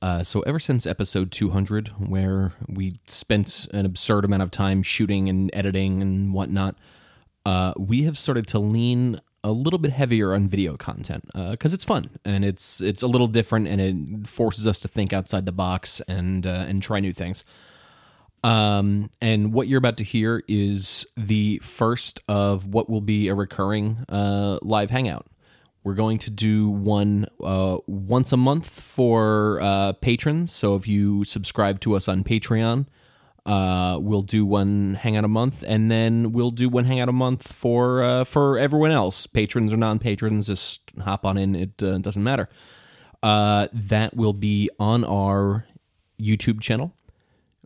Uh, so, ever since episode 200, where we spent an absurd amount of time shooting and editing and whatnot, uh, we have started to lean a little bit heavier on video content because it's fun and it's it's a little different and it forces us to think outside the box and uh, and try new things. Um, and what you're about to hear is the first of what will be a recurring uh, live hangout. We're going to do one uh, once a month for uh, patrons. So if you subscribe to us on Patreon, uh, we'll do one hangout a month, and then we'll do one hangout a month for uh, for everyone else, patrons or non patrons. Just hop on in; it uh, doesn't matter. Uh, that will be on our YouTube channel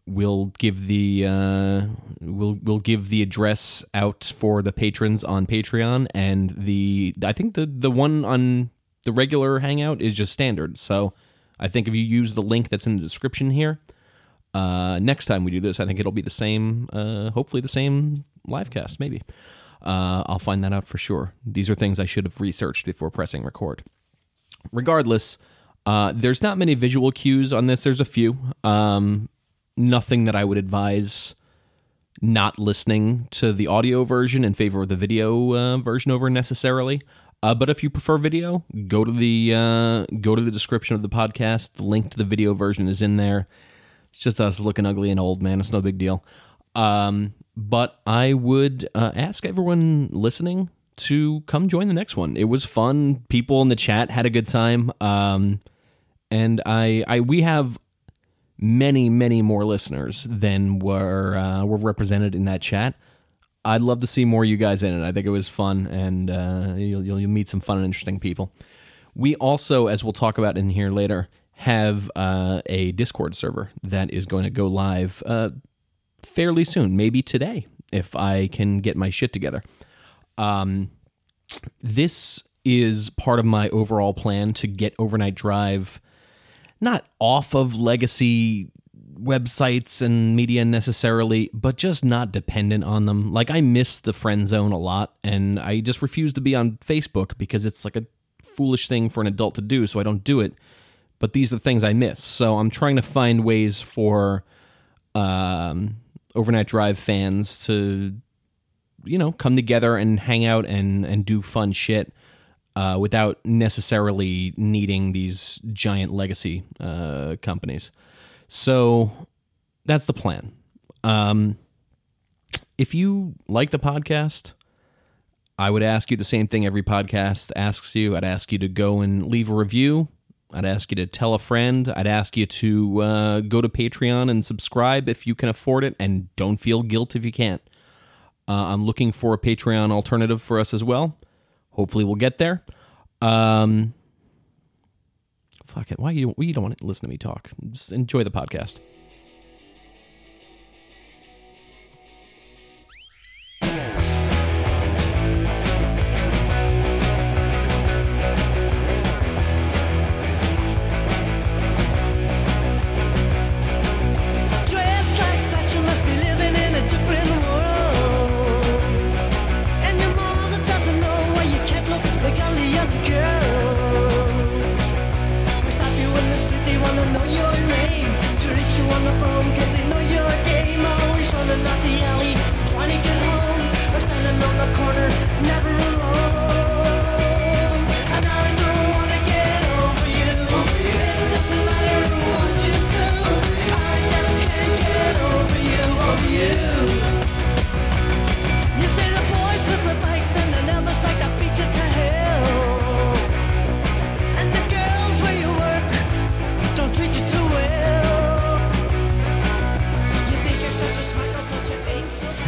we'll give the uh, we'll we'll give the address out for the patrons on Patreon, and the I think the the one on the regular Hangout is just standard. So I think if you use the link that's in the description here, uh, next time we do this, I think it'll be the same. Uh, hopefully, the same live cast, maybe. Uh, I'll find that out for sure. These are things I should have researched before pressing record. Regardless, uh, there's not many visual cues on this. There's a few. Um, nothing that I would advise not listening to the audio version in favor of the video uh, version over necessarily. Uh, but if you prefer video, go to the uh, go to the description of the podcast. The link to the video version is in there. It's just us looking ugly and old, man. It's no big deal. Um, but I would uh, ask everyone listening to come join the next one. It was fun. People in the chat had a good time. Um, and I, I we have many, many more listeners than were uh, were represented in that chat. I'd love to see more of you guys in it. I think it was fun, and uh, you'll, you'll meet some fun and interesting people. We also, as we'll talk about in here later, have uh, a Discord server that is going to go live uh, fairly soon, maybe today, if I can get my shit together. Um, this is part of my overall plan to get Overnight Drive not off of legacy websites and media necessarily, but just not dependent on them. Like I miss the friend zone a lot and I just refuse to be on Facebook because it's like a foolish thing for an adult to do, so I don't do it. But these are the things I miss. So I'm trying to find ways for um, overnight drive fans to you know, come together and hang out and and do fun shit uh, without necessarily needing these giant legacy uh, companies. So that's the plan. Um, if you like the podcast, I would ask you the same thing every podcast asks you. I'd ask you to go and leave a review. I'd ask you to tell a friend. I'd ask you to uh, go to Patreon and subscribe if you can afford it, and don't feel guilt if you can't. Uh, I'm looking for a Patreon alternative for us as well. Hopefully, we'll get there. Um, fuck it. Why you you don't want to listen to me talk? Just enjoy the podcast.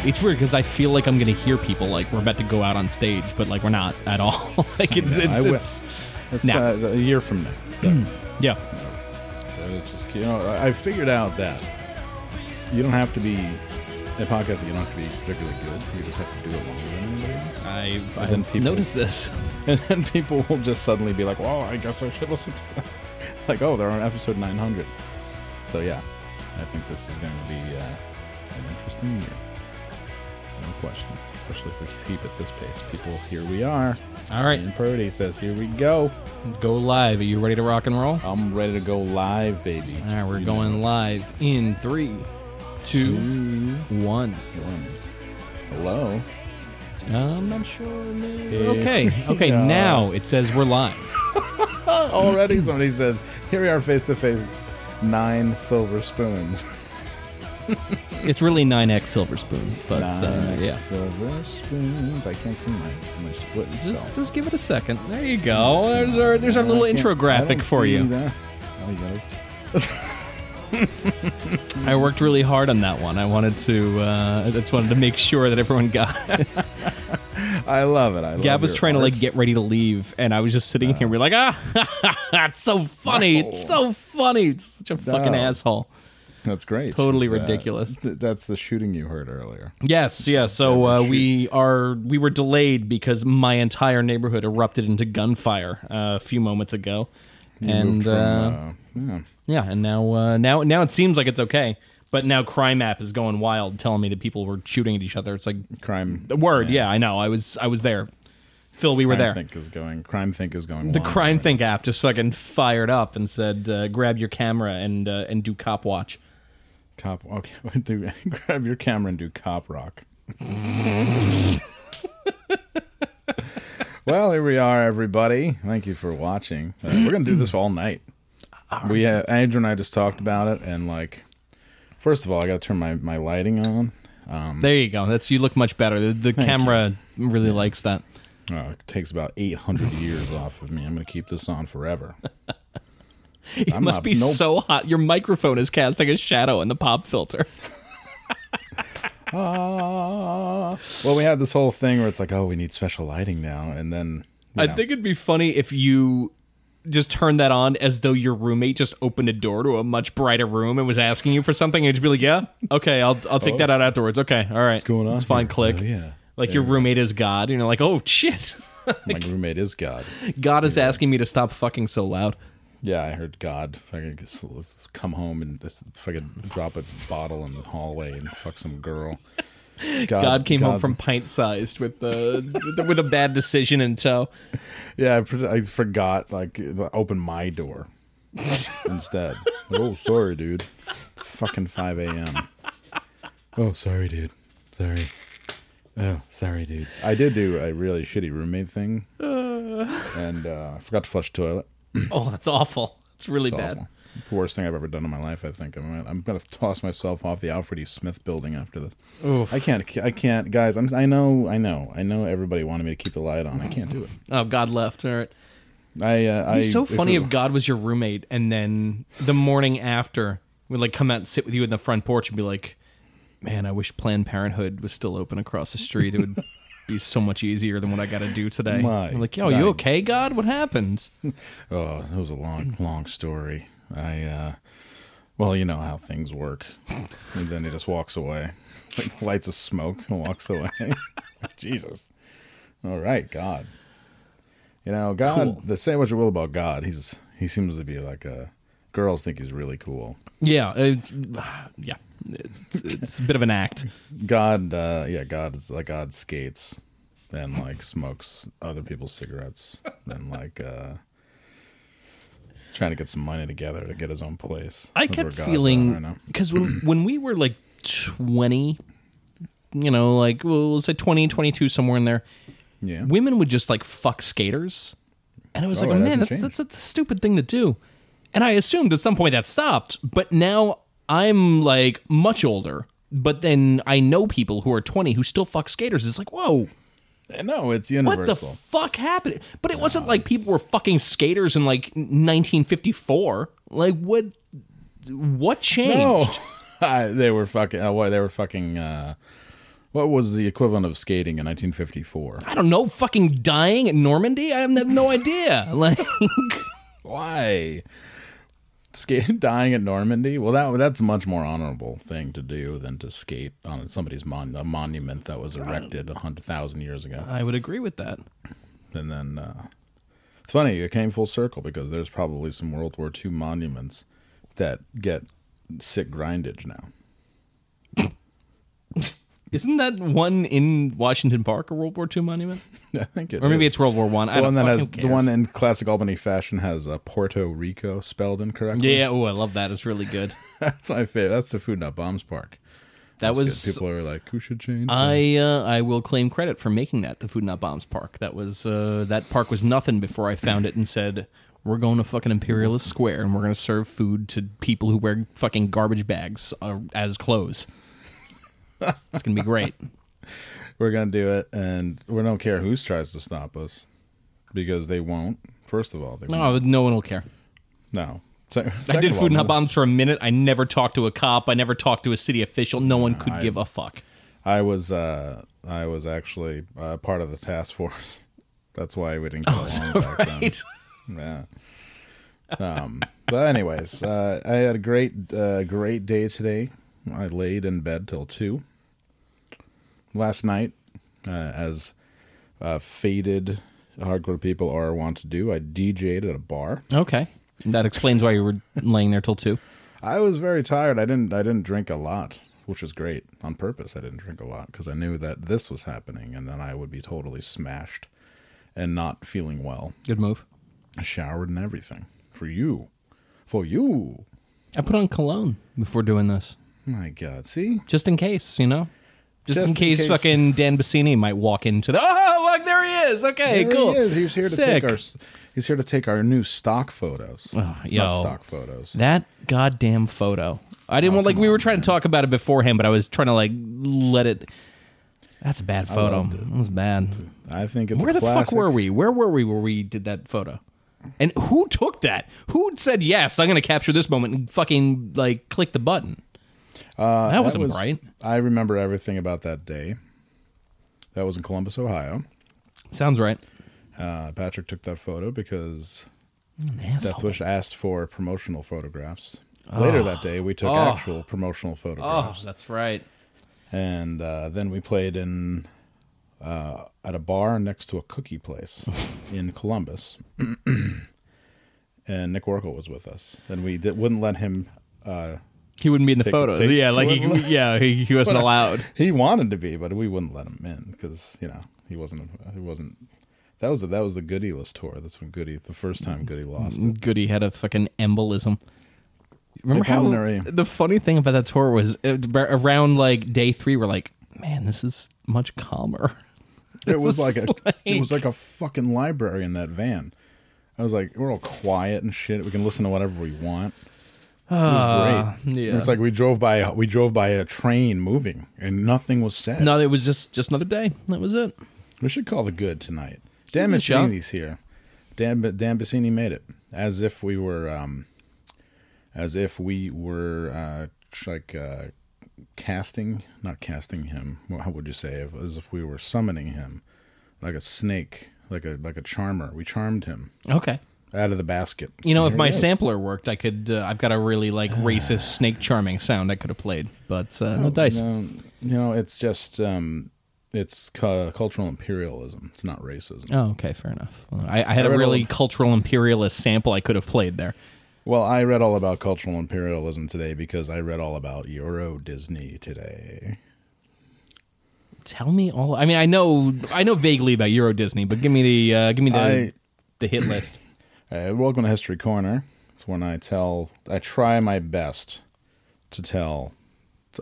It's weird because I feel like I'm gonna hear people like we're about to go out on stage, but like we're not at all. like it's Yeah, I it's, it's It's No. uh, a year from now. yeah. So it's just you know, I I figured out that you don't have to be a podcast. You don't have to be particularly good. You just have to do it longer than anybody else. I've, But then I've people- noticed this. And then people will just suddenly be like, "Well, I guess I should listen to." That. like, oh, they're on episode 900. So yeah, I think this is going to be uh, an interesting year. No question. Especially if we keep at this pace. People, here we are. All right, And Purdy says, "Here we go." go live. Are you ready to rock and roll? I'm ready to go live, baby. All right, we're You going know. live in three, two, Two, one. one. Hello. I'm not sure. Okay, okay. go. Now it says we're live. Already somebody says, "Here we are, face to face." Nine silver spoons. It's really nine X silver spoons, but uh, yeah. silver spoons. I can't see my my split. Just, just give it a second. There you go. There's our there's our little intro graphic for you. that. Oh, you. I worked really hard on that one. I wanted to. Uh, I just wanted to make sure that everyone got. it. I love it. I love Gab was trying to like get ready to leave, and I was just sitting here. We're like, ah, that's so funny. It's so funny. It's such a fucking asshole. That's great. totally It's, uh, ridiculous. th- that's the shooting you heard earlier. Yes, yeah. So uh, we are we were delayed because my entire neighborhood erupted into gunfire uh, a few moments ago, You and from, uh, uh, yeah. yeah, and now uh, now now it seems like it's okay. But now crime app is going wild, telling me that people were shooting at each other. It's like crime. the word. Yeah, I know. I was I was there. Phil, we were there. Think is going. Crime think is going. The Crime right Think app just fucking fired up and said, uh, "Grab your camera and uh, and do cop watch." Cop. Okay, do, grab your camera and do cop rock. well, here we are, everybody. Thank you for watching. Uh, we're gonna do this all night. We uh, Andrew and I just talked about it, and like, first of all, I got to turn my my lighting on. Um, There you go. That's you look much better. The, the camera really likes that. uh, it takes about eight hundred years off of me. I'm gonna keep this on forever. It I'm must not- be nope. so hot. Your microphone is casting a shadow in the pop filter. Ah. Well, we had this whole thing where it's like, oh, we need special lighting now, and then I know, think it'd be funny if you just turned that on as though your roommate just opened a door to a much brighter room and was asking you for something, and you'd be like, "Yeah, okay, I'll I'll take that out afterwards. Okay, all right, what's going on It's fine. here? Click. Oh, yeah. Like your roommate is God, and you're like, "Oh shit, my roommate is God. God is asking me to stop fucking so loud." Yeah, I heard God fucking come home and just fucking drop a bottle in the hallway and fuck some girl. God came home from pint sized with the with a bad decision in tow. yeah. I, I forgot like open my door instead. oh, sorry, dude. Fucking five a.m. Oh, sorry, dude. Sorry. Oh, sorry, dude. I did do a really shitty roommate thing, and uh, I forgot to flush the toilet. Oh, that's awful. It's really It's bad. awful. The worst thing I've ever done in my life. I think I'm I'm gonna toss myself off the Alfred E. Smith building after this. Oof. I can't. I can't, guys. I'm. I know. I know. I know. Everybody wanted me to keep the light on. I can't do it. Oh, God left. All right. I. Uh, I so funny it- if God was your roommate and then the morning after would like come out and sit with you in the front porch and be like, "Man, I wish Planned Parenthood was still open across the street. It would be so much easier than what I got to do today." My I'm like, "Yo, God. you okay, God? What happened?" Oh, that was a long, long story. I. uh Well, you know how things work. And then he just walks away, like lights a smoke and walks away. Jesus. All right, God. You know, God. Cool. The say what you will about God, he's he seems to be like a. Girls think he's really cool. Yeah, uh, yeah. It's, it's a bit of an act. God, uh, yeah, God is like God skates and like smokes other people's cigarettes and like uh trying to get some money together to get his own place. I That's kept where God's at right feeling because when when we were like twenty, you know, like well, we'll say 20, 22, somewhere in there, Yeah. women would just like fuck skaters, and I was Oh, like, oh, man, that's, that's that's a stupid thing to do. And I assumed at some point that stopped, but now I'm like much older. But then I know people who are 20 who still fuck skaters. It's like, whoa, no, it's universal. what the fuck happened? But it wasn't like people were fucking skaters in like 1954. Like what? What changed? no. They were fucking uh, what they were fucking uh What was the equivalent of skating in 1954? I don't know. Fucking dying at Normandy. I have no idea. Like, Why? Skate dying at Normandy? Well, that that's a much more honorable thing to do than to skate on somebody's mon- a monument that was erected a hundred thousand years ago. I would agree with that. And then uh, it's funny it came full circle because there's probably some World War II monuments that get sick grindage now. Isn't that one in Washington Park a World War II monument? I think it Or maybe is. it's World War One. I the one that has the one in classic Albany fashion has uh, Puerto Rico spelled incorrectly. Yeah. Oh, I love that. It's really good. that's my favorite. That's the Food Not Bombs Park. That That's was good. people are like, who should change? I uh, I will claim credit for making that the Food Not Bombs Park. That was uh, that park was nothing before I found it and said we're going to fucking Imperialist Square and we're going to serve food to people who wear fucking garbage bags uh, as clothes. It's gonna be great. We're gonna do it, and we don't care who tries to stop us because they won't. First of all, they No, won't. no one will care. No. Se- I did Food Not Bombs for a minute. I never talked to a cop. I never talked to a city official. No one could I- give a fuck. I was uh, I was actually uh, part of the task force. That's why we didn't get along back then. Right. Yeah. Um, but anyways, uh, I had a great uh, great day today. I laid in bed till two. Last night, uh, as uh, faded hardcore people are wont to do, I DJ'd at a bar. Okay. That explains why you were laying there till two. I was very tired. I didn't I didn't drink a lot, which was great on purpose. I didn't drink a lot because I knew that this was happening, and then I would be totally smashed and not feeling well. Good move. I showered and everything for you, for you. I put on cologne before doing this, My God, see, just in case, you know, just, Just in, in case, case. fucking Dan Bassini might walk into the. Oh, look, there he is. Okay, There cool. He is. He's here to Sick. take our. He's here to take our new stock photos. Oh, yo. Stock photos. That goddamn photo. I didn't oh, want like we were trying to talk about it beforehand, but I was trying to like let it. That's a bad photo. it. Was bad. I think it's Where the classic. fuck were we? Where were we where we did that photo? And who took that? Who said yes? I'm going to capture this moment and fucking like click the button. Uh, that wasn't was- bright. I remember everything about that day. That was in Columbus, Ohio. Sounds right. Uh, Patrick took that photo because Asshole. Death Wish asked for promotional photographs. Later that day, we took Oh. actual promotional Oh, photographs, that's right. and uh, then we played in uh, at a bar next to a cookie place in Columbus. and Nick Warkle was with us, and we did, wouldn't let him. He wouldn't be in the Take- photos. take- yeah, like he, yeah, he, he wasn't allowed. he wanted to be, but we wouldn't let him in because you know he wasn't. He wasn't. That was the, that was the Goody list tour. That's when Goody the first time Goody lost it. Goody had a fucking embolism. Remember how pulmonary. the funny thing about that tour was uh, around like day three, we're like, man, this is much calmer. It was like a it was like a fucking library in that van. I was like, we're all quiet and shit. We can listen to whatever we want. It was great. yeah. It's like we drove by we drove by a train moving and nothing was said. No, it was just just another day. That was it. We should call the good tonight. Dan Good. Bassini's here. Dan Dan Bassini made it as if we were um, as if we were uh, tr- like uh, casting, not casting him. Well, How would you say? As if we were summoning him, like a snake, like a like a charmer. We charmed him Okay. Out of the basket. You know, And if my sampler worked, I could. Uh, I've got a really like racist snake charming sound I could have played, but uh, no dice. No, you know, it's just um, it's cu- cultural imperialism. It's not racism. Oh, okay, fair enough. Well, I, I had I a really all- cultural imperialist sample I could have played there. Well, I read all about cultural imperialism today because I read all about Euro Disney today. Tell me all. I mean, I know, I know vaguely about Euro Disney, but give me the, uh, give me the, I- the hit list. Uh, welcome to History Corner. It's when I tell, I try my best to tell.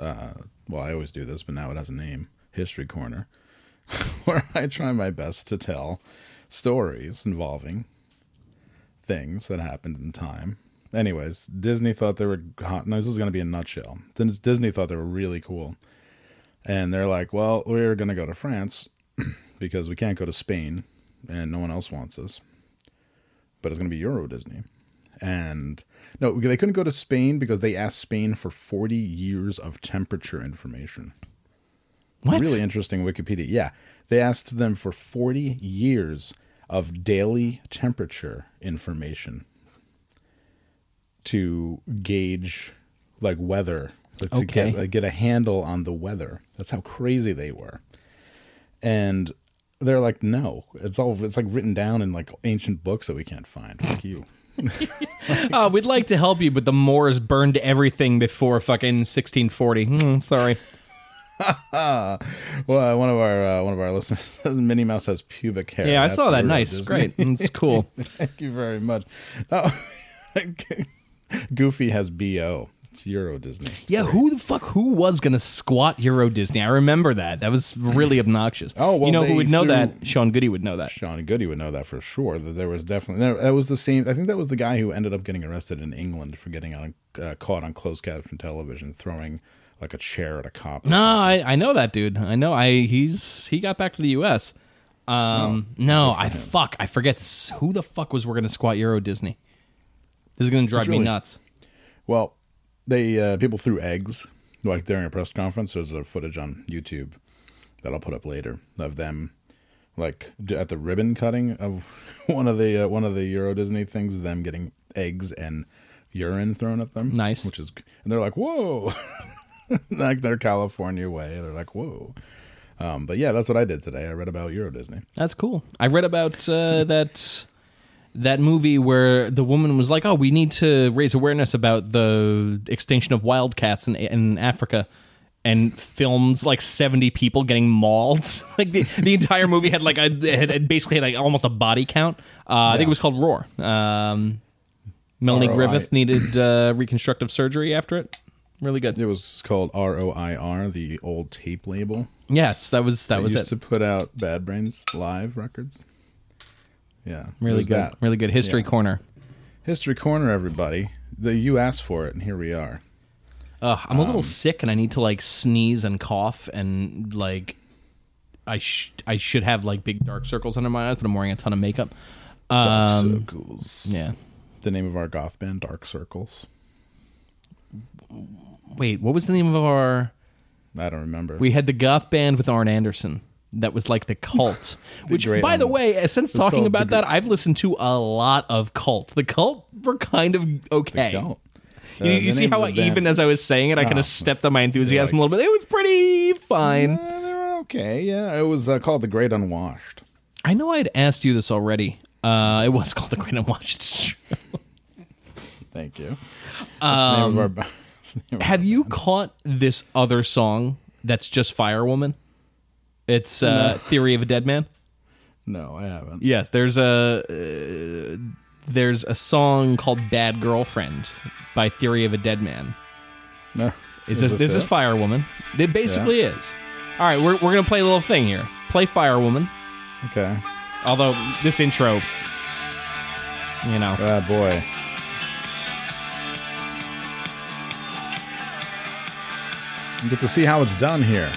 Uh, well, I always do this, but now it has a name History Corner, where I try my best to tell stories involving things that happened in time. Anyways, Disney thought they were hot. No, this is going to be a nutshell. Dis- Disney thought they were really cool. And they're like, well, we're going to go to France because we can't go to Spain and no one else wants us but it's going to be Euro Disney. And no, they couldn't go to Spain because they asked Spain for 40 years of temperature information. What? Really interesting Wikipedia. Yeah, they asked them for 40 years of daily temperature information to gauge like weather, like, to Okay. get, like, get a handle on the weather. That's how crazy they were. And they're like, no, it's all it's like written down in like ancient books that we can't find. Fuck you. Oh, we'd like to help you, but the Moors burned everything before fucking 1640. Hmm, sorry. Well, uh, one of our uh, one of our listeners says Minnie Mouse has pubic hair. Yeah, I That's saw that. Nice. Great. It's cool. Thank you very much. Oh, Goofy has bo. It's Euro Disney. Yeah, who the fuck who was gonna squat Euro Disney? I remember that. That was really obnoxious. Oh, well, you know who would know threw- that? Sean Goody would know that. Sean Goody would know that for sure. That there was definitely that was the same. I think that was the guy who ended up getting arrested in England for getting on uh, caught on closed caption television throwing like a chair at a cop. No, I, I know that dude. I know. I he's he got back to the U.S. Um, no, I fuck. I forget who the fuck was we're gonna squat Euro Disney. This is gonna drive me nuts. Well, they uh, people threw eggs like during a press conference. There's a footage on YouTube that I'll put up later of them like at the ribbon cutting of one of the uh, one of the Euro Disney things. Them getting eggs and urine thrown at them. Nice. which is and they're like whoa, like their California way. They're like whoa. Um, but yeah, that's what I did today. I read about Euro Disney. That's cool. I read about uh, that that movie where the woman was like, "Oh, we need to raise awareness about the extinction of wildcats in, in Africa." And films like seventy people getting mauled. like the, the entire movie had like a had, had basically had like almost a body count. Uh, I think it was called Roar. Um, Melanie ROI. Griffith needed uh, reconstructive surgery after it. Really good. It was called R O I R, the old tape label. Yes, that was that They was used it. to put out Bad Brains live records. Yeah, Really good. that. Really good. History Yeah. corner. History corner, everybody. The you asked for it, and here we are. Ugh, I'm a Um, little sick and I need to like sneeze and cough and like I sh- I should have like big dark circles under my eyes, but I'm wearing a ton of makeup. Dark Um, Circles. yeah. The name of our goth band, Dark Circles. Wait, what was the name of our? I don't remember. We had the goth band with Arn Anderson. That was like the cult. Which, Great by the way, since was talking about The that, I've listened to a lot of cult. The cult were kind of okay. Cult. You, Uh, you the see how I, even as I was saying it, I kind Oh, of stepped on my enthusiasm like- a little bit. It was pretty fine. Uh, they were okay. Yeah, it was uh, called The Great Unwashed. I know I had asked you this already. Uh, it was called the Great Unwashed. It's true. Thank you. That's the name of our ba- that's of Um, Have our you band. caught this other song that's just Firewoman? It's uh, Theory of a Dead Man. No, I haven't. Yes, there's a uh, there's a song called Bad Girlfriend by Theory of a Dead Man. No. Is this this is it? Firewoman? It basically is. All right, we're we're gonna play a little thing here. Play Fire Woman. Okay. Although this intro, you know, Ah, boy. You get to see how it's done here.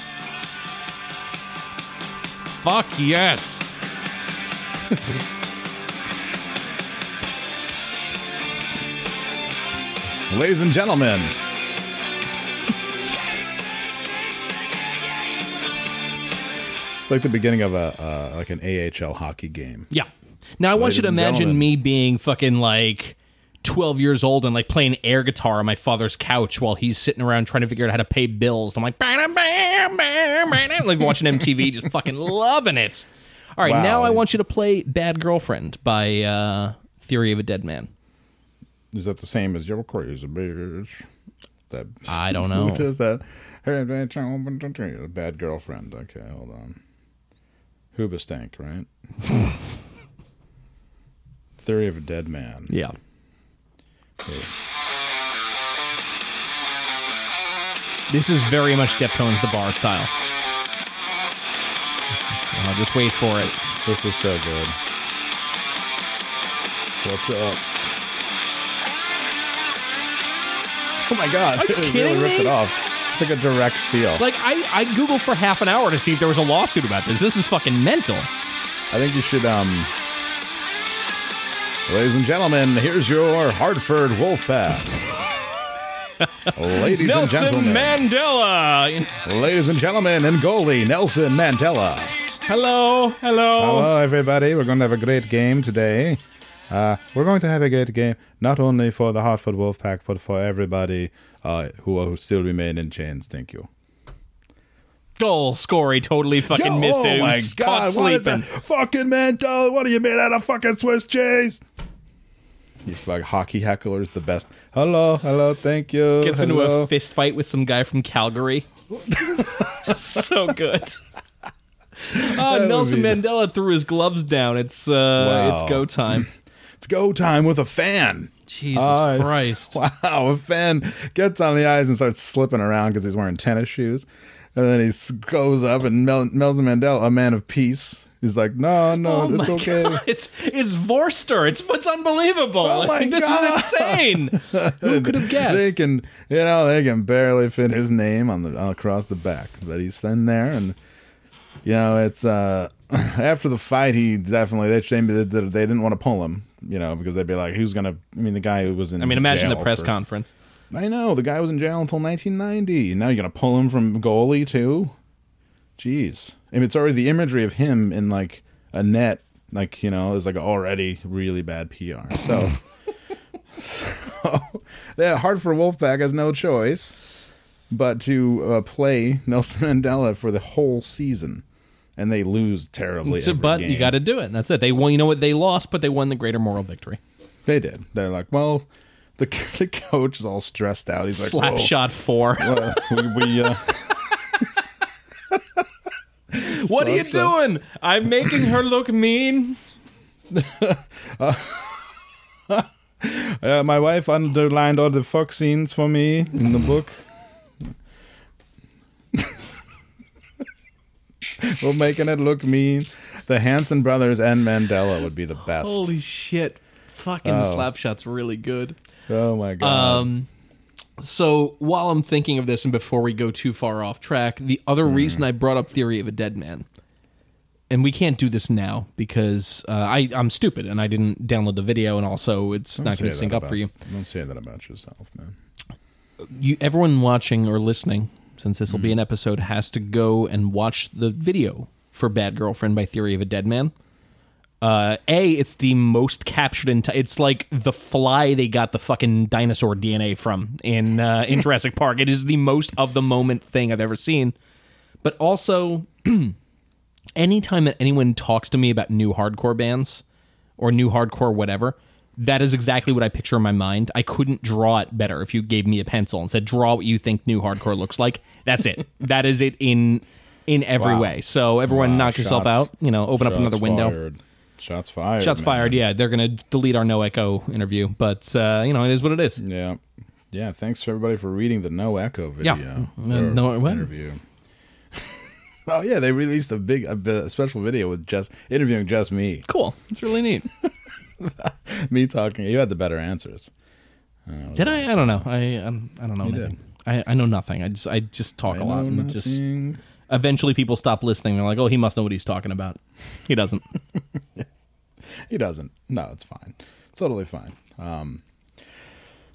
Fuck yes. Ladies and gentlemen, it's like the beginning of a uh, like an AHL hockey game. Yeah. Now I want Ladies you to imagine gentlemen. me being fucking like 12 years old and like playing air guitar on my father's couch while he's sitting around trying to figure out how to pay bills. I'm like, bam, bam, bam, bam, like watching MTV, just fucking loving it. All right, Wow. now I want you to play Bad Girlfriend by uh, Theory of a Dead Man. Is that the same as your crazy bitch? That I don't know. Who does that? Bad girlfriend. Okay, hold on. Hoobastank, right? Theory of a Dead Man. Yeah. This is very much Deftones the Bar style. I'll just wait for it. This is so good. What's up? Oh my god! Are you It really ripped me? it off. It's like a direct steal. Like I, I googled for half an hour to see if there was a lawsuit about this. This is fucking mental. I think you should, um, ladies and gentlemen, here's your Hartford Wolfpack. Ladies and Nelson gentlemen, Mandela. ladies and gentlemen, and goalie Nelson Mandela. Hello, hello. Hello, everybody. We're going to have a great game today. Uh, we're going to have a great game, not only for the Hartford Wolfpack, but for everybody uh, who, who still remain in chains. Thank you. Goal score. He totally fucking Yo, missed oh it. He my was God! caught What is sleeping. that? Fucking Mandela, what are you made out of? Fucking Swiss cheese? You fuck hockey hecklers, the best. Hello, hello, thank you. Gets into a fist fight with some guy from Calgary. so good. Uh, Nelson be- Mandela threw his gloves down. It's uh, Wow. it's go time. It's go time with a fan. Jesus Uh, Christ! Wow, a fan gets on the ice and starts slipping around because he's wearing tennis shoes. And then he goes up and Mel- Nelson Mandela, a man of peace, he's like, no, no, Oh it's okay. god! It's it's Vorster. It's it's unbelievable. Oh my this God. is insane. Who could have guessed? They can, you know, they can barely fit his name on the across the back, but he's in there, and you know, it's uh after the fight, he definitely they they, they they didn't want to pull him, you know, because they'd be like, who's gonna? I mean, the guy who was in. I mean, imagine the press for- conference. I know the guy was in jail until 1990. Now you're gonna pull him from goalie too? Jeez, I mean, it's already the imagery of him in like a net, like you know, is like already really bad PR. So, so yeah, for Wolfpack has no choice but to uh, play Nelson Mandela for the whole season, and they lose terribly. So, but you got to do it. And That's it. They won. You know what? They lost, but they won the greater moral victory. They did. They're like, well, the the coach is all stressed out. He's like, Slap shot four. We, we uh, what are you doing? I'm making her look mean. Uh, my wife underlined all the fuck scenes for me in the book. We're making it look mean. The Hanson brothers and Mandela would be the best. Holy shit! Fucking Oh. slap shot's really good. Oh my god! Um, so while I'm thinking of this, and before we go too far off track, the other Hmm. reason I brought up Theory of a Dead Man, and we can't do this now because uh, I I'm stupid and I didn't download the video, and also it's Don't not say going to that sync up about- for you. Don't say that about yourself, man. You everyone watching or listening, since this will be an episode, has to go and watch the video for Bad Girlfriend by Theory of a Dead Man. Uh, a, it's the most captured in. T- it's like the fly they got the fucking dinosaur DNA from in uh, in Jurassic Park. It is the most of the moment thing I've ever seen. But also, anytime that anyone talks to me about new hardcore bands or new hardcore whatever, that is exactly what I picture in my mind. I couldn't draw it better if you gave me a pencil and said, "Draw what you think new hardcore looks like." That's it. that is it in in every Wow. way. So everyone, Wow, knock yourself out. You know, open up another window. Fired. Shots fired. Shots man. fired. Yeah, they're gonna delete our no echo interview, but uh, you know it is what it is. Yeah. Yeah. Thanks for everybody for reading the No Echo Yeah. video. Uh, or no- what? interview. oh yeah, they released a big a, a special video with just interviewing just me. Cool. It's really neat. Me talking. You had the better answers. Did I? I don't know. I um, I don't know. I, I know nothing. I just I just talk I a lot, and it just nothing. Eventually people stop listening. They're like, "Oh, he must know what he's talking about." He doesn't. He doesn't. No, it's fine. It's totally fine. Um,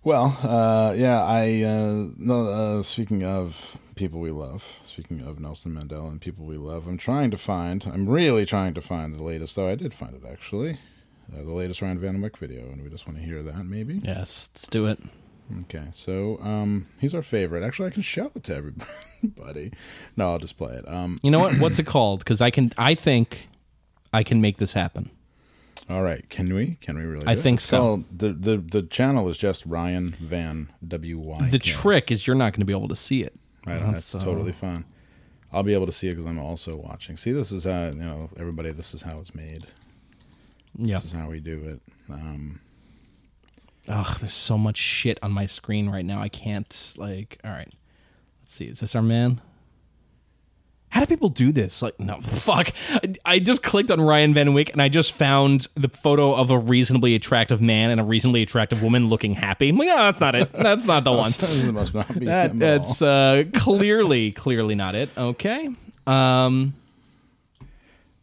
well, uh, yeah, I uh, no. Uh, speaking of people we love, speaking of Nelson Mandela and people we love, I'm trying to find. I'm really trying to find the latest. Though I did find it actually, uh, the latest Ryan Van Wyck video, and we just want to hear that maybe. yes, let's do it. Okay, so um, he's our favorite. Actually, I can show it to everybody. no, I'll just play it. Um, You know what? What's it called? Because I can. I think I can make this happen. All right, can we? Can we really? I do it? think It's so. called- the the the channel is just Ryan Van W Y. The trick is you're not going to be able to see it. Right, That's that's so- totally fine. I'll be able to see it because I'm also watching. See, this is how you know everybody. This is how it's made. Yeah. This is how we do it. Um, Ugh, there's so much shit on my screen right now. I can't like. All right, let's see. Is this our man? How do people do this? Like, no, fuck. I, I just clicked on Ryan Van Wyck and I just found the photo of a reasonably attractive man and a reasonably attractive woman looking happy. I'm like, no, that's not it. That's not the one. this must not be That, him at all. that's uh, clearly, clearly not it. Okay. Um,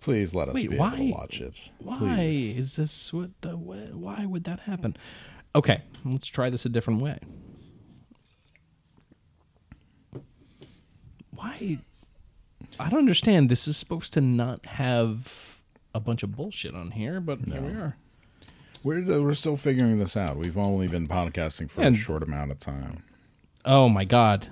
Please let us Wait, be why- able to watch it. why is this what the why would that happen? Okay, let's try this a different way. Why? I don't understand. This is supposed to not have a bunch of bullshit on here, but here we are. We're uh, we're still figuring this out. We've only been podcasting for a short amount of time. Oh my god.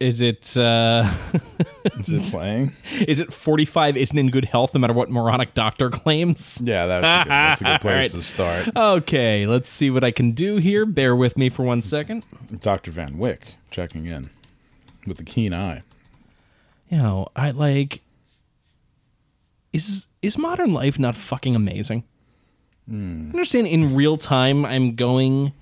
Is it uh Is it playing? is it 45 isn't in good health no matter what moronic doctor claims? Yeah, that's a good, that's a good place All to start. Okay, let's see what I can do here. Bear with me for one second. Dr. Van Wyck checking in with a keen eye. You know, I like is is modern life not fucking amazing? I understand in real time I'm going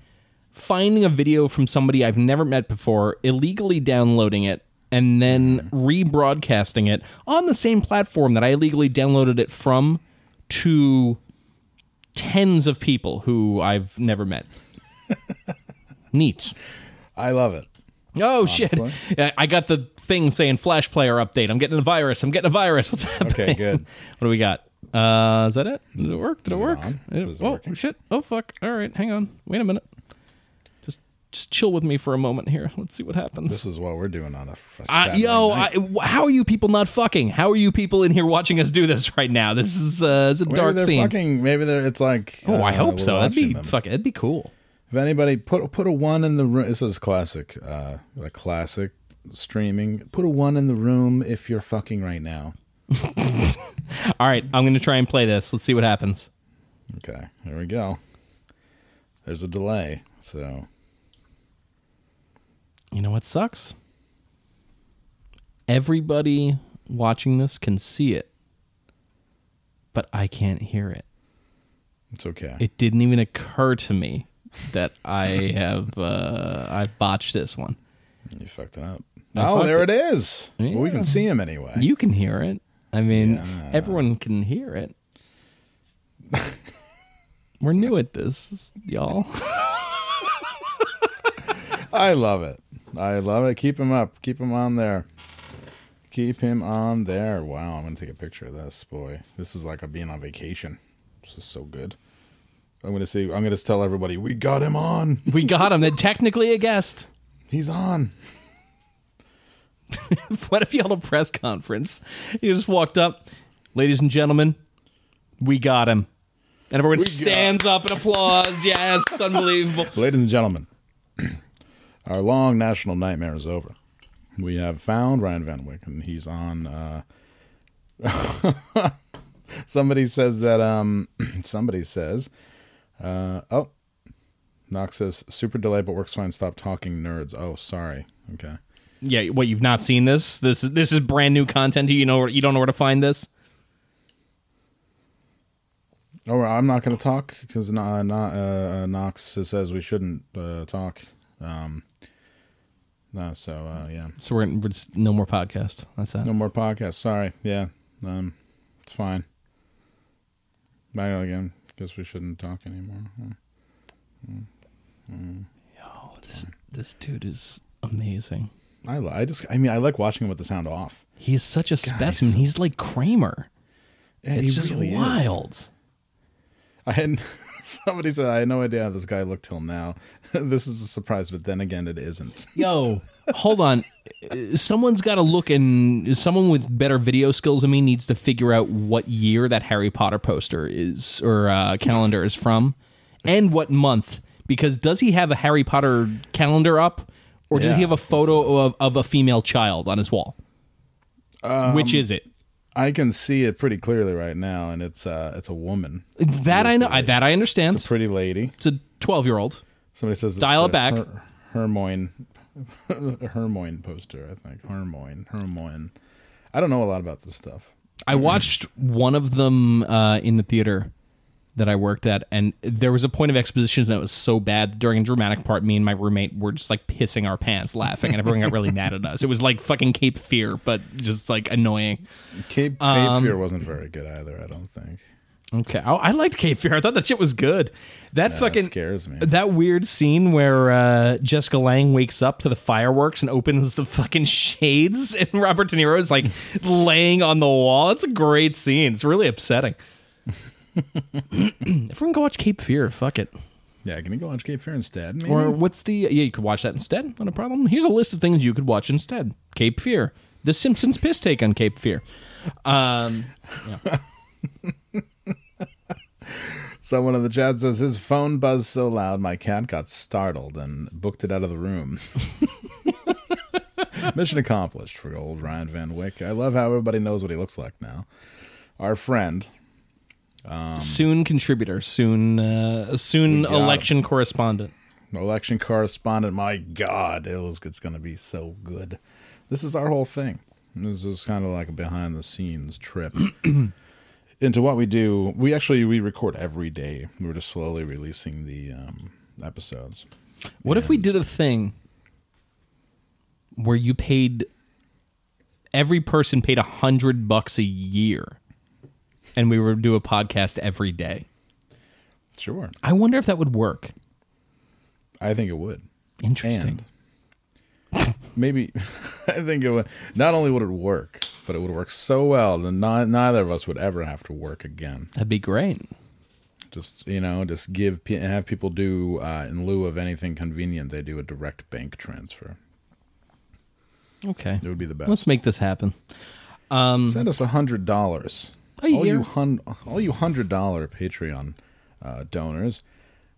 finding a video from somebody I've never met before, illegally downloading it, and then rebroadcasting it on the same platform that I illegally downloaded it from to tens of people who I've never met. Neat. I love it. Oh shit! Honestly. Yeah, I got the thing saying Flash Player update. I'm getting a virus. I'm getting a virus. What's happening? Okay, good. what do we got? Uh, is that it? Does it work? Did it it work? Uh, it oh working? shit! Oh fuck! All right, hang on. Wait a minute. Just chill with me for a moment here. Let's see what happens. This is what we're doing on a, a Uh, yo. I, how are you people not fucking? How are you people in here watching us do this right now? This is uh, it's a Maybe dark they're scene. fucking. Maybe they're. It's like. oh, I uh, hope so. That'd be them. fucking. That'd be cool. If anybody put put a one in the room, this is classic, uh, a classic streaming. Put a one in the room if you're fucking right now. All right, I'm gonna try and play this. Let's see what happens. Okay, here we go. There's a delay, so You know what sucks? Everybody watching this can see it, but I can't hear it. it's okay. It didn't even occur to me that I have uh, I botched this one. you fucked it up. I oh, fucked there it. it is. Well, we can see him anyway. You can hear it. I mean, Yeah. everyone can hear it. We're new at this, y'all. I love it. I love it. Keep him up. Keep him on there. Keep him on there. Wow, I'm gonna take a picture of this. Boy, this is like a being on vacation. This is so good. I'm gonna see. I'm gonna tell everybody we got him on. We got him. Then technically a guest. He's on. What if you held a press conference? You just walked up, ladies and gentlemen, we got him. And everyone We stands up and applauds. Yes, it's unbelievable. Ladies and gentlemen, our long national nightmare is over. We have found Ryan Van Wyck, and he's on. Uh, somebody says that. Um, somebody says, uh, "Oh, Knox says super delay, but works fine. Stop talking, nerds." Oh, sorry. Okay. Yeah, what you've not seen this? This this is brand new content. You You know you don't know where to find this. Oh, I'm not going to talk because not, not, uh, Knox says we shouldn't uh, talk. Um, no, so uh, yeah. So we're, we're just no more podcast. That's that. No more podcast. Sorry. Yeah. Um, it's fine. Back again. Guess we shouldn't talk anymore. Hmm. Oh, this this dude is amazing. I, I just, I mean, I like watching him with the sound off. He's such a specimen. He's like Kramer. Yeah, It's just really is. wild. I had somebody said I had no idea how this guy looked till now. this is a surprise, but then again, it isn't. Yo, hold on. Someone's got to look, and someone with better video skills than me needs to figure out what year that Harry Potter poster is or uh, calendar is from, and what month. Because does he have a Harry Potter calendar up, or does Yeah, he have a photo of, of a female child on his wall? Um, Which is it? I can see it pretty clearly right now, and it's uh, it's a woman. That I know. I, that I understand. It's a pretty lady. It's a twelve-year-old. Somebody says Dial it back. Her- Hermoine, Hermoine poster. I think Hermoine, Hermoine. I don't know a lot about this stuff. I watched one of them uh, in the theater that I worked at, and there was a point of exposition that was so bad during a dramatic part. Me and my roommate were just like pissing our pants laughing, and everyone got really mad at us. It was like fucking Cape Fear, but just like annoying. Cape Cape Um, Fear wasn't very good either. I don't think. Okay, oh, I liked Cape Fear. I thought that shit was good. That fucking scares me. That weird scene where uh, Jessica Lange wakes up to the fireworks and opens the fucking shades, and Robert De Niro is like laying on the wall. It's a great scene. It's really upsetting. Everyone go watch Cape Fear. Fuck it. Yeah, can you go watch Cape Fear instead? Maybe? Or what's the yeah? You could watch that instead. Not a problem. Here's a list of things you could watch instead: Cape Fear, The Simpsons piss take on Cape Fear. Um, Someone in the chat says his phone buzzed so loud my cat got startled and booked it out of the room. Mission accomplished for old Ryan Van Wyck. I love how everybody knows what he looks like now. Our friend, soon contributor, soon uh, soon election correspondent. election correspondent. My God, it was it's going to be so good. This is our whole thing. This is kind of like a behind the scenes trip into what we do. We actually we record every day. We're just slowly releasing the um, episodes. What if we did a thing where you paid every person paid a hundred bucks a year, and we would do a podcast every day? Sure, I wonder if that would work. I think it would. Interesting. And maybe I think it would. Not only would it work, but it would work so well that neither of us would ever have to work again. That'd be great. Just you know, just give have people do uh, in lieu of anything convenient, they do a direct bank transfer. Okay, It would be the best. let's make this happen. Um, Send us a hundred dollars. A all year. you hun- all you hundred dollar Patreon uh, donors.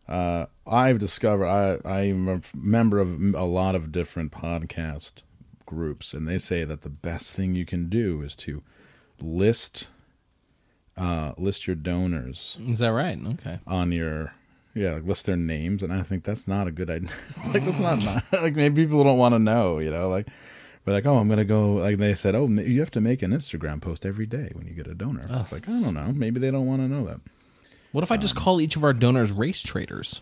Uh, I've discovered I I'm a member of a lot of different podcast groups, and they say that the best thing you can do is to list uh, list your donors Is that right? Okay. on your yeah like list their names, and I think that's not a good idea. like that's not, not like maybe people don't want to know, you know, like. But like, oh, I'm gonna go. Like they said, oh, you have to make an Instagram post every day when you get a donor. Oh, it's like I don't know. Maybe they don't want to know that. What if I just call each of our donors race traders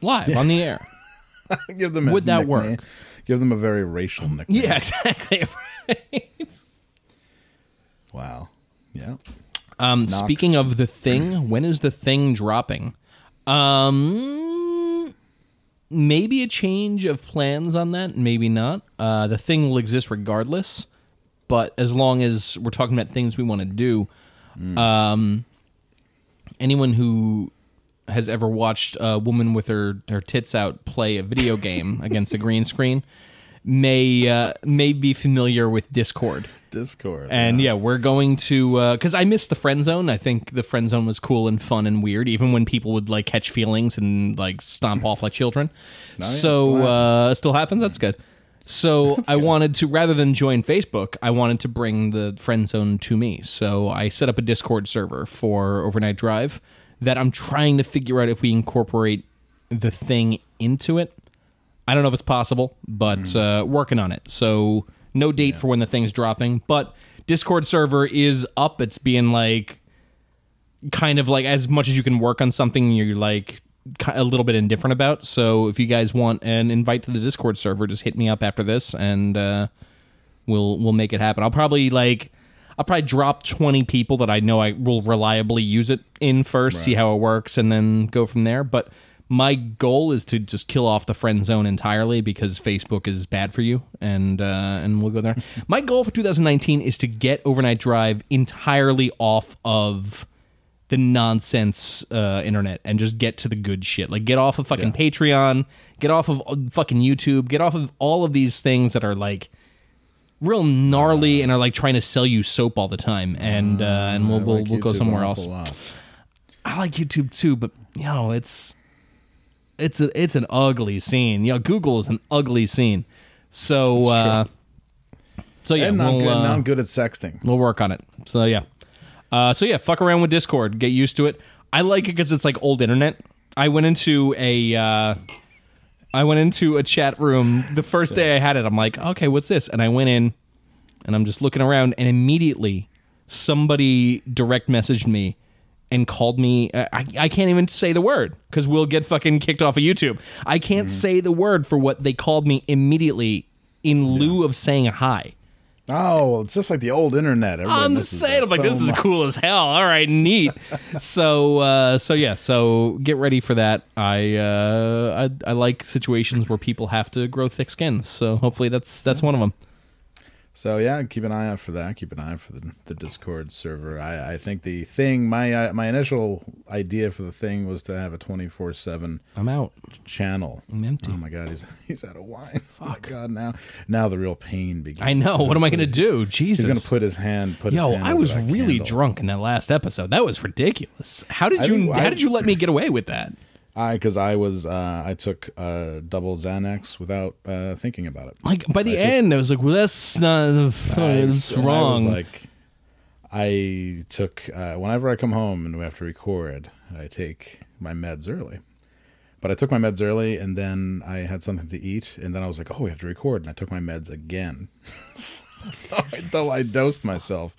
live on the air? Give them. A Would that nickname. work? Give them a very racial nickname. Yeah, exactly. Wow. Yeah. Um, speaking of the thing, when is the thing dropping? Um, maybe a change of plans on that. Maybe not. Uh, the thing will exist regardless, but as long as we're talking about things we want to do, um, anyone who has ever watched a woman with her her tits out play a video game against a green screen may uh, may be familiar with Discord. Discord. And yeah, we're going to because I missed the friend zone. I think the friend zone was cool and fun and weird, even when people would like catch feelings and like stomp off like children. yeah, so still uh, still happens. That's good. So I wanted to rather than join Facebook, I wanted to bring the friend zone to me. So I set up a Discord server for Overnight Drive that I'm trying to figure out if we incorporate the thing into it. I don't know if it's possible, but uh, working on it. So no date for when the thing's dropping, but Discord server is up. It's being like kind of like as much as you can work on something you're like a little bit indifferent about. So if you guys want an invite to the Discord server, just hit me up after this and uh, we'll we'll make it happen. I'll probably like I'll probably drop 20 people that I know I will reliably use it in first, see how it works and then go from there, but my goal is to just kill off the friend zone entirely because Facebook is bad for you, and uh, and we'll go there. my goal for 2019 is to get Overnight Drive entirely off of the nonsense uh, internet and just get to the good shit. Like get off of fucking Patreon, get off of uh, fucking YouTube, get off of all of these things that are like real gnarly and are like trying to sell you soap all the time. And uh, and we'll I we'll, like we'll go somewhere else. I like YouTube too, but you know, it's it's a, it's an ugly scene. You know, Google is an ugly scene. So uh so yeah, and not we'll, good, uh, not good at sexting. we'll work on it. So yeah. Uh so yeah, fuck around with Discord, get used to it. I like it cuz it's like old internet. I went into a uh I went into a chat room the first day I had it. I'm like, "Okay, what's this?" And I went in and I'm just looking around and immediately somebody direct messaged me and called me uh, I, I can't even say the word because we'll get fucking kicked off of youtube. I can't say the word for what they called me immediately in lieu of saying hi. Oh, well, it's just like the old internet. Everybody i'm saying i'm like so this is cool as hell. All right neat. So uh so yeah so get ready for that. I uh I, I like situations where people have to grow thick skins so hopefully that's that's one of them So yeah, keep an eye out for that. Keep an eye out for the, the Discord server. I, I think the thing my uh, my initial idea for the thing was to have a twenty four seven I'm out. channel. I'm empty. Oh my god, he's he's out of wine. Oh god, now now the real pain begins. I know. What am I going to do? Jesus, he's gonna put his hand. Put Yo, his hand I was really candle. drunk in that last episode. That was ridiculous. How did I you? think- how I- did you let me get away with that? I because I was uh, I took uh, double Xanax without uh, thinking about it. Like by the end, I was like, "Well, that's not. That's I- I wrong." was like, I took uh, whenever I come home and we have to record, I take my meds early. But I took my meds early, and then I had something to eat, and then I was like, "Oh, we have to record," and I took my meds again so I dosed myself,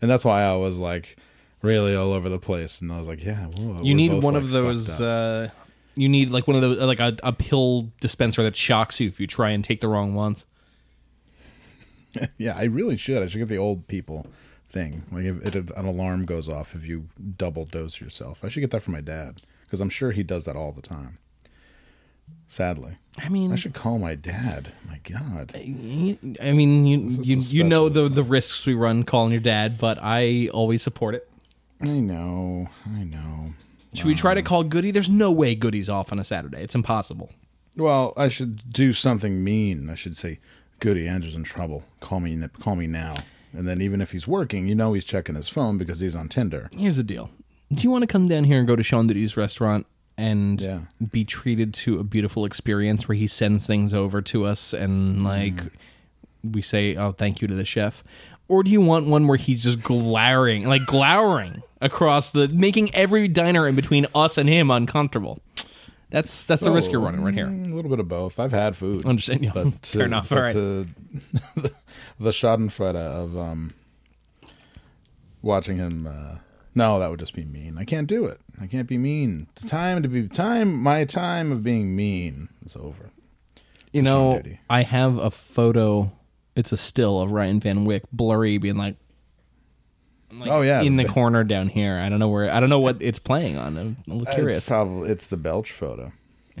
and that's why I was like really all over the place. And I was like, "Yeah, whoa, you need one like, of those. Uh, you need like one of those, like a, a pill dispenser that shocks you if you try and take the wrong ones. Yeah, I really should. I should get the old people thing. Like if, it, an alarm goes off if you double dose yourself. I should get that for my dad because I'm sure he does that all the time. Sadly, I mean, I should call my dad. My God, I mean, you you, you know the the risks we run calling your dad, but I always support it. I know, I know. Should we try to call Goody? There's no way Goody's off on a Saturday. It's impossible. Well, I should do something mean. I should say, "Goody, Andrew's in trouble. Call me, n- call me now." And then even if he's working, you know he's checking his phone because he's on Tinder. Here's the deal. Do you want to come down here and go to Sean Diddy's restaurant and Yeah. be treated to a beautiful experience where he sends things over to us and like mm-hmm. we say, "Oh, thank you" to the chef? Or do you want one where he's just glowering, like glowering across the making every diner in between us and him uncomfortable? That's that's the risk you're running right here. Mm, A little bit of both. I've had food. Understand? Yeah, but fair uh, enough. but, All right. uh, the Schadenfreude of um, watching him. Uh, no, that would just be mean. I can't do it. I can't be mean. The time to be time. My time of being mean is over. You know, I have a photo. It's a still of Ryan Van Wyck, blurry, being like, like, Oh, yeah. in the corner down here. I don't know where. I don't know what it's playing on. I'm a little curious. It's probably it's the Belch photo.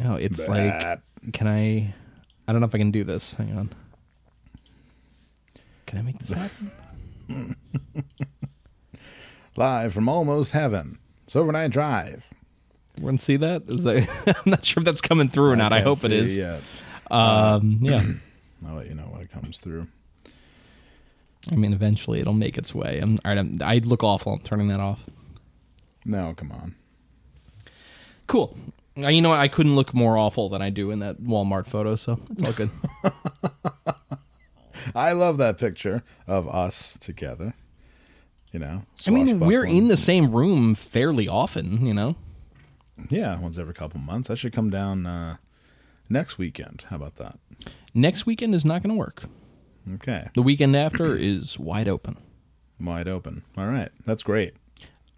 oh, it's That- like, can I? I don't know if I can do this. Hang on. Can I make this happen? Live from almost heaven. It's overnight drive. Everyone see that? Is that? I'm not sure if that's coming through or not. I hope it is. yet. Um, yeah. I'll let you know when it comes through. I mean, eventually it'll make its way. I'm, all right, I'm, I look awful. I'm turning that off. No, come on. Cool. Uh, you know what? I couldn't look more awful than I do in that Walmart photo, so it's all good. I love that picture of us together. You know, I mean, we're in the same room fairly often, you know? Yeah, once every couple months. I should come down uh, next weekend. How about that? Next weekend is not going to work. Okay, The weekend after is wide open. wide open. All right, that's great.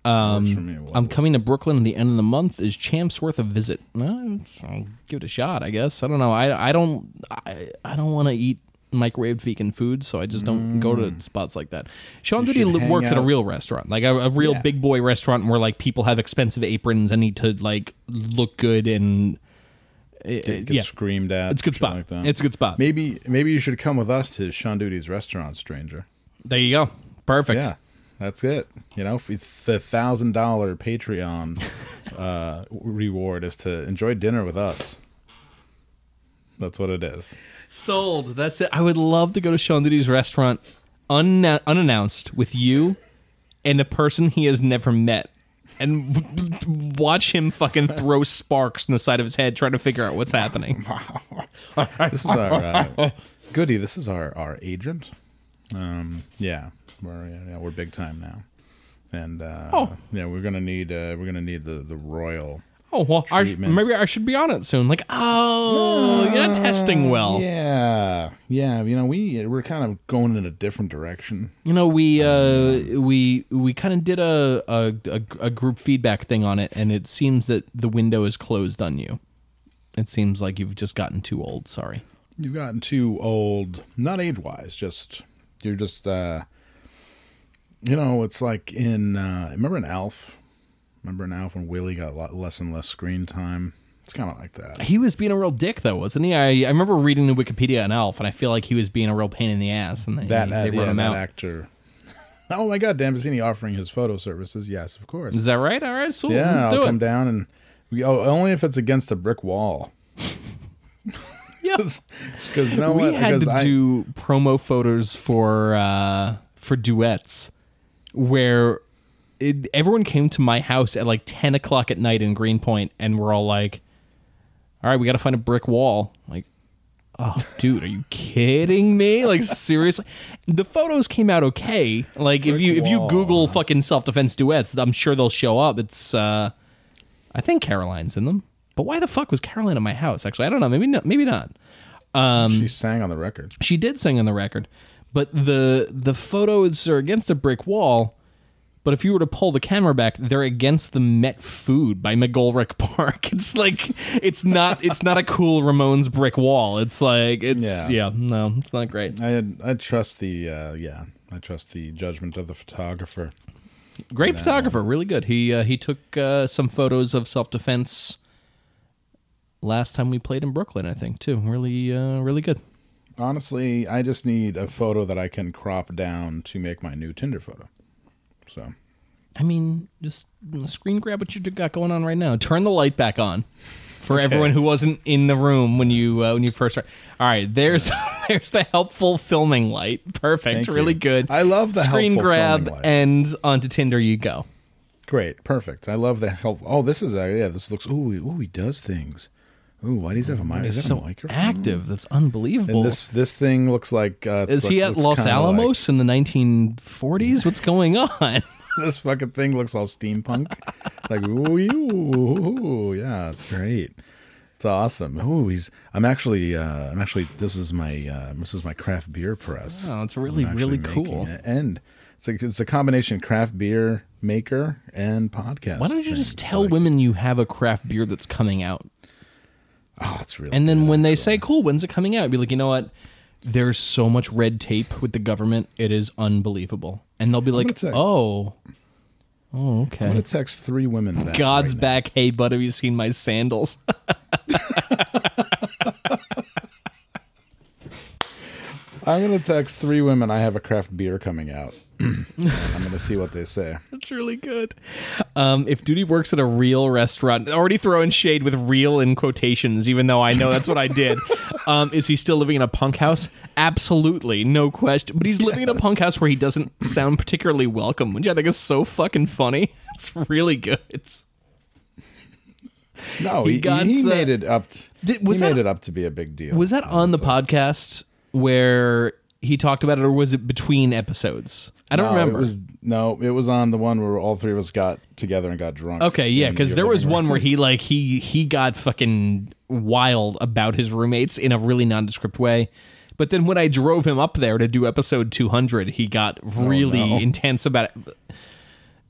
Works for me. Um, I'm coming to Brooklyn at the end of the month. Is Champs worth a visit? Well, I'll give it a shot, I guess. I don't know. I, I don't I, I don't want to eat microwaved vegan food, so I just don't go to spots like that. Sean Mm. Goody works at a real restaurant, like a, a real Yeah. big boy restaurant where like people have expensive aprons and need to like look good and uh, Get, get yeah, screamed at. it's a good spot. Like that. it's a good spot. maybe maybe you should come with us to Sean Duty's restaurant, stranger. There you go. Perfect. Yeah, that's it. You know, the thousand dollar Patreon uh, reward is to enjoy dinner with us. That's what it is. Sold. That's it. I would love to go to Sean Diddy's restaurant unna- unannounced with you and a person he has never met. And w- w- watch him fucking throw sparks in the side of his head trying to figure out what's happening. This is our uh, goody. This is our our agent. Um, yeah, we're yeah, yeah, we're big time now, and uh, Oh. yeah, we're gonna need uh, we're gonna need the the royal. Oh, well, I sh- Treatment. maybe I should be on it soon. Like, oh, you're not testing well. Yeah, yeah. You know, we we're kind of going in a different direction. You know, we uh, we we kind of did a, a a a group feedback thing on it, and it seems that the window is closed on you. It seems like you've just gotten too old. Sorry. You've gotten too old, not age wise. Just you're just uh, you know, it's like in uh, remember in Alf. Remember now when Willie got a lot less and less screen time It's kind of like that. He was being a real dick, though, wasn't he? I, I remember reading the Wikipedia on Alf, and I feel like he was being a real pain in the ass, and they, That, they run yeah, him out. actor. Oh my God, Dan Bassini offering his photo services. Yes, of course. Is that right? All right, so yeah, let's I'll do come down and we, oh, only if it's against a brick wall. yes, Because you know we what? had Because to I- do promo photos for uh, for duets where it, everyone came to my house at like 10 o'clock at night in greenpoint and we're all like all right we gotta find a brick wall. Like oh dude are you kidding me? Like seriously. The photos came out okay. Like if you if you wall. google fucking self-defense duets i'm sure they'll show up. It's uh i think caroline's in them. But why the fuck was caroline in my house actually? I don't know. Maybe not maybe not. She sang on the record. she did sing on the record, but the the photos are against a brick wall. But if you were to pull the camera back, they're against the Met Food by McGolrick Park. It's like it's not it's not a cool Ramones brick wall. It's like it's yeah, Yeah. no, it's not great. I I trust the uh, yeah, I trust the judgment of the photographer. Great photographer, really good. He uh, he took uh, some photos of self defense last time we played in Brooklyn, I think too. Really uh, really good. Honestly, I just need a photo that I can crop down to make my new Tinder photo. So I mean, just screen grab what you got going on right now. Turn the light back on for everyone who wasn't in the room when you uh, when you first. Started. All right, there's there's the helpful filming light. Perfect, Thank really you. good. I love the screen grab and onto Tinder you go. great, perfect. I love the help. Oh, this is a yeah. This looks. Ooh, ooh, he does things. Ooh, why does he have a mic? Is that a so microphone? active. That's unbelievable. And this this thing looks like. Uh, Is he like- at Los Alamos in the 1940s? What's going on? This fucking thing looks all steampunk. like ooh, ooh, ooh, yeah, it's great. It's awesome. Ooh, he's. I'm actually. Uh, I'm actually. This is my. Uh, this is my craft beer press. Oh, it's really, really cool. it. And it's a, it's a combination craft beer maker and podcast. Why don't you just tell Like, women you have a craft beer that's coming out? Oh, it's really. And then when they say, "Cool, when's it coming out?" I'd Be like, "You know what? There's so much red tape with the government. It is unbelievable." And they'll be like, say- "Oh, oh, I'm okay." gonna text three women. Back God's right now. back. Hey, bud, have you seen my sandals? I'm gonna text three women. I have a craft beer coming out. I'm gonna see what they say. That's really good. Um, if Duty works at a real restaurant, already throwing shade with real in quotations, even though I know that's what I did. Um, is he still living in a punk house? Absolutely, no question. But he's living in a punk house where he doesn't sound particularly welcome, which I think is so fucking funny. It's really good. No, He he, got, he uh, made it up. t- Did- was he made that- it up to be a big deal. Was that on the podcast where he talked about it, or was it between episodes? I don't No, remember. It was no, it was on the one where all three of us got together and got drunk. Okay, yeah, because there was one where he like he he got fucking wild about his roommates in a really nondescript way. But then when I drove him up there to do episode 200, he got really Oh, no. intense about it.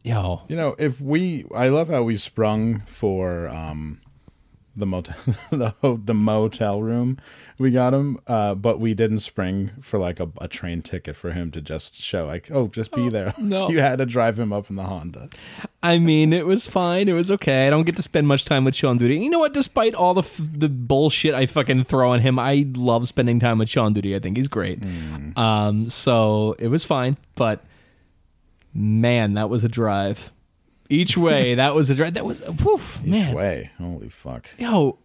Yo, You know, if we, I love how we sprung for um, the motel, the the motel room. We got him, uh, but we didn't spring for like a, a train ticket for him to just show, like, oh, just be there. no. you had to drive him up in the Honda. I mean, it was fine. It was okay. I don't get to spend much time with Sean Duty. You know what? Despite all the f- the bullshit I fucking throw on him, I love spending time with Sean Duty. I think he's great. Um, so it was fine. But man, that was a drive. Each way, that was a drive. That was woof, man. Way, holy fuck! Yo,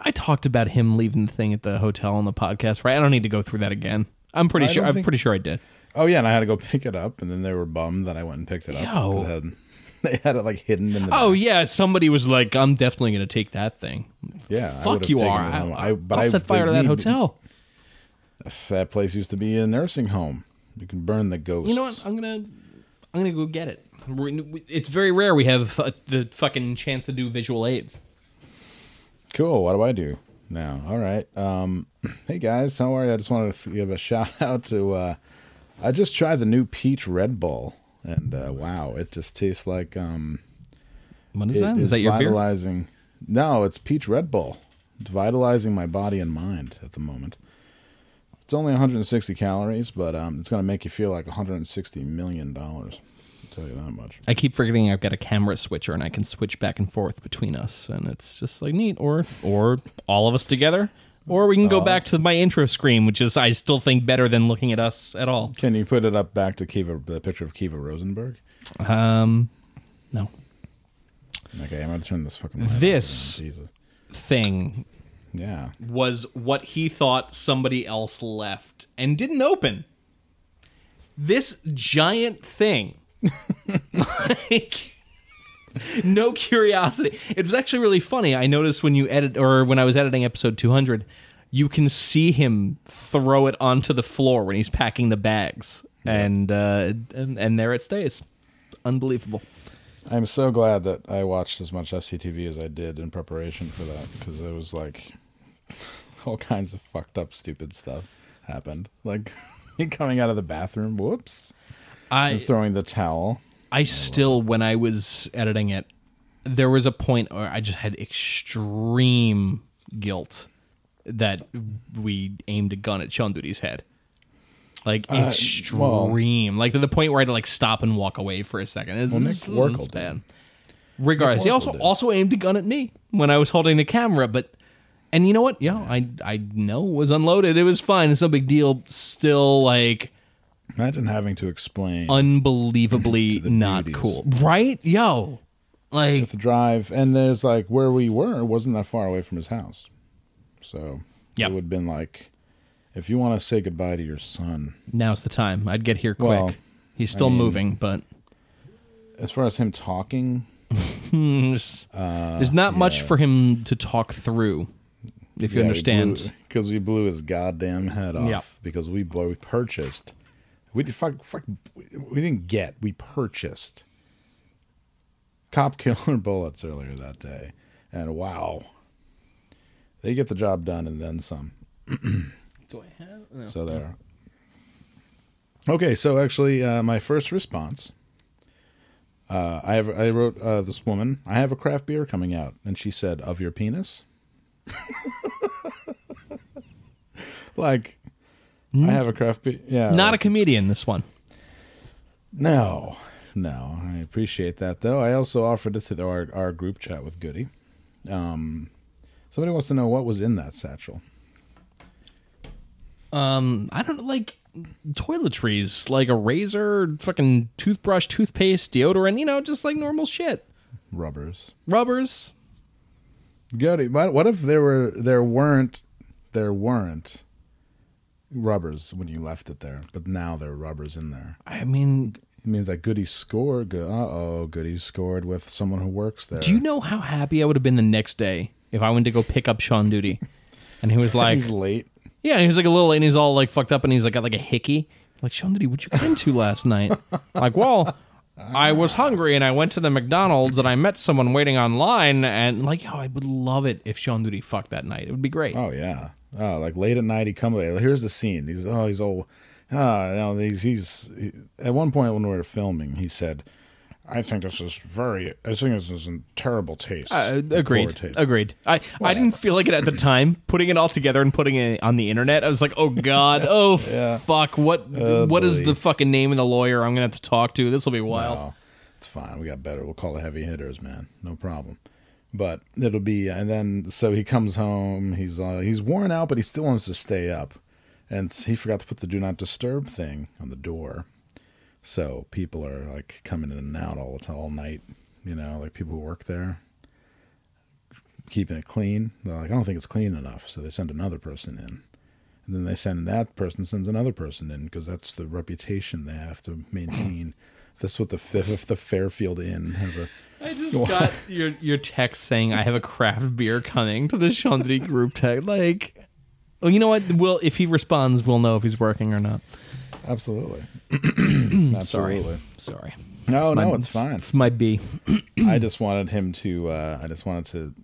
I talked about him leaving the thing at the hotel on the podcast, right? I don't need to go through that again. I'm pretty I sure. I'm think- pretty sure I did. Oh yeah, and I had to go pick it up, and then they were bummed that I went and picked it up. Yo. 'cause had- they had it like hidden in the. Oh yeah, somebody was like, "I'm definitely going to take that thing." yeah, Fuck you are. I, I, but will I set fire to that hotel. That place used to be a nursing home. You can burn the ghosts. You know what? I'm gonna I'm gonna go get it. It's very rare we have uh, the fucking chance to do visual aids. Cool. What do I do now? All right. Um, hey guys, how are you? I just wanted to give a shout out to. Uh, I just tried the new peach Red Bull, and uh, wow, it just tastes like. Um, What is that? Is that your beer? No, it's peach Red Bull. It's vitalizing my body and mind at the moment. It's only 160 calories, but um, it's going to make you feel like 160 million dollars. Tell you that much. I keep forgetting I've got a camera switcher and I can switch back and forth between us, and it's just like neat. Or or all of us together, or we can go back to my intro screen, which is I still think better than looking at us at all. Can you put it up back to Kiva, the picture of Kiva Rosenberg? Um, no Okay, I'm gonna turn this fucking. light off This- again. Jesus. thing Yeah. was what he thought somebody else left and didn't open. This giant thing. Like no curiosity. It was actually really funny. I noticed when you edit or when I was editing episode 200, you can see him throw it onto the floor when he's packing the bags and uh and, and there it stays. Unbelievable. I'm so glad that I watched as much SCTV as I did in preparation for that because it was like all kinds of fucked up, stupid stuff happened. Like coming out of the bathroom, whoops, I throwing the towel. I still, when I was editing it, there was a point where I just had extreme guilt that we aimed a gun at Sean Duty's head. Like Uh, extreme, like to the point where I had to like stop and walk away for a second. It's, Well, Nick it's Warkle bad. Regardless, he Nick Warkle also did. also aimed a gun at me when I was holding the camera, but and you know what? Yeah, I I know it was unloaded. It was fine. It's no big deal. Still, like Imagine having to explain unbelievably To not beauties. cool, right? Yo, like with the drive, and there's like where we were wasn't that far away from his house, so Yep. it would have been like if you want to say goodbye to your son. now's the time. I'd get here quick. Well, He's still mean- moving, but As far as him talking, there's, there's not much Uh, for him to talk through. If you understand, because we blew his goddamn head off Yeah. because we blew, we purchased. We did- fuck fuck. We didn't get. We purchased cop killer bullets earlier that day, and wow, they get the job done and then some. do I have? No. So there. Okay, so actually, uh, my first response, uh, I have I wrote uh, this woman. I have a craft beer coming out, and she said, "Of your penis." like, I have a craft beer. Yeah, not a comedian. This one. No, no. I appreciate that though. I also offered it to our our group chat with Goody. Um, somebody wants to know what was in that satchel. Um, I don't like toiletries, like a razor, fucking toothbrush, toothpaste, deodorant. You know, just like normal shit. Rubbers. Rubbers. Goody. What, what if there were there weren't there weren't rubbers when you left it there, but now there are rubbers in there? I mean, It means that Goody scored. Go, uh oh, Goody scored with someone who works there. do you know how happy I would have been the next day if I went to go pick up Sean Duty, and he was like, He's late. Yeah, and he was like a little, late and he's all like fucked up, and he's like got like a hickey. Like, Sean, Duty, what you get into last night? like, well, I was hungry, and I went to the McDonald's, and I met someone waiting online, and like, oh, I would love it if Sean Duty fucked that night. It would be great. Oh yeah. Oh, like late at night he come away. Here's the scene. He's oh he's old. Ah, you know, he's he's he, at one point when we were filming, he said, "I think this is very. I think this is in terrible taste. Uh, agreed. taste." Agreed. I, I didn't feel like it at the time. Putting it all together and putting it on the internet, I was like, oh god, oh fuck, what Oh, what is the fucking name of the lawyer I'm gonna have to talk to? This will be wild. No, it's fine. We got better. We'll call the heavy hitters, man. No problem. But it'll be, and then so he comes home. He's uh, he's worn out, but he still wants to stay up, and he forgot to put the do not disturb thing on the door. So people are like coming in and out all all night. You know, like people who work there, keeping it clean. They're like, I don't think it's clean enough, so they send another person in. And then they send that person sends another person in because that's the reputation they have to maintain. That's what the if the Fairfield Inn has a. I just got your your text saying I have a craft beer coming to the Chandri group text. Like, well, you know what? We'll if he responds, we'll know if he's working or not. Absolutely. Absolutely. sorry. No, My- no, it's fine. It's my B. I just wanted him to. Uh, I just wanted to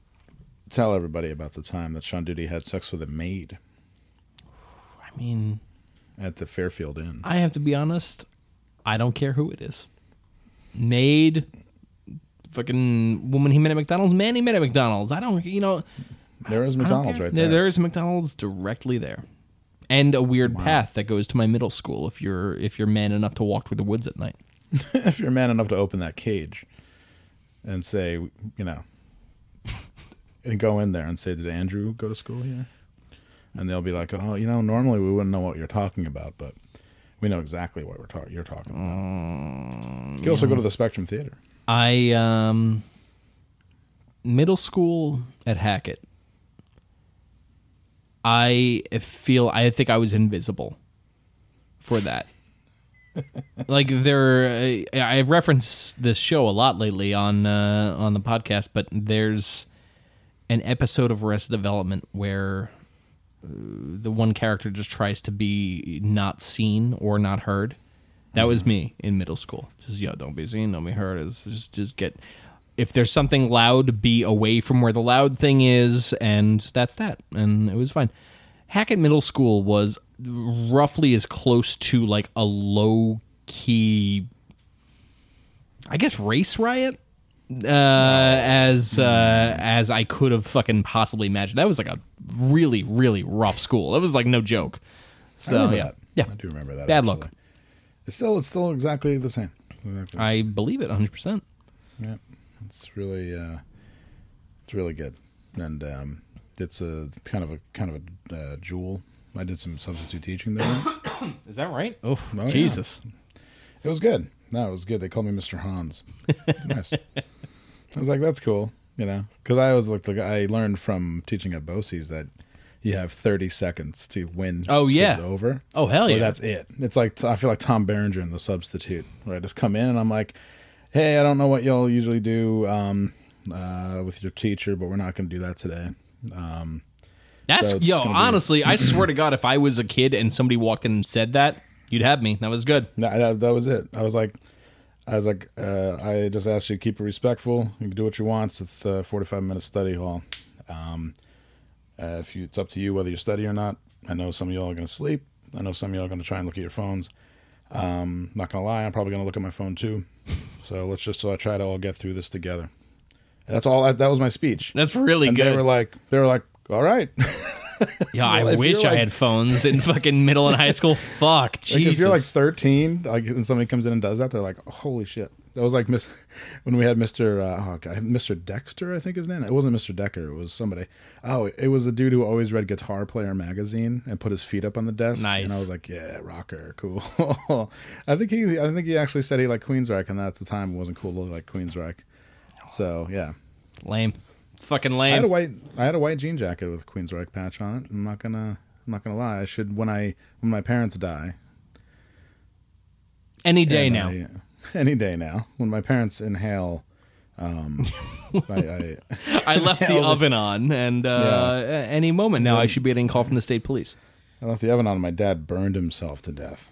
tell everybody about the time that Sean Duty had sex with a maid I mean, at the Fairfield Inn. I have to be honest. I don't care who it is. Maid, fucking woman he met at McDonald's, man he met at McDonald's. I don't, you know. There is McDonald's right There- there. Is McDonald's directly there, and a weird path that goes to my middle school. If you're if you're man enough to walk through the woods at night. if you're man enough to open that cage and say, you know, and go in there and say, "Did Andrew go to school here?" And they'll be like, "Oh, you know, normally we wouldn't know what you're talking about, but we know exactly what we're talking. You're talking about." you can also go to the Spectrum Theater. I um middle school at Hackett. I feel I think I was invisible for that. like there, I've referenced this show a lot lately on uh, on the podcast, but there's an episode of Arrested Development where uh, the one character just tries to be not seen or not heard. That was me in middle school. Just yo, don't be seen, don't be heard. It's just just get if there's something loud, be away from where the loud thing is, and that's that. And it was fine. Hackett Middle School was roughly as close to like a low key, I guess, race riot uh, as uh, as I could have fucking possibly imagined. That was like a really really rough school. That was like no joke. So yeah, that. yeah, I do remember that. Bad actually. luck. It's still it's still exactly the same. Exactly. I believe it 100. percent Yeah, it's really uh, it's really good, and um, it's a kind of a kind of a uh, jewel. I did some substitute teaching there. once. Is that right? Oof, Oh, yeah. Jesus. it was good. No, it was good. They called me Mr. Hans. It's nice. I was like, that's cool, you know, because I always looked like I learned from teaching at BOCES that you have 30 seconds to win. Oh, yeah. over. Oh hell yeah! that's it. It's like I feel like Tom Berenger in the substitute, where I just come in and I'm like, "Hey, I don't know what y'all usually do um, uh, with your teacher, but we're not going to do that today." Um, That's So yo. gonna be- Honestly, I swear to God, if I was a kid and somebody walked in and said that, you'd have me. That was good. that, that, that was it. I was like, I was like, uh, I just asked you to keep it respectful. You can do what you want. It's a 45 minute study hall. Um, uh, if you, it's up to you whether you study or not. I know some of y'all are going to sleep. I know some of y'all are going to try and look at your phones. Um, not gonna lie, I'm probably gonna look at my phone too. So let's just so I try to all get through this together. And that's all. That was my speech. That's really and good. they were like, they were like, all right. yeah, I wish I like- had phones in fucking middle and high school. Fuck, Like Jesus. if you're like 13, like and somebody comes in and does that, they're like, "Holy shit!" That was like Miss when we had Mr. Uh, oh God, Mr. Dexter, I think his name. It wasn't Mr. Decker. It was somebody. Oh, it was the dude who always read Guitar Player magazine and put his feet up on the desk. Nice. And I was like, "Yeah, rocker, cool." I think he, I think he actually said he liked Queensryche, and that at the time it wasn't cool to like Queensryche. So yeah, lame. fucking lame. I had a white I had a white jean jacket with a Queensryche patch on it. I'm not gonna I'm not gonna lie. I should when I when my parents die. Any day now. I- any day now. When my parents inhale, um, I, I I left the oven on, and uh, any moment now, I should be getting a call from the state police. I left the oven on. and My dad burned himself to death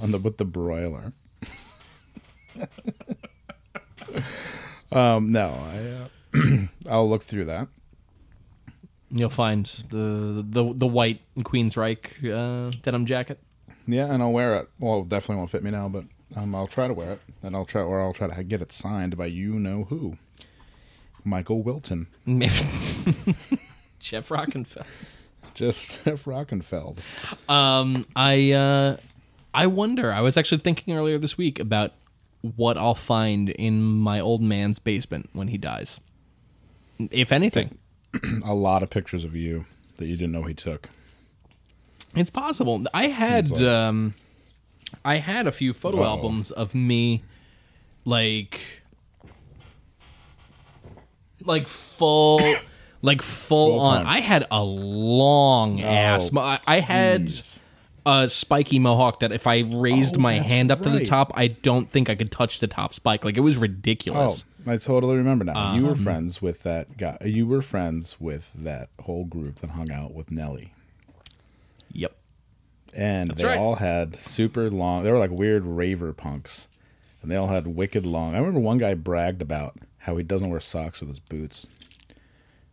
on the with the broiler. um, no, I uh, I'll look through that. You'll find the the the white Queensryche uh, denim jacket. Yeah, and I'll wear it. Well, it definitely won't fit me now, but um, I'll try to wear it, and I'll try, or I'll try to get it signed by you know who, Michael Wilton, Jeff Rockenfield. just Jeff Rockenfield. Um, I uh, I wonder. I was actually thinking earlier this week about what I'll find in my old man's basement when he dies. If anything, A lot of pictures of you that you didn't know he took. it's possible. I had Seems like- um, I had a few photo Uh-oh. albums of me, like, like full. Like full, Full on. punk. I had a long ass. Oh, I, I had a spiky mohawk that if I raised Oh, my hand up to the top, I don't think I could touch the top spike. Like it was Oh, ridiculous. I totally remember now. you were Um, friends with that guy. You were friends with that whole group that hung out with Nelly. Yep. And That's they right. all had super long. They were like weird raver punks, and they all had wicked long. I remember one guy bragged about how he doesn't wear socks with his boots,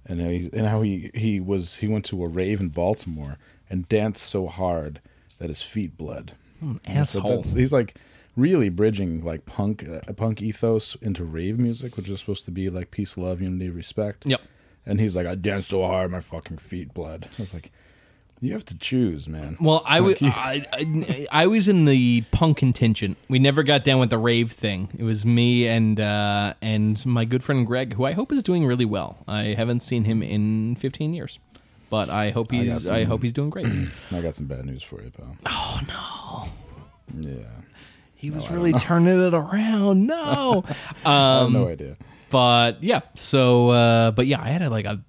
and how he, and how he he was he went to a rave in Baltimore and danced so hard that his feet bled. And so Asshole. that's- he's like really bridging like punk uh, punk ethos into rave music, which is supposed to be like peace, love, unity, respect. Yep. And he's like, I danced so hard, my fucking feet bled. I was like, You have to choose, man. Well, I was I, I, I was in the punk contingent. We never got down with the rave thing. It was me and uh, and my good friend Greg, who I hope is doing really well. I haven't seen him in 15 years, but I hope got he's I, some- hope he's doing great. I got some bad news for you, pal. oh no, Yeah. he was really turning it around. No, I have um, no idea. but yeah. So, uh, but yeah, I had a, like a,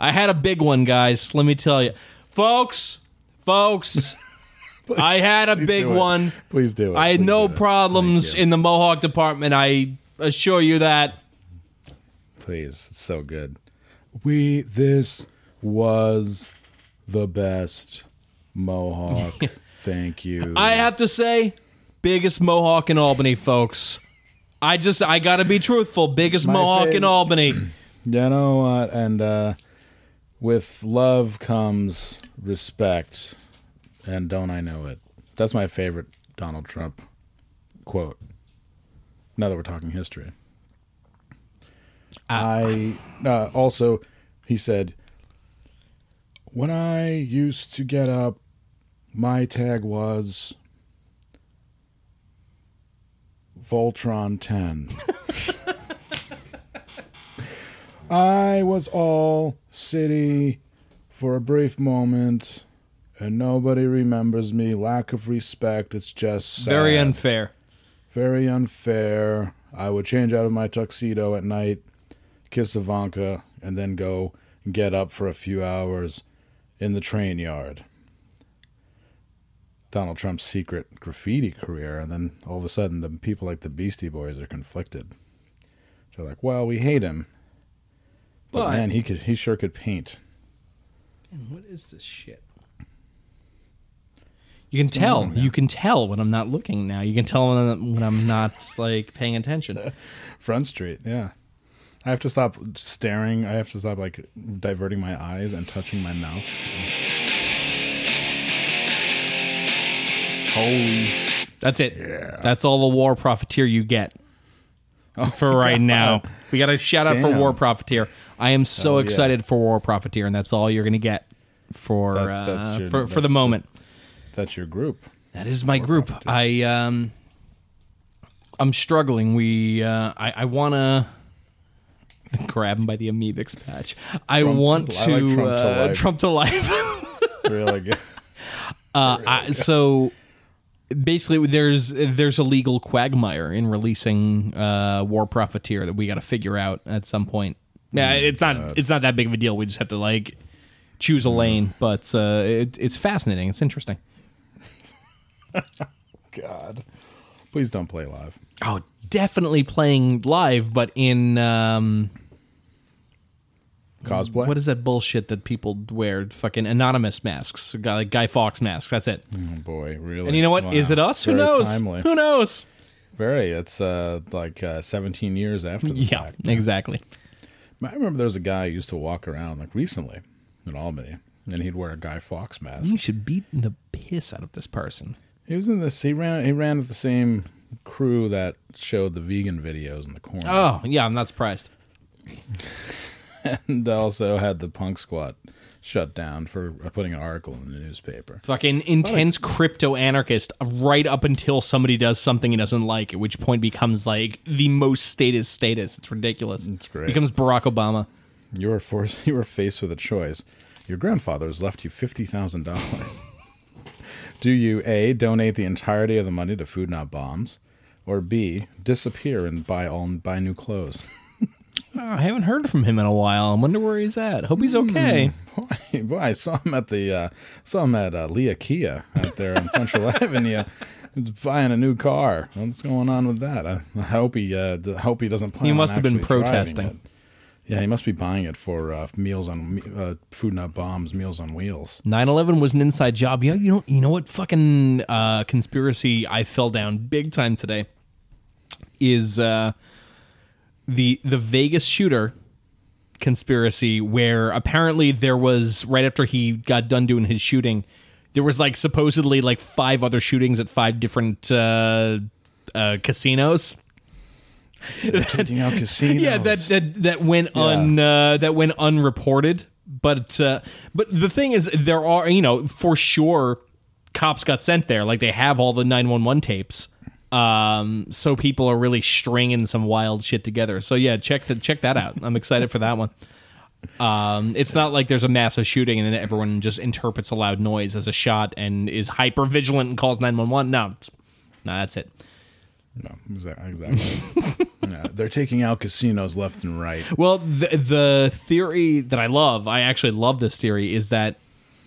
I had a big one, guys. Let me tell you, folks, folks. I had a big one. Please do it. I had Please no problems in the Mohawk department. I assure you that. Please, it's so good. We this was the best Mohawk. Thank you. I have to say, biggest Mohawk in Albany, folks. I just I gotta be truthful. Biggest My Mohawk in Albany. You know what? And uh, with love comes respect, and don't I know it? That's my favorite Donald Trump quote. Now that we're talking history, I uh, also he said, "When I used to get up, my tag was." Voltron 10. I was all city for a brief moment, and nobody remembers me. Lack of respect. It's just sad. Very unfair. Very unfair. I would change out of my tuxedo at night, kiss Ivanka, and then go and get up for a few hours in the train yard. Donald Trump's secret graffiti career, and then all of a sudden, the people like the Beastie Boys are conflicted. They're like, "Well, we hate him, but, But- man, he could, he sure could paint." And What is this shit? You can tell. You can tell when I'm not looking now. You can tell when I'm, when I'm not like paying attention. Front Street, yeah. I have to stop staring. I have to stop like diverting my eyes and touching my mouth. Holy That's it. Yeah. That's all the War Profiteer you get for right now. We got a shout out for War Profiteer. I am so Oh, yeah. excited for War Profiteer, and that's all you're going to get for That's- that's uh, your- for, for the moment. that's your group. That is my group. I um, I'm struggling. We uh, I, I want to grab him by the Amebix patch. I Trump- want I to, like Trump to uh, life. Trump to life. Really good. Uh, I, so basically, there's there's a legal quagmire in releasing uh, War Profiteer that we got to figure out at some point. Yeah, it's not it's not that big of a deal. We just have to like choose a lane, but uh, it, it's fascinating. It's interesting. God, please don't play live. Oh, definitely playing live, but in um, Cosplay. what is that bullshit that people wear? Fucking anonymous masks, guy like Guy Fawkes masks. That's it. Oh boy, really? And you know what? Wow. Is it us? Who Very knows? Timely. Who knows? Very. It's uh, like uh, 17 years after the Yeah, fact. exactly. I remember there was a guy who used to walk around like recently in Albany, and he'd wear a Guy Fawkes mask. You should beat the piss out of this person. He was in this. He ran. He ran with the same crew that showed the vegan videos in the corner, Oh, yeah, I'm not surprised. and also had the punk squat shut down for putting an article in the newspaper. Fucking intense crypto anarchist right up until somebody does something he doesn't like, at which point becomes like the most status status. It's ridiculous. It's great. Becomes Barack Obama. You were forced. You were faced with a choice. Your grandfather has left you fifty thousand dollars. Do you a donate the entirety of the money to Food Not Bombs, or b disappear and buy all buy new clothes? Oh, I haven't heard from him in a while. I wonder where he's at. Hope he's okay. Boy, boy, I saw him at the uh, saw him at uh, Lia Kia out there on Central Avenue, buying a new car. What's going on with that? I, I hope he uh, d- hope he doesn't plan. He must have been protesting. Yeah, he must be buying it for uh, meals on uh, Food Not Bombs, Meals on Wheels. 9/11 was an inside job. You know, you know, you know what fucking uh, conspiracy I fell down big time today is uh, the the Vegas shooter conspiracy where apparently there was right after he got done doing his shooting there was like supposedly like five other shootings at five different uh, uh, casinos out casinos. yeah that that that went un uh, that went unreported but uh, but the thing is, there are you know for sure cops got sent there. Like they have all the nine one one tapes. Um, so people are really stringing some wild shit together. So yeah, check the, check that out. I'm excited for that one. Um, it's not like there's a massive shooting and then everyone just interprets a loud noise as a shot and is hyper vigilant and calls 911. No, it's- no, that's it. No, exa- exactly. yeah, they're taking out casinos left and right. Well, the the theory that I love, I actually love this theory, is that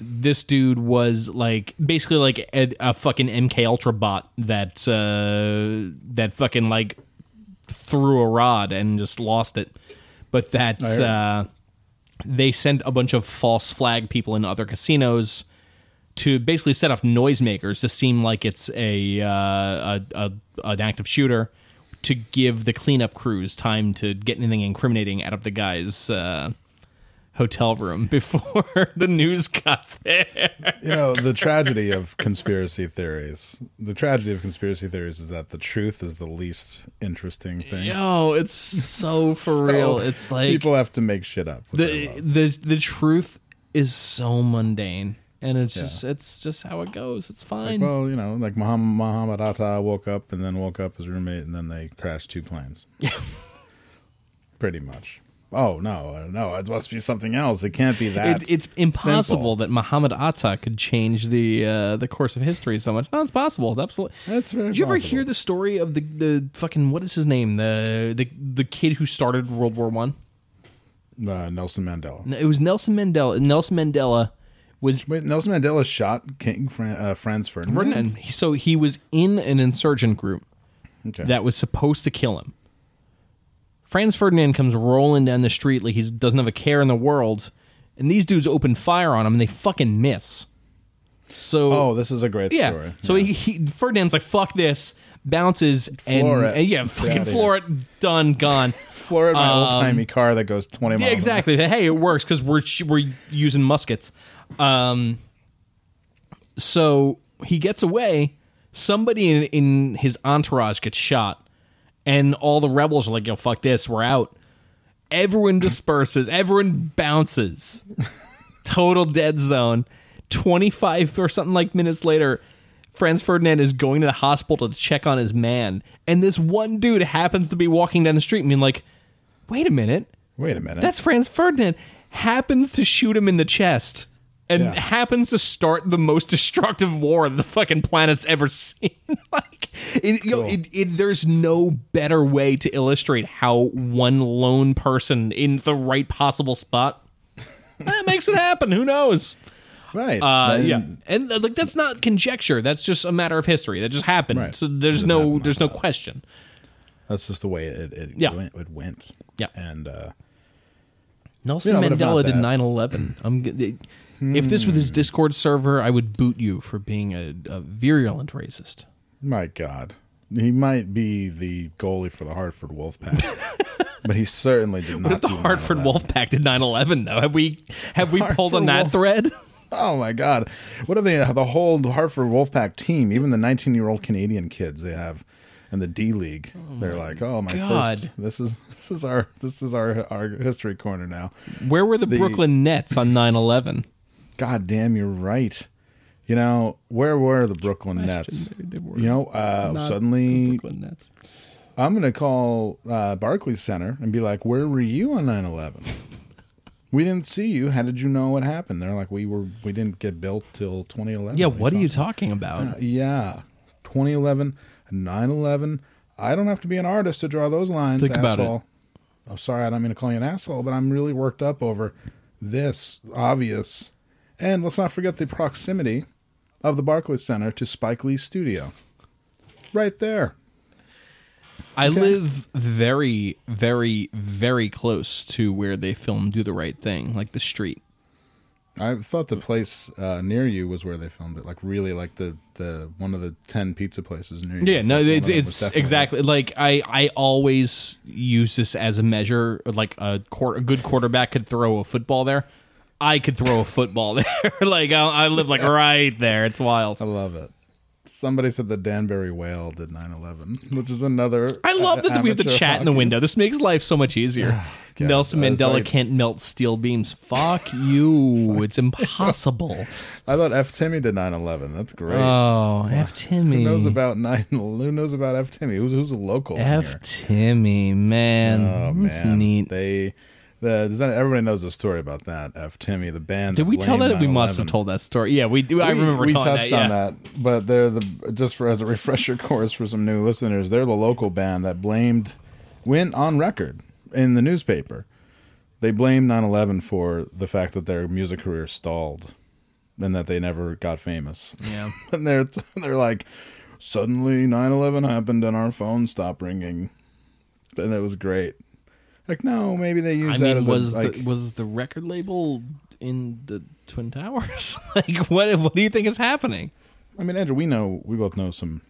this dude was like basically like a, a fucking MK Ultra bot that uh, that fucking like threw a rod and just lost it, but that's uh, they sent a bunch of false flag people in other casinos to basically set off noisemakers to seem like it's a, uh, a, a an active shooter to give the cleanup crews time to get anything incriminating out of the guy's uh, hotel room before the news got there. You know, the tragedy of conspiracy theories. The tragedy of conspiracy theories is that the truth is the least interesting thing. Yo, it's so for real. It's like people have to make shit up. the the the truth is so mundane, and it's just it's just how it goes. It's fine. well, you know, like Muhammad, Muhammad Atta woke up and then woke up his roommate and then they crashed two planes. Pretty much. Oh no, no! It must be something else. It can't be that. It, it's impossible simple. that Muhammad Atta could change the uh, the course of history so much. No, it's possible. Absolutely. That's very Did you ever possible. hear the story of the the fucking what is his name the the the kid who started World War One? uh, Nelson Mandela. It was Nelson Mandela. Nelson Mandela was Wait, Nelson Mandela shot King Fran- uh, Franz Ferdinand. Ferdinand. So he was in an insurgent group Okay. that was supposed to kill him. Franz Ferdinand comes rolling down the street like he doesn't have a care in the world, and these dudes open fire on him and they fucking miss. So oh, this is a great yeah, story. so He, he Ferdinand's like fuck this, bounces and, Floor it. and yeah, fucking floor it, done, gone. Floor at my old timey car that goes twenty miles. Um, Yeah, exactly. Hey, it works because we're we're using muskets. Um, so he gets away. Somebody in, in his entourage gets shot, and all the rebels are like, "Yo, fuck this, we're out." Everyone disperses. Everyone bounces. Total dead zone. Twenty five or something like minutes later. Franz Ferdinand is going to the hospital to check on his man, and this one dude happens to be walking down the street and being like, "Wait a minute, Wait a minute. that's Franz Ferdinand. Happens to shoot him in the chest and Yeah. happens to start the most destructive war the fucking planet's ever seen. like, it, you know, it, it, there's no better way to illustrate how one lone person in the right possible spot that makes it happen. Who knows? right. Uh, And- yeah, and uh, like that's not conjecture. That's just a matter of history. That just happened. Right. So there's no there's no question. That's just the way it it, Yeah. went, it went. Yeah. And uh, Nelson Yeah, but Mandela did that- 9/11. I'm g- if this was his hmm. Discord server, I would boot you for being a, a virulent racist. my God, he might be the goalie for the Hartford Wolfpack, but he certainly did not. What if the do Hartford 9/11. Wolfpack did 9/11 though? Have we have we pulled on that Wolf- thread? Oh my God! What are they? Uh, the whole Hartford Wolfpack team, even the 19-year-old Canadian kids they have in the D League, oh, they're like, "Oh my God. first, this is this is our this is our our history corner now." Where were the, Brooklyn Nets on 9/11? God damn, you're right. You know where were the Brooklyn Nets? They You know, uh, suddenly the Brooklyn Nets. I'm going to call uh, Barclays Center and be like, "Where were you on 9/11? we didn't see you. How did you know what happened?" They're like, "We were we didn't get built till 2011." Yeah, what are you talking about? Yeah, 2011, 9/11. I don't have to be an artist to draw those lines. Think about it. I'm sorry, I don't mean to call you an asshole, but I'm really worked up over this obvious. And let's not forget the proximity of the Barclays Center to Spike Lee's studio. Right there. I live very, very, very close to where they filmed "Do the Right Thing," like the street. I thought the place uh, near you was where they filmed it, like really, like the, the one of the ten pizza places near you. Yeah, no, it's it's exactly like I I always use this as a measure. Like a court, a good quarterback could throw a football there. I could throw a football there. like I, I live like right there. It's wild. I love it. Somebody said the Danbury Whale did 9/11, which is another. I love a- that we have the chat in the window. This makes life so much easier. God, Nelson Mandela right. can't melt steel beams. Fuck you. It's impossible. I thought F Timmy did 9/11. That's great. oh, F Timmy. Who knows about nine? Who knows about F Timmy? Who's, who's a local? F. Timmy, man. Oh That's man, neat. They, the does that, everybody knows the story about that. F Timmy, the band. Did we tell that? We must have told that story. Yeah, we do. I remember we touched that. on yeah. that, but they're the just for as a refresher course for some new listeners. They're the local band that blamed went on record in the newspaper. They blamed 9/11 for the fact that their music career stalled and that they never got famous. Yeah. and they're they're like, suddenly 9/11 happened and our phone stopped ringing, and it was great. Like, no, maybe they used I that mean, as was a, like, the was the record label in the Twin Towers? like, what what do you think is happening? I mean, Andrew, we know we both know some.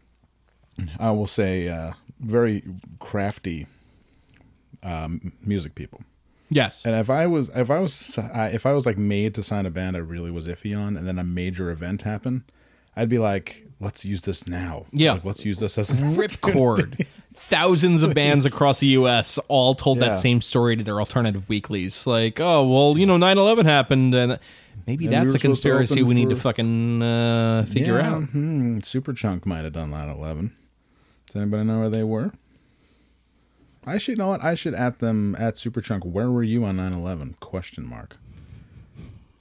I will say, uh, very crafty um, music people. Yes. And if I was, if I was, uh, if I was like made to sign a band I really was iffy on, and then a major event happened, I'd be like, let's use this now. Yeah. Like, let's use this as a Ripcord. Thousands of bands across the U.S. all told Yeah. that same story to their alternative weeklies. Like, oh, well, you know, 9 11 happened, and maybe And that's were a conspiracy we need to fucking uh, figure Yeah, out. Hmm, Superchunk might have done 9/11. Does anybody know where they were? I should know what I should at them at Superchunk. Where were you on 9/11? Question mark.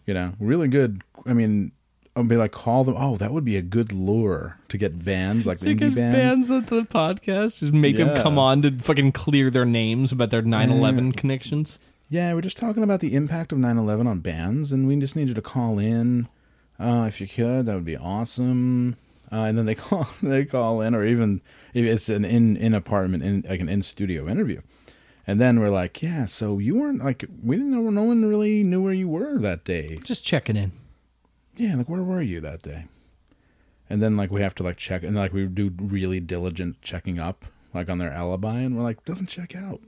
You know, really good. I mean, I'll be like, call them. Oh, that would be a good lure to get bands like They indie get bands. bands at the podcast, just make them come on to fucking clear their names about their 9 11 connections. Yeah, we're just talking about the impact of 9/11 on bands, and we just need you to call in. Uh, if you could, that would be awesome. Uh, and then they call, they call in, or even if it's an in in apartment, in like an in studio interview. And then we're like, yeah, so you weren't like we didn't know, no one really knew where you were that day. Just checking in. Yeah, like where were you that day? And then like we have to like check, and like we do really diligent checking up, like on their alibi, and we're like, doesn't check out.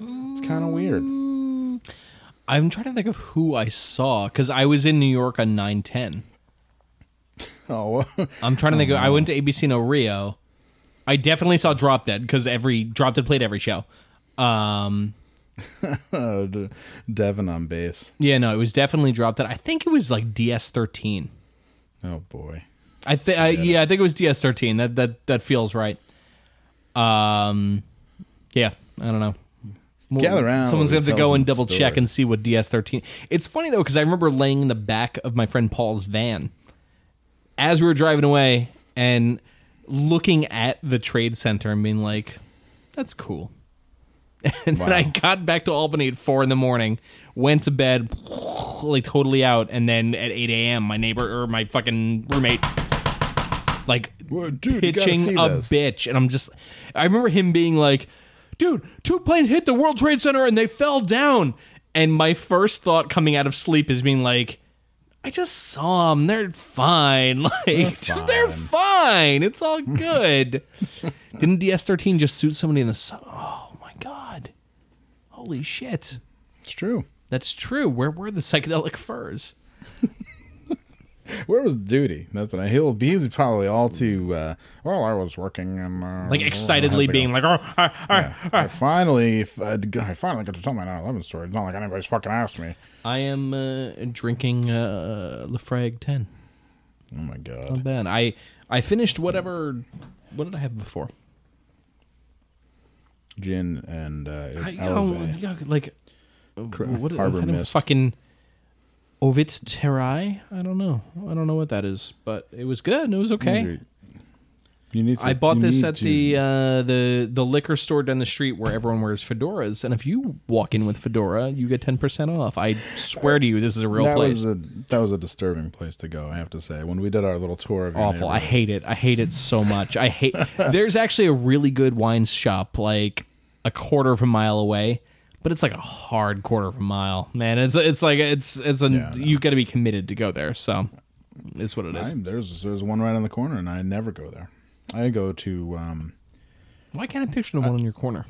It's kind of weird. I'm trying to think of who I saw because I was in New York on 910. Oh, I'm trying to think. Of, I went to ABC No Rio. I definitely saw Drop Dead because every Drop Dead played every show. Um, oh, Devin on bass. yeah, no, it was definitely Drop Dead. I think it was like DS13. Oh boy. I think, yeah, I think it was DS13. That that that feels right. Um, yeah, I don't know. Gather around Someone's going we to go and double check and see what DS13. It's funny though because I remember laying in the back of my friend Paul's van as we were driving away and looking at the trade center and being like, "That's cool." And then I got back to Albany at four in the morning, went to bed, like totally out, and then at eight a.m. my neighbor or my fucking roommate, like Whoa, dude, pitching a this. bitch, and I'm just, I remember him being like, "Dude, two planes hit the World Trade Center and they fell down," and my first thought coming out of sleep is being like. I just saw them. They're fine. Like just- they're fine. It's all good. Didn't DS13 just shoot somebody in the sun? Oh! Holy shit! It's true. That's true. Where were the psychedelic furs? Where was Duty? That's what I. He'll be. He's probably all too. Uh, well, I was working and uh, Like excitedly being like, "Oh, I, I, Yeah. I finally, I, I finally got to tell my 9/11 story. It's not like anybody's fucking asked me. I am uh, drinking uh, Laphroaig 10." Oh my god. Not bad. I I finished whatever. What did I have before? Gin and uh, I, Alizé. oh, yeah, like Cr- what, Harbor what kind of fucking Ovit Terai? I don't know. I don't know what that is, but it was good. It was okay. You need. To, I bought you this need at to- the uh, the the liquor store down the street where everyone wears fedoras, and if you walk in with fedora, you get ten percent off. I swear to you, this is a real that place. was a that was a disturbing place to go. I have to say, when we did our little tour of your Awful. I hate it. I hate it so much. I hate. There's actually a really good wine shop like a quarter of a mile away, but it's like a hard quarter of a mile. Man, it's it's like it's it's a Yeah, know. you got to be committed to go there. So it's what it is. I, there's there's one right on the corner, and I never go there. I go to um, Why can't I picture the one in your corner?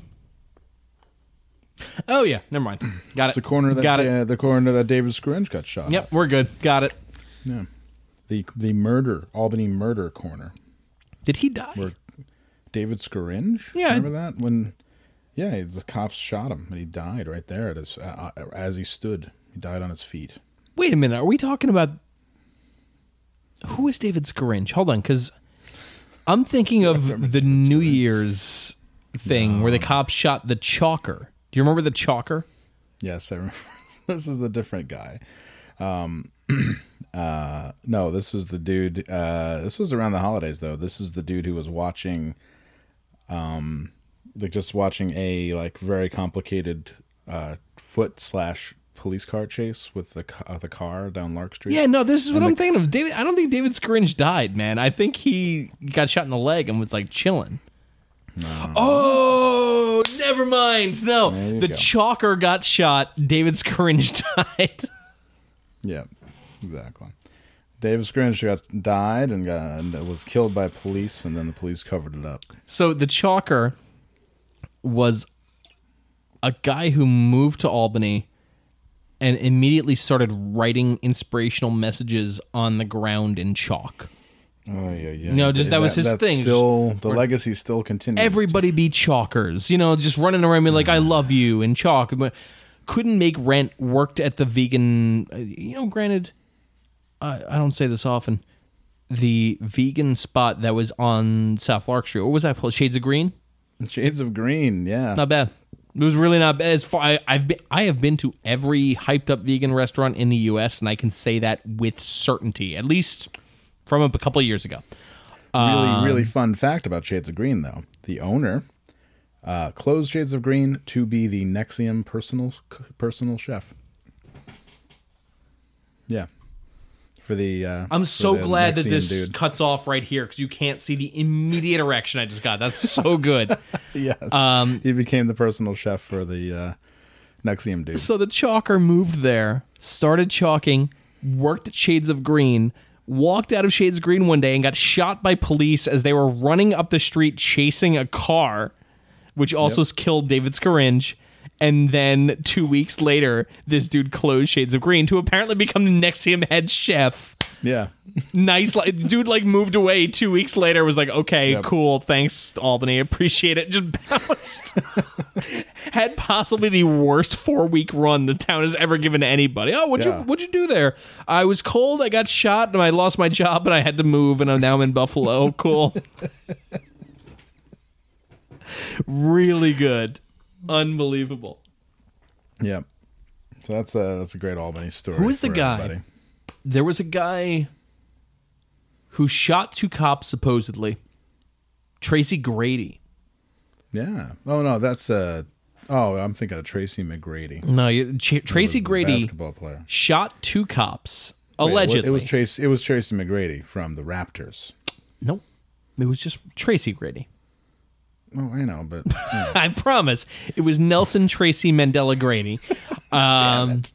Oh yeah, never mind. Got it. It's the corner that got it. uh, the corner that David Scaringe got shot. Yep, at. we're good. Got it. Yeah. The the murder Albany murder corner. Did he die? Where David Scaringe. Yeah. remember that when? Yeah, the cops shot him and he died right there at his uh, uh, as he stood. He died on his feet. Wait a minute. Are we talking about who is David Scaringe? Hold on, because I'm thinking of the New Year's thing where the cops shot the chalker. Do you remember the chalker? Yes, I remember. this is the different guy. Um, uh, no, this was the dude. Uh, this was around the holidays, though. This is the dude who was watching, um, like just watching a like very complicated uh, foot slash police car chase with the uh, the car down Lark Street. Yeah, no, this is what And I'm the- thinking of. David, I don't think David Scaringe died, man. I think he got shot in the leg and was like chilling. Oh, never mind. No, the go. chalker got shot. David Scaringe died. Yeah, exactly. David Scaringe got died and got and was killed by police, and then the police covered it up. So the chalker was a guy who moved to Albany and immediately started writing inspirational messages on the ground in chalk. Oh yeah, yeah. No, just- that was his thing. Still, the legacy still continues. Everybody be chalkers, you know, just running around me like I love you in chalk. But couldn't make rent. Worked at the vegan. uh, You know, granted, I, I don't say this often. The vegan spot that was on South Lark Street. What was that? called? Shades of Green. Shades of Green. Yeah, Not bad. It was really not bad. As far I, I've been, I have been to every hyped up vegan restaurant in the U.S. and I can say that with certainty, at least from a couple of years ago. really, Um, really fun fact about Shades of Green, though. The owner uh, closed Shades of Green to be the NXIVM personal personal chef. Yeah, for the. Uh, I'm so glad that this dude. cuts off right here because you can't see the immediate erection I just got. That's so good. yes, um, he became the personal chef for the uh, NXIVM dude. so the chalker moved there, started chalking, worked at Shades of Green, walked out of Shades of Green one day and got shot by police as they were running up the street chasing a car, which also killed David Scaringe. And then two weeks later, this dude closed Shades of Green to apparently become the NXIVM head chef. Yeah, nice like dude like moved away two weeks later was like okay Yep. cool thanks albany appreciate it. Just bounced. Had possibly the worst four week run the town has ever given to anybody. Oh what'd Yeah. you what'd you do there? I was cold i got shot and i lost my job and i had to move and I'm now i'm in buffalo. Cool. Really good unbelievable yeah. So that's a that's a great Albany story. Who is the guy? everybody. there was a guy who shot two cops supposedly tracy grady Yeah. Oh no, that's uh. Oh, I'm thinking of Tracy McGrady. No, you, Ch- Tracy Grady basketball player. shot two cops Wait, it allegedly. it was Tracy. It was Tracy McGrady from the Raptors. nope, it was just Tracy Grady. Oh, I know, but I promise, it was Nelson Tracy Mandela Grady. Um, it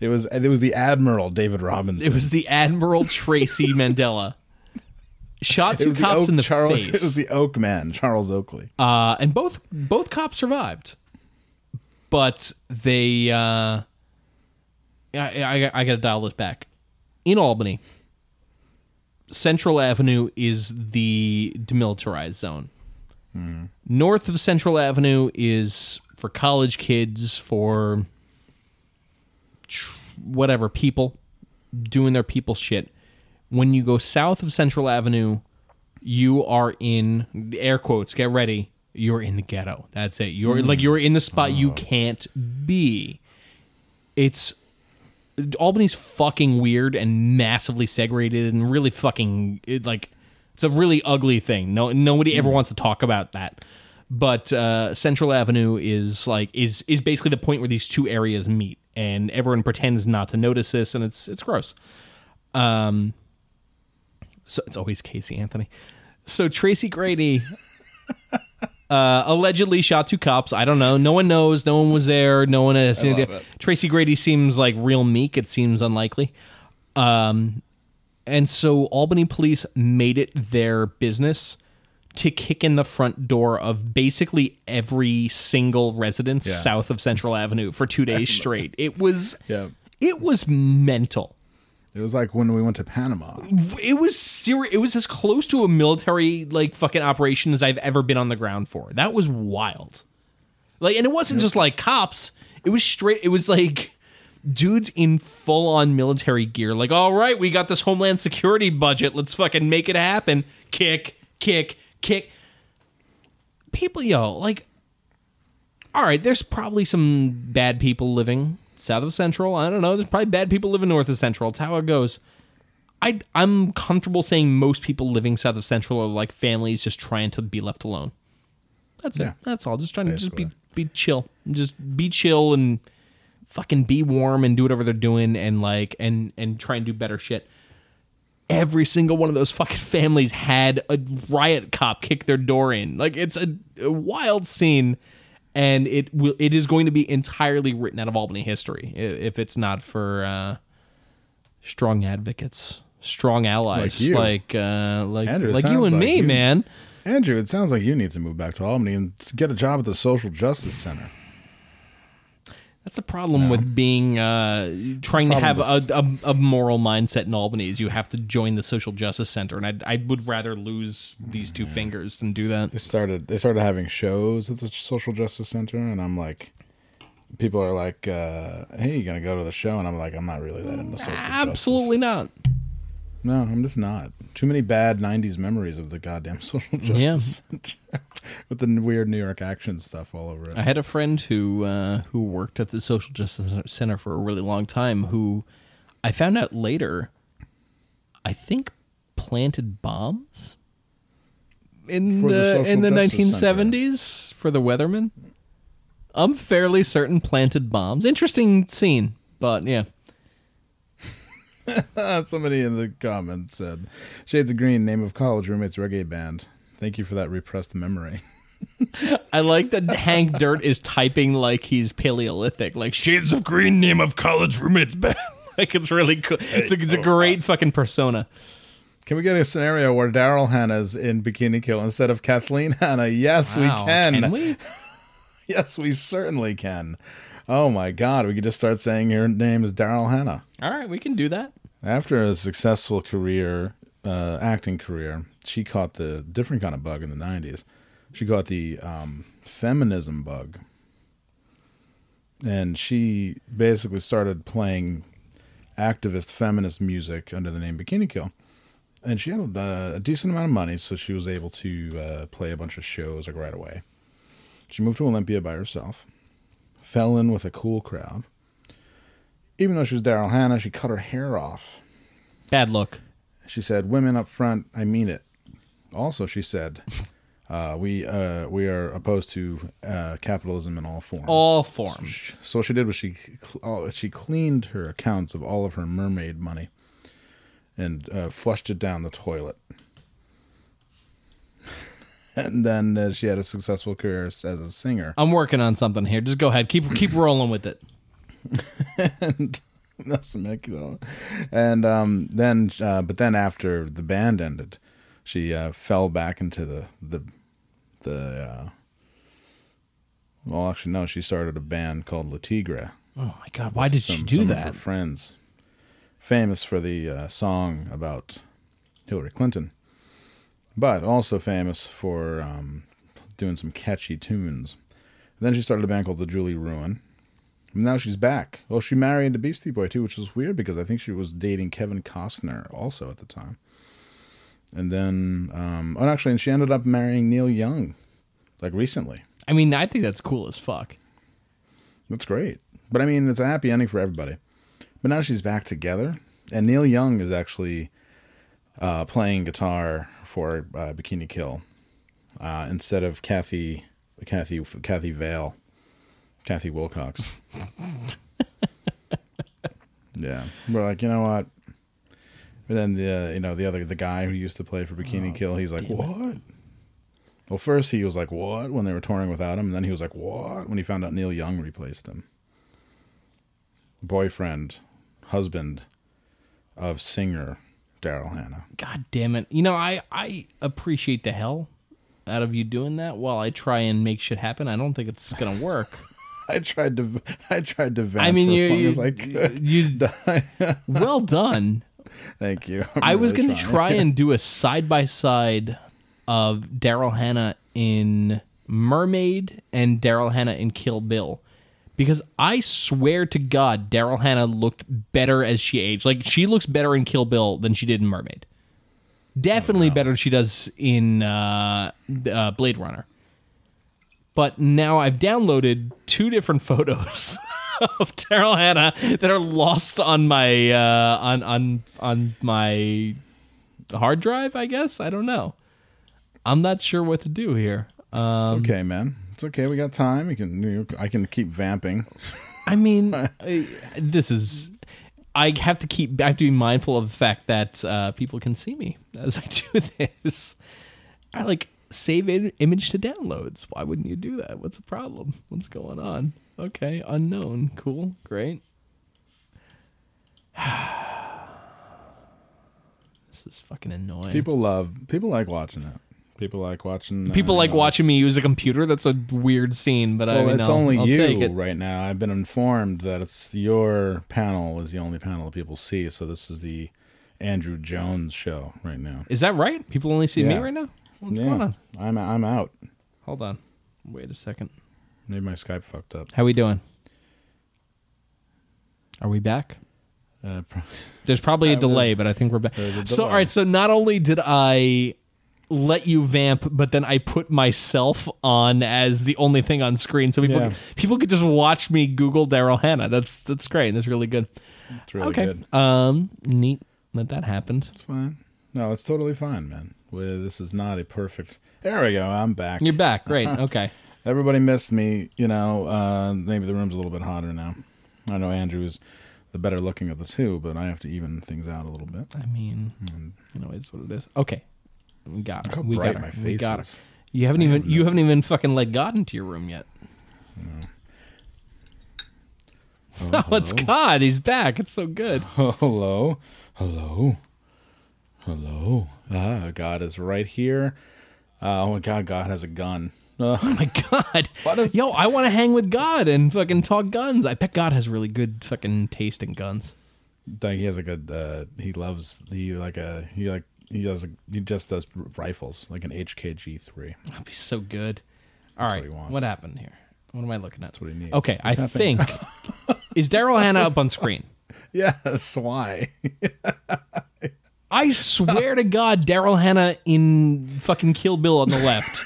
it. was it was the Admiral David Robinson. it was the Admiral Tracy Mandela. Shot two the cops Oak in the Charles, face, It was the Oak Man, Charles Oakley. uh, and both both cops survived, but they. Uh, I, I, I got to dial this back. In Albany, Central Avenue is the demilitarized zone. North of Central Avenue is for college kids, for tr- whatever people doing their people shit. When you go south of Central Avenue, you are in air quotes. Get ready. You're in the ghetto. That's it. You're like you're in the spot you oh. can't be. It's Albany's fucking weird and massively segregated and really fucking it, like it's a really ugly thing. No nobody ever wants to talk about that. But uh, Central Avenue is like is is basically the point where these two areas meet, and everyone pretends not to notice this, and it's it's gross. Um, so it's always Casey Anthony. So Tracy Grady uh, allegedly shot two cops. I don't know. No one knows. No one was there. No one has seen love it. it. Tracy Grady seems like real meek. It seems unlikely. Um, and so Albany police made it their business to kick in the front door of basically every single residence Yeah. south of Central Avenue for two days straight. It was Yeah. it was mental. It was like when we went to Panama. It was serious. It was as close to a military like fucking operation as I've ever been on the ground for. That was wild. Like, and it wasn't just like cops. It was straight. It was like dudes in full on military gear. Like, all right, we got this Homeland Security budget. Let's fucking make it happen. Kick, kick, kick. People, yo, like, all right, there's probably some bad people living south of Central. I don't know. There's probably bad people living north of Central. It's how it goes. I, I'm comfortable saying most people living south of Central are like families just trying to be left alone. That's Yeah. it. That's all. Just trying to just be be chill. Just be chill and fucking be warm and do whatever they're doing and like and and try and do better shit. Every single one of those fucking families had a riot cop kick their door in. Like it's a, a wild scene, and it will it is going to be entirely written out of Albany history if it's not for uh, strong advocates, strong allies Like you. like uh, like Andrew, like you and like me, you- man. Andrew, it sounds like you need to move back to Albany and get a job at the Social Justice Center. That's the problem with being uh, trying to have a, a, a moral mindset in Albany is you have to join the social justice center, and I I would rather lose these two fingers than do that. They started they started having shows at the Social Justice Center, and I'm like, people are like, uh, "Hey, you gonna go to the show?" And I'm like, "I'm not really that into social justice. Absolutely not. No, I'm just not. Too many bad '90s memories of the goddamn Social Justice Center with the weird New York action stuff all over it. I had a friend who uh, who worked at the social justice center for a really long time. Who I found out later, I think planted bombs in For the the, in the justice 1970s for the Weathermen. I'm fairly certain planted bombs. Interesting scene, but yeah. Somebody in the comments said, "Shades of Green, name of college roommates reggae band." Thank you for that repressed memory. I like that Hank Dirt is typing like he's Paleolithic, like shades of green, name of college roommates band. like it's really cool. It's a, it's a oh, great fucking persona. Can we get a scenario where Daryl Hannah's in Bikini Kill instead of Kathleen Hanna? Yes, we can. Can we? Yes, we certainly can. Oh my God, we could just start saying her name is Daryl Hannah. All right, we can do that. After a successful career, uh, acting career, she caught the different kind of bug in the 90s. She caught the um, feminism bug. And she basically started playing activist feminist music under the name Bikini Kill. And she had uh, a decent amount of money, so she was able to uh, play a bunch of shows like right away. She moved to Olympia by herself, fell in with a cool crowd. Even though she was Daryl Hannah, she cut her hair off. Bad look. She said, "Women up front, I mean it." Also, she said, uh, "We uh, we are opposed to uh, capitalism in all forms." All forms. So what she did was she uh, she cleaned her accounts of all of her mermaid money and uh, flushed it down the toilet. and then uh, she had a successful career as a singer. I'm working on something here. Just go ahead. Keep keep rolling with it. and that's though. And um, then, uh, but then after the band ended, she uh, fell back into the the the. Uh, well, actually, no. She started a band called Le Tigre. Oh my god, why did she do some Of that? her friends, famous for the uh, song about Hillary Clinton, but also famous for um, doing some catchy tunes. then she started a band called the Julie Ruin. Now she's back. Well, she married a Beastie Boy too, which was weird because I think she was dating Kevin Costner also at the time. And then, um, oh, actually, and she ended up marrying Neil Young, like recently. I mean, I think that's cool as fuck. That's great. But I mean, it's a happy ending for everybody. But now she's back together, and Neil Young is actually uh, playing guitar for uh, Bikini Kill uh, instead of Kathy, Kathy, Kathy Vale, Kathi Wilcox. yeah, we're like, you know what? But then the uh, you know the other the guy who used to play for Bikini oh, Kill, he's like, what? Well, first he was like, "What?" when they were touring without him, and then he was like, "What?" when he found out Neil Young replaced him. Boyfriend, husband of singer Daryl Hannah. God damn it. You know, I I appreciate the hell out of you doing that while I try and make shit happen. I don't think it's gonna work. I tried to I tried to vamp I mean, for you, as long you, as I could. you- well done. Thank you. I'm I was going to try and do a side by side of Daryl Hannah in Mermaid and Daryl Hannah in Kill Bill. Because I swear to God, Daryl Hannah looked better as she aged. Like, she looks better in Kill Bill than she did in Mermaid. Definitely better than she does in uh, uh, Blade Runner. But now I've downloaded two different photos of Daryl Hannah that are lost on my uh, on on on my hard drive. I guess I don't know. I'm not sure what to do here. Um, It's okay, man. It's okay. We got time. You can. You, I can keep vamping. I mean, I, this is. I have to keep. I have to be mindful of the fact that uh, people can see me as I do this. I like save image to downloads. Why wouldn't you do that? What's the problem? What's going on? Okay, unknown. Cool, great. this is fucking annoying. People love. People like watching it. People like watching. uh, People you like watching me use a computer. That's a weird scene, but I Well, mean, it's I'll- only I'll you it. right now. I've been informed that it's your panel is the only panel that people see. So this is the Andrew Jones show right now. Is that right? People only see me right now. What's yeah, going on? I'm I'm out. Hold on. Wait a second. Maybe my Skype fucked up. How we doing? Are we back? Uh, pro- There's probably a delay, but I think we're back. So, all right. So, not only did I let you vamp, but then I put myself on as the only thing on screen, so people Yeah. people could just watch me Google Daryl Hannah. That's that's great. That's really good. it's really okay. good. Um, neat that that happened. It's fine. No, it's totally fine, man. Well, this is not a perfect. There we go. I'm back. You're back. Great. Okay. Everybody missed me. You know, uh, maybe the room's a little bit hotter now. I know Andrew is the better looking of the two, but I have to even things out a little bit. I mean, you know, it's what it is. Okay. We got her. we got her. my we face got her. You haven't even have you no- haven't even fucking let God into your room yet. Oh, Oh, it's God. He's back. It's so good. hello, hello, hello. Ah, God is right here. Uh, oh my God, God has a gun. Uh, Oh my God. What if- Yo, I want to hang with God and fucking talk guns. I bet God has really good fucking taste in guns. like he has like a. Uh, he loves he like a he like he does a, he just does rifles like an HKG three. That'd be so good. All That's right. what he wants. What happened here? What am I looking at? That's what he needs. Okay, I happening? think is Daryl Hannah up on screen. Yes, why? I swear to God, Daryl Hannah in fucking Kill Bill on the left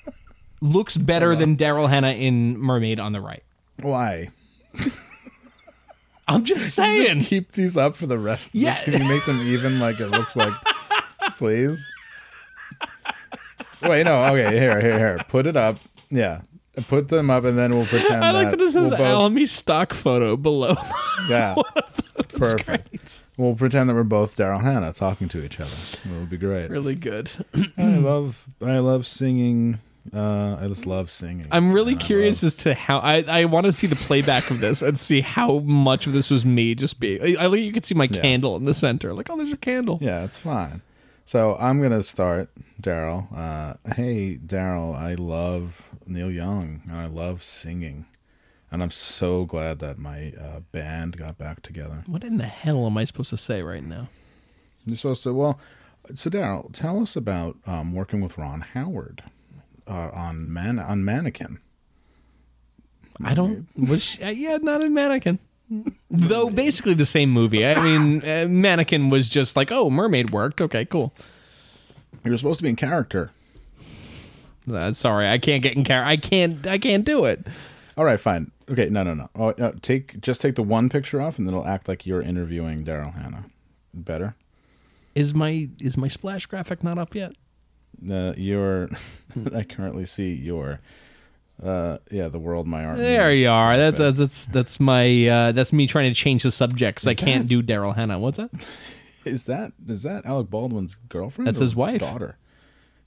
looks better than Daryl Hannah in Mermaid on the right. why? I'm just saying. Keep these up for the rest. Of Yeah. Can you make them even like it looks like? Please. Wait, no. Okay, here, here, here. Put it up. Yeah, put them up, and then we'll pretend. I like that it says we'll both- Alamy stock photo below. Yeah, perfect. great. We'll pretend that we're both Daryl Hannah talking to each other. It would be great. Really good. I love, I love singing. Uh, I just love singing. I'm really curious love- as to how I, I want to see the playback of this and see how much of this was me just being. I, I you could see my Yeah. candle in the center. Like, oh, there's a candle. Yeah, it's fine. So I'm gonna start, Daryl. Uh, hey, Daryl, I love Neil Young and I love singing, and I'm so glad that my uh, band got back together. What in the hell am I supposed to say right now? You're supposed to. Well, so Daryl, tell us about um, working with Ron Howard uh, on man on Mannequin. I don't. Was she, uh, yeah, not a mannequin. Though basically the same movie. I mean, uh, mannequin was just like, oh, mermaid worked. Okay, cool. You were supposed to be in character. Uh, sorry, I can't get in character. I can't. I can't do it. All right, fine. Okay, no, no, no. Oh, no, take just take the one picture off, and then it'll act like you're interviewing Daryl Hannah. Better. Is my is my splash graphic not up yet? Uh, your, I currently see your, uh, yeah, the world my art. There you are. That's uh, that's that's my uh, that's me trying to change the subject 'cause I can't do Daryl Hannah. What's that? Is that is that Alec Baldwin's girlfriend? That's his wife. daughter.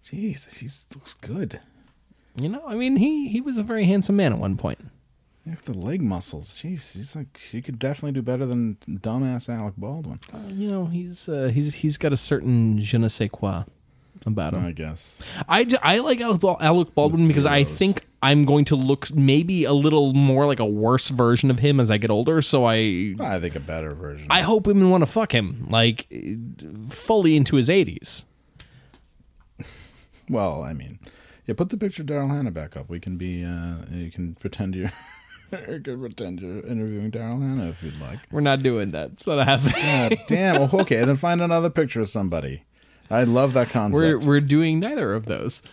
Jeez, she looks good. You know, I mean, he he was a very handsome man at one point. Look at the leg muscles. Jeez, she's like she could definitely do better than dumbass Alec Baldwin. Uh, you know, he's uh, he's he's got a certain je ne sais quoi about him. I guess. I, I like Alec, Baldwin because I think I'm going to look maybe a little more like a worse version of him as I get older. So I I think a better version. I hope women want to fuck him like fully into his 80s. well, I mean, yeah. Put the picture of Daryl Hannah back up. We can be. Uh, you can pretend you're. you can pretend you're interviewing Daryl Hannah if you'd like. We're not doing that. It's not happening. God damn. Well, okay, then find another picture of somebody. I love that concept. We're we're doing neither of those.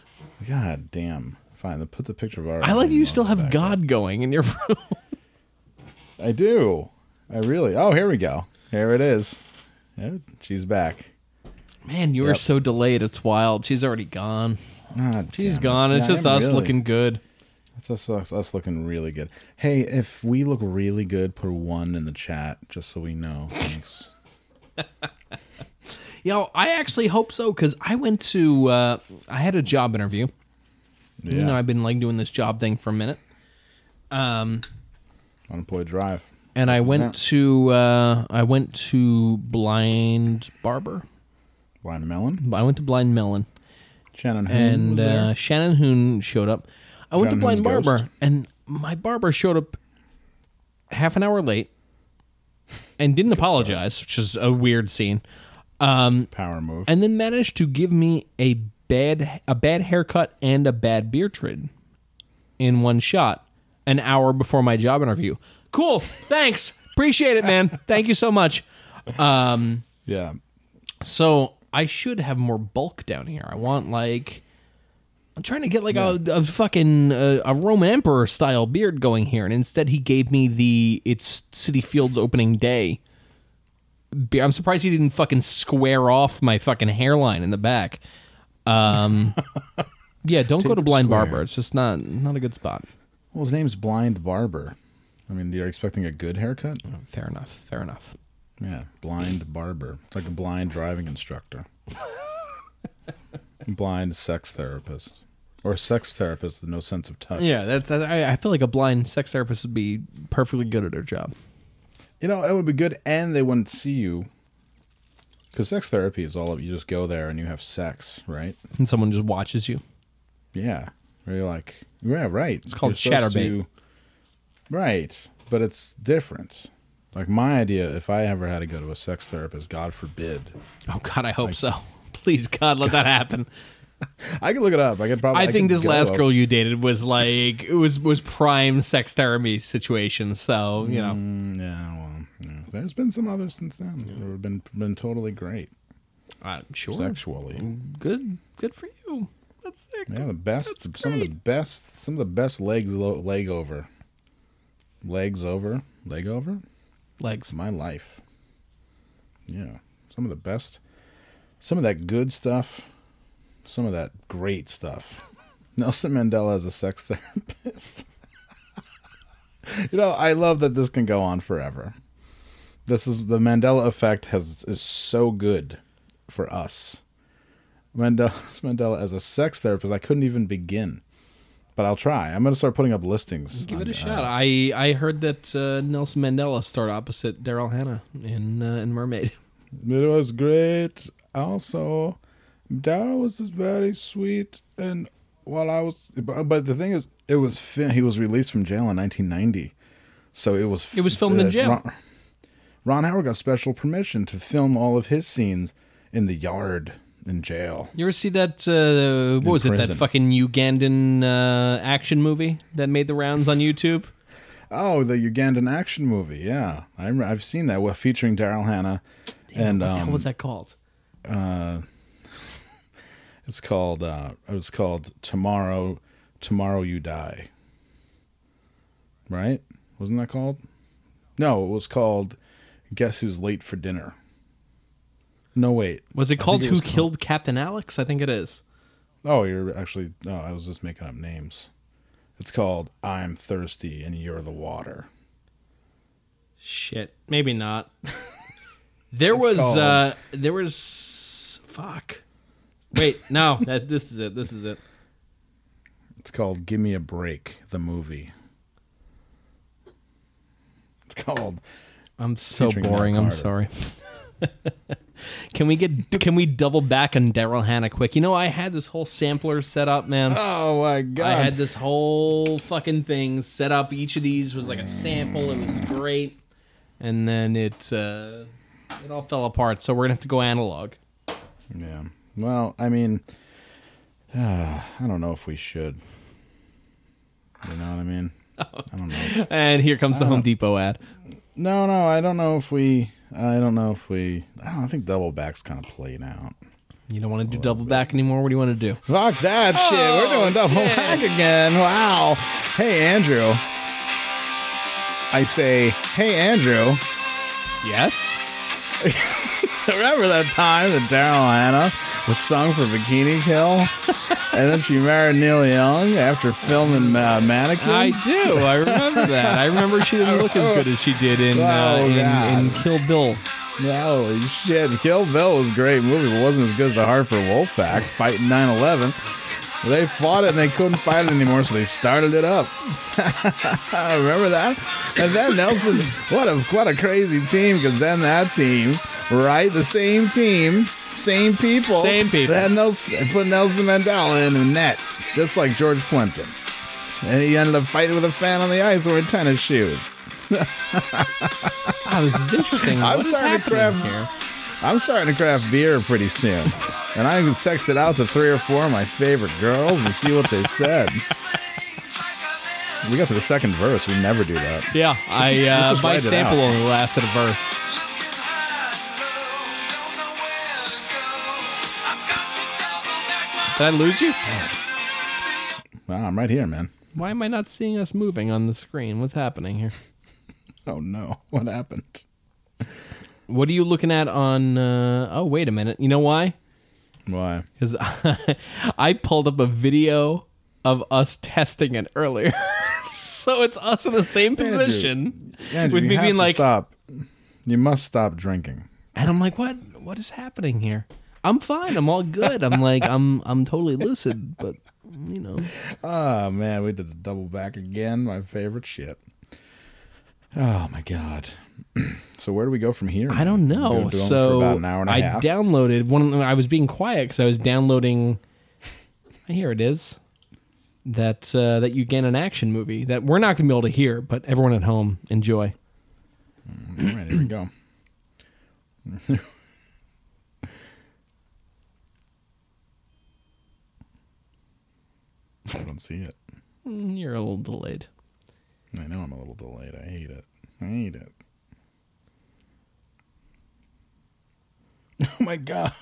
God damn. Fine. Then put the picture of our. I like that you still have God up. going in your room. I do. I really. Oh, here we go. Here it is. Yeah, she's back. Man, you are so delayed. It's wild. She's already gone. Ah, She's gone. It's just us really- looking good. It's just us, us looking really good. Hey, if we look really good, put a one in the chat just so we know. Thanks. Yo, I actually hope so because I went to. Uh, I had a job interview. Yeah. You know, I've been like doing this job thing for a minute. Um, Unemployed drive. and I went to uh, I went to Blind Barber. Blind melon. I went to Blind Melon, Shannon Hoon and was there. uh, Shannon Hoon showed up. I went to Blind Hoon's Barber, ghost. and my barber showed up half an hour late and didn't apologize, which is a weird scene. Um, Power move. and then managed to give me a bad a bad haircut and a bad beard trim in one shot an hour before my job interview. Cool. Thanks. Appreciate it, man. Thank you so much. Um, yeah. so I should have more bulk down here. I want like I'm trying to get like a, a fucking uh, a Roman Emperor style beard going here, and instead he gave me the it's Citi Fields opening day. I'm surprised he didn't fucking square off my fucking hairline in the back. Um, yeah, don't go to Blind square. Barber. It's just not not a good spot. Well, his name's Blind Barber. I mean, you're expecting a good haircut? Fair enough. Fair enough. Yeah, blind barber. It's like a blind driving instructor. blind sex therapist. Or a sex therapist with no sense of touch. Yeah, that's. I, I feel like a blind sex therapist would be perfectly good at her job. You know, it would be good, and they wouldn't see you. Because sex therapy is all of you just go there and you have sex, right? And someone just watches you. Yeah. Where you're like, yeah, right. It's called Chaturbate. right. But it's different. Like my idea, if I ever had to go to a sex therapist, God forbid, Oh God, I hope so. Please, God, let that happen. I could look it up. I could probably. I think this last up. girl you dated was like it was was prime sex therapy situation. So you know, Mm, yeah, well, yeah. There's been some others since then. that have been been totally great uh, sure, sexually. good, good for you. That's sick. Yeah, the best. That's Some of the best. Some of the best legs lo- leg over. Legs over. Leg over. Legs. My life. Yeah, some of the best. Some of that good stuff. Some of that great stuff. Nelson Mandela is a sex therapist. you know, I love that this can go on forever. This is the Mandela effect has is so good for us. Mandela Mandela as a sex therapist, I couldn't even begin. But I'll try. I'm going to start putting up listings. Give it on, a uh, shot. I I heard that uh, Nelson Mandela starred opposite Daryl Hannah in uh, in Mermaid. It was great. Also, Daryl was just very sweet, and while I was, but, the thing is, it was he was released from jail in 1990, so it was It was filmed in jail. Ron Howard got special permission to film all of his scenes in the yard in jail. You ever see that? Uh, what was it? That fucking Ugandan uh, action movie that made the rounds on YouTube. Oh, the Ugandan action movie. Yeah, I I've seen that. Well, featuring Daryl Hannah, and what the hell um, was that called? It's called. Uh, it was called Tomorrow. Tomorrow you die. Right? Wasn't that called? No, it was called. Guess who's late for dinner? No, wait. Was it I called Who was Killed Captain Alex? I think it is. Oh, you're actually. No, I was just making up names. It's called I'm thirsty and you're the water. Shit, maybe not. There It's was called- uh there was fuck. Wait, no, that this is it. This is it. It's called Give Me a Break, the movie. It's called I'm so boring. I'm sorry. Can we get? Can we double back on Daryl Hannah quick? You know, I had this whole sampler set up, man. Oh my god! I had this whole fucking thing set up. Each of these was like a sample. It was great, and then it uh, it all fell apart. So we're gonna have to go analog. Yeah. Well, I mean, uh, I don't know if we should. You know what I mean? I don't know. And here comes the Home Depot ad. No, no, I don't know if we. I don't know if we. I don't I think double back's kind of played out. You don't want to do double back anymore. What do you want to do? Fuck that oh, shit. We're doing double back again. Wow. Hey, Andrew. I say, hey, Andrew. Yes. Remember that time that Daryl Hannah was sung for Bikini Kill? and then she married Neil Young after filming uh, Mannequin? I do. I remember that. I remember she didn't look as good as she did in uh, Oh, in, in Kill Bill. Holy shit. Kill Bill was a great movie, but wasn't as good as the Hartford Wolfpack fighting 9 11. They fought it and they couldn't fight it anymore, so they started it up. Remember that? And then Nelson, what a what a crazy team, because then that team, right, the same team, same people, Same people. They had Nelson, put Nelson Mandela in the net, just like George Plimpton. And he ended up fighting with a fan on the ice wearing tennis shoes. Oh, this is interesting. I'm starting to craft here? I'm starting to craft beer pretty soon. And going to text it out to three or four of my favorite girls and see what they said. We got to the second verse. We never do that. Yeah, I uh, my sample only lasted a verse. Did I lose you? Wow, I'm right here, man. Why am I not seeing us moving on the screen? What's happening here? Oh no, what happened? What are you looking at on? Uh, oh, wait a minute. You know why? Why? Because I pulled up a video of us testing it earlier. so it's us in the same position Andrew, with you me being like, stop. You must stop drinking. and I'm like, what? What is happening here? I'm fine. I'm all good. I'm like, I'm I'm totally lucid, but you know, Oh man, we did the double back again. My favorite shit. Oh my god. so where do we go from here? I don't know. So about an hour and a I half. downloaded one. I was being quiet because I was downloading. Here it is. That uh, that you get an action movie that we're not going to be able to hear, but everyone at home enjoy. All right, here we go. I don't see it. Mm, You're a little delayed. I know I'm a little delayed. I hate it. I hate it. Oh my god.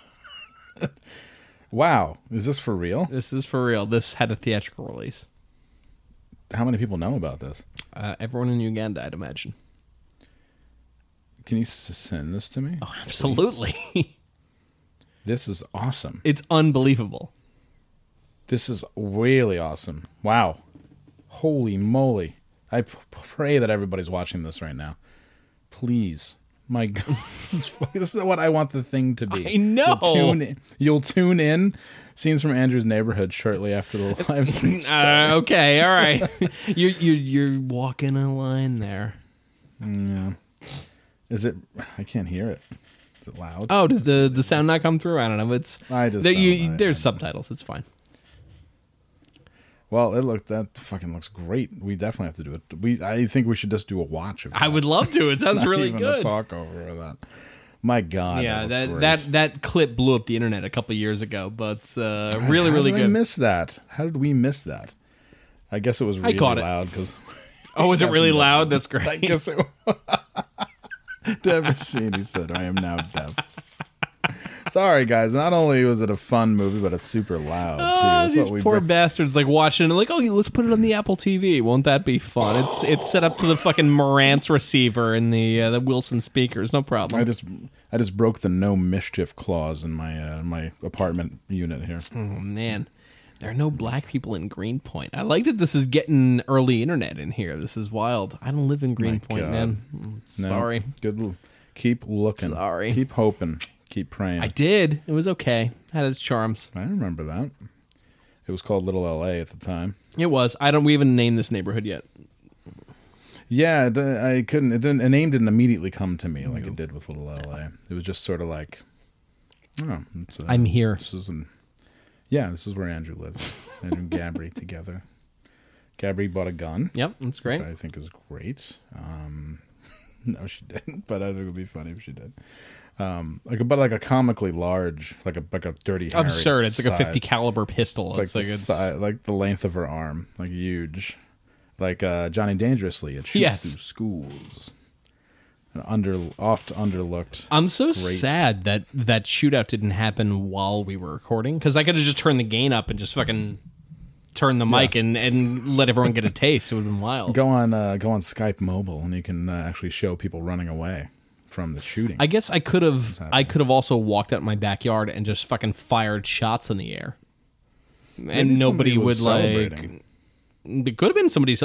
wow. Is this for real? This is for real. This had a theatrical release. How many people know about this? Uh, everyone in Uganda, I'd imagine. Can you s- send this to me? Oh, absolutely. This is awesome. it's unbelievable. This is really awesome. Wow. Holy moly. I p- pray that everybody's watching this right now. Please. My God. This is, what I want the thing to be. I know. You'll tune in, you'll tune in. Scenes from Andrew's neighborhood shortly after the live stream. Uh, okay, all right. you're you're you're walking a line there. yeah. Is it? I can't hear it. Is it loud? Oh, did the the sound not come through? I don't know. It's I just there, you, I- there's I- subtitles. It's fine. Well, it looked that fucking looks great. We definitely have to do it. We I think we should just do a watch of it. I would love to. It sounds Not really even good. A talk over that. My God. yeah, looked that that that clip blew up the internet a couple years ago, but uh, really how really did I good. miss that? How did we miss that? I guess it was really caught loud because oh, was it really loud? That's great. I guess it. Devastating. He said, "I am now deaf." Sorry, guys. Not only was it a fun movie, but it's super loud too. Ah, That's these what we poor bring- bastards like watching it like, oh, let's put it on the Apple TV. Won't that be fun? It's it's set up to the fucking Marantz receiver and the uh, the Wilson speakers. No problem. I just, I just broke the no mischief clause in my uh, my apartment unit here. Oh man, there are no black people in Greenpoint. I like that this is getting early internet in here. This is wild. I don't live in Greenpoint, God. man. Mm, No, Sorry, Good. l- Keep looking. Sorry. Keep hoping. Keep praying. I did. It was okay. Had its charms. I remember that. It was called Little L.A. at the time. It was. I don't. We haven't named this neighborhood yet. Yeah, uh, I couldn't. It didn't. A name didn't immediately come to me like it did with Little L.A. It was just sort of like Oh, it's, I'm here. This is in, yeah, this is where Andrew lives. Andrew and Gabri together. Gabri bought a gun, Yep, that's great. which I think is great. Um, no, she didn't, but I think it would be funny if she did. Um, like, but like a comically large, like a like a dirty, Harry Absurd. It's like a size. 50 caliber pistol. It's like, It's the like it's si- like the length of her arm, like huge, like uh, Johnny Dangerously. It shoots Yes. through schools. An under oft underlooked. I'm so sad that that shootout didn't happen while we were recording because I could have just turned the gain up and just fucking turned the mic and, and let everyone get a taste. It would have been wild. Go on, uh, go on Skype mobile, and you can uh, actually show people running away from the shooting. I guess I could have I could have also walked out in my backyard and just fucking fired shots in the air. Maybe and nobody would like it could have been somebody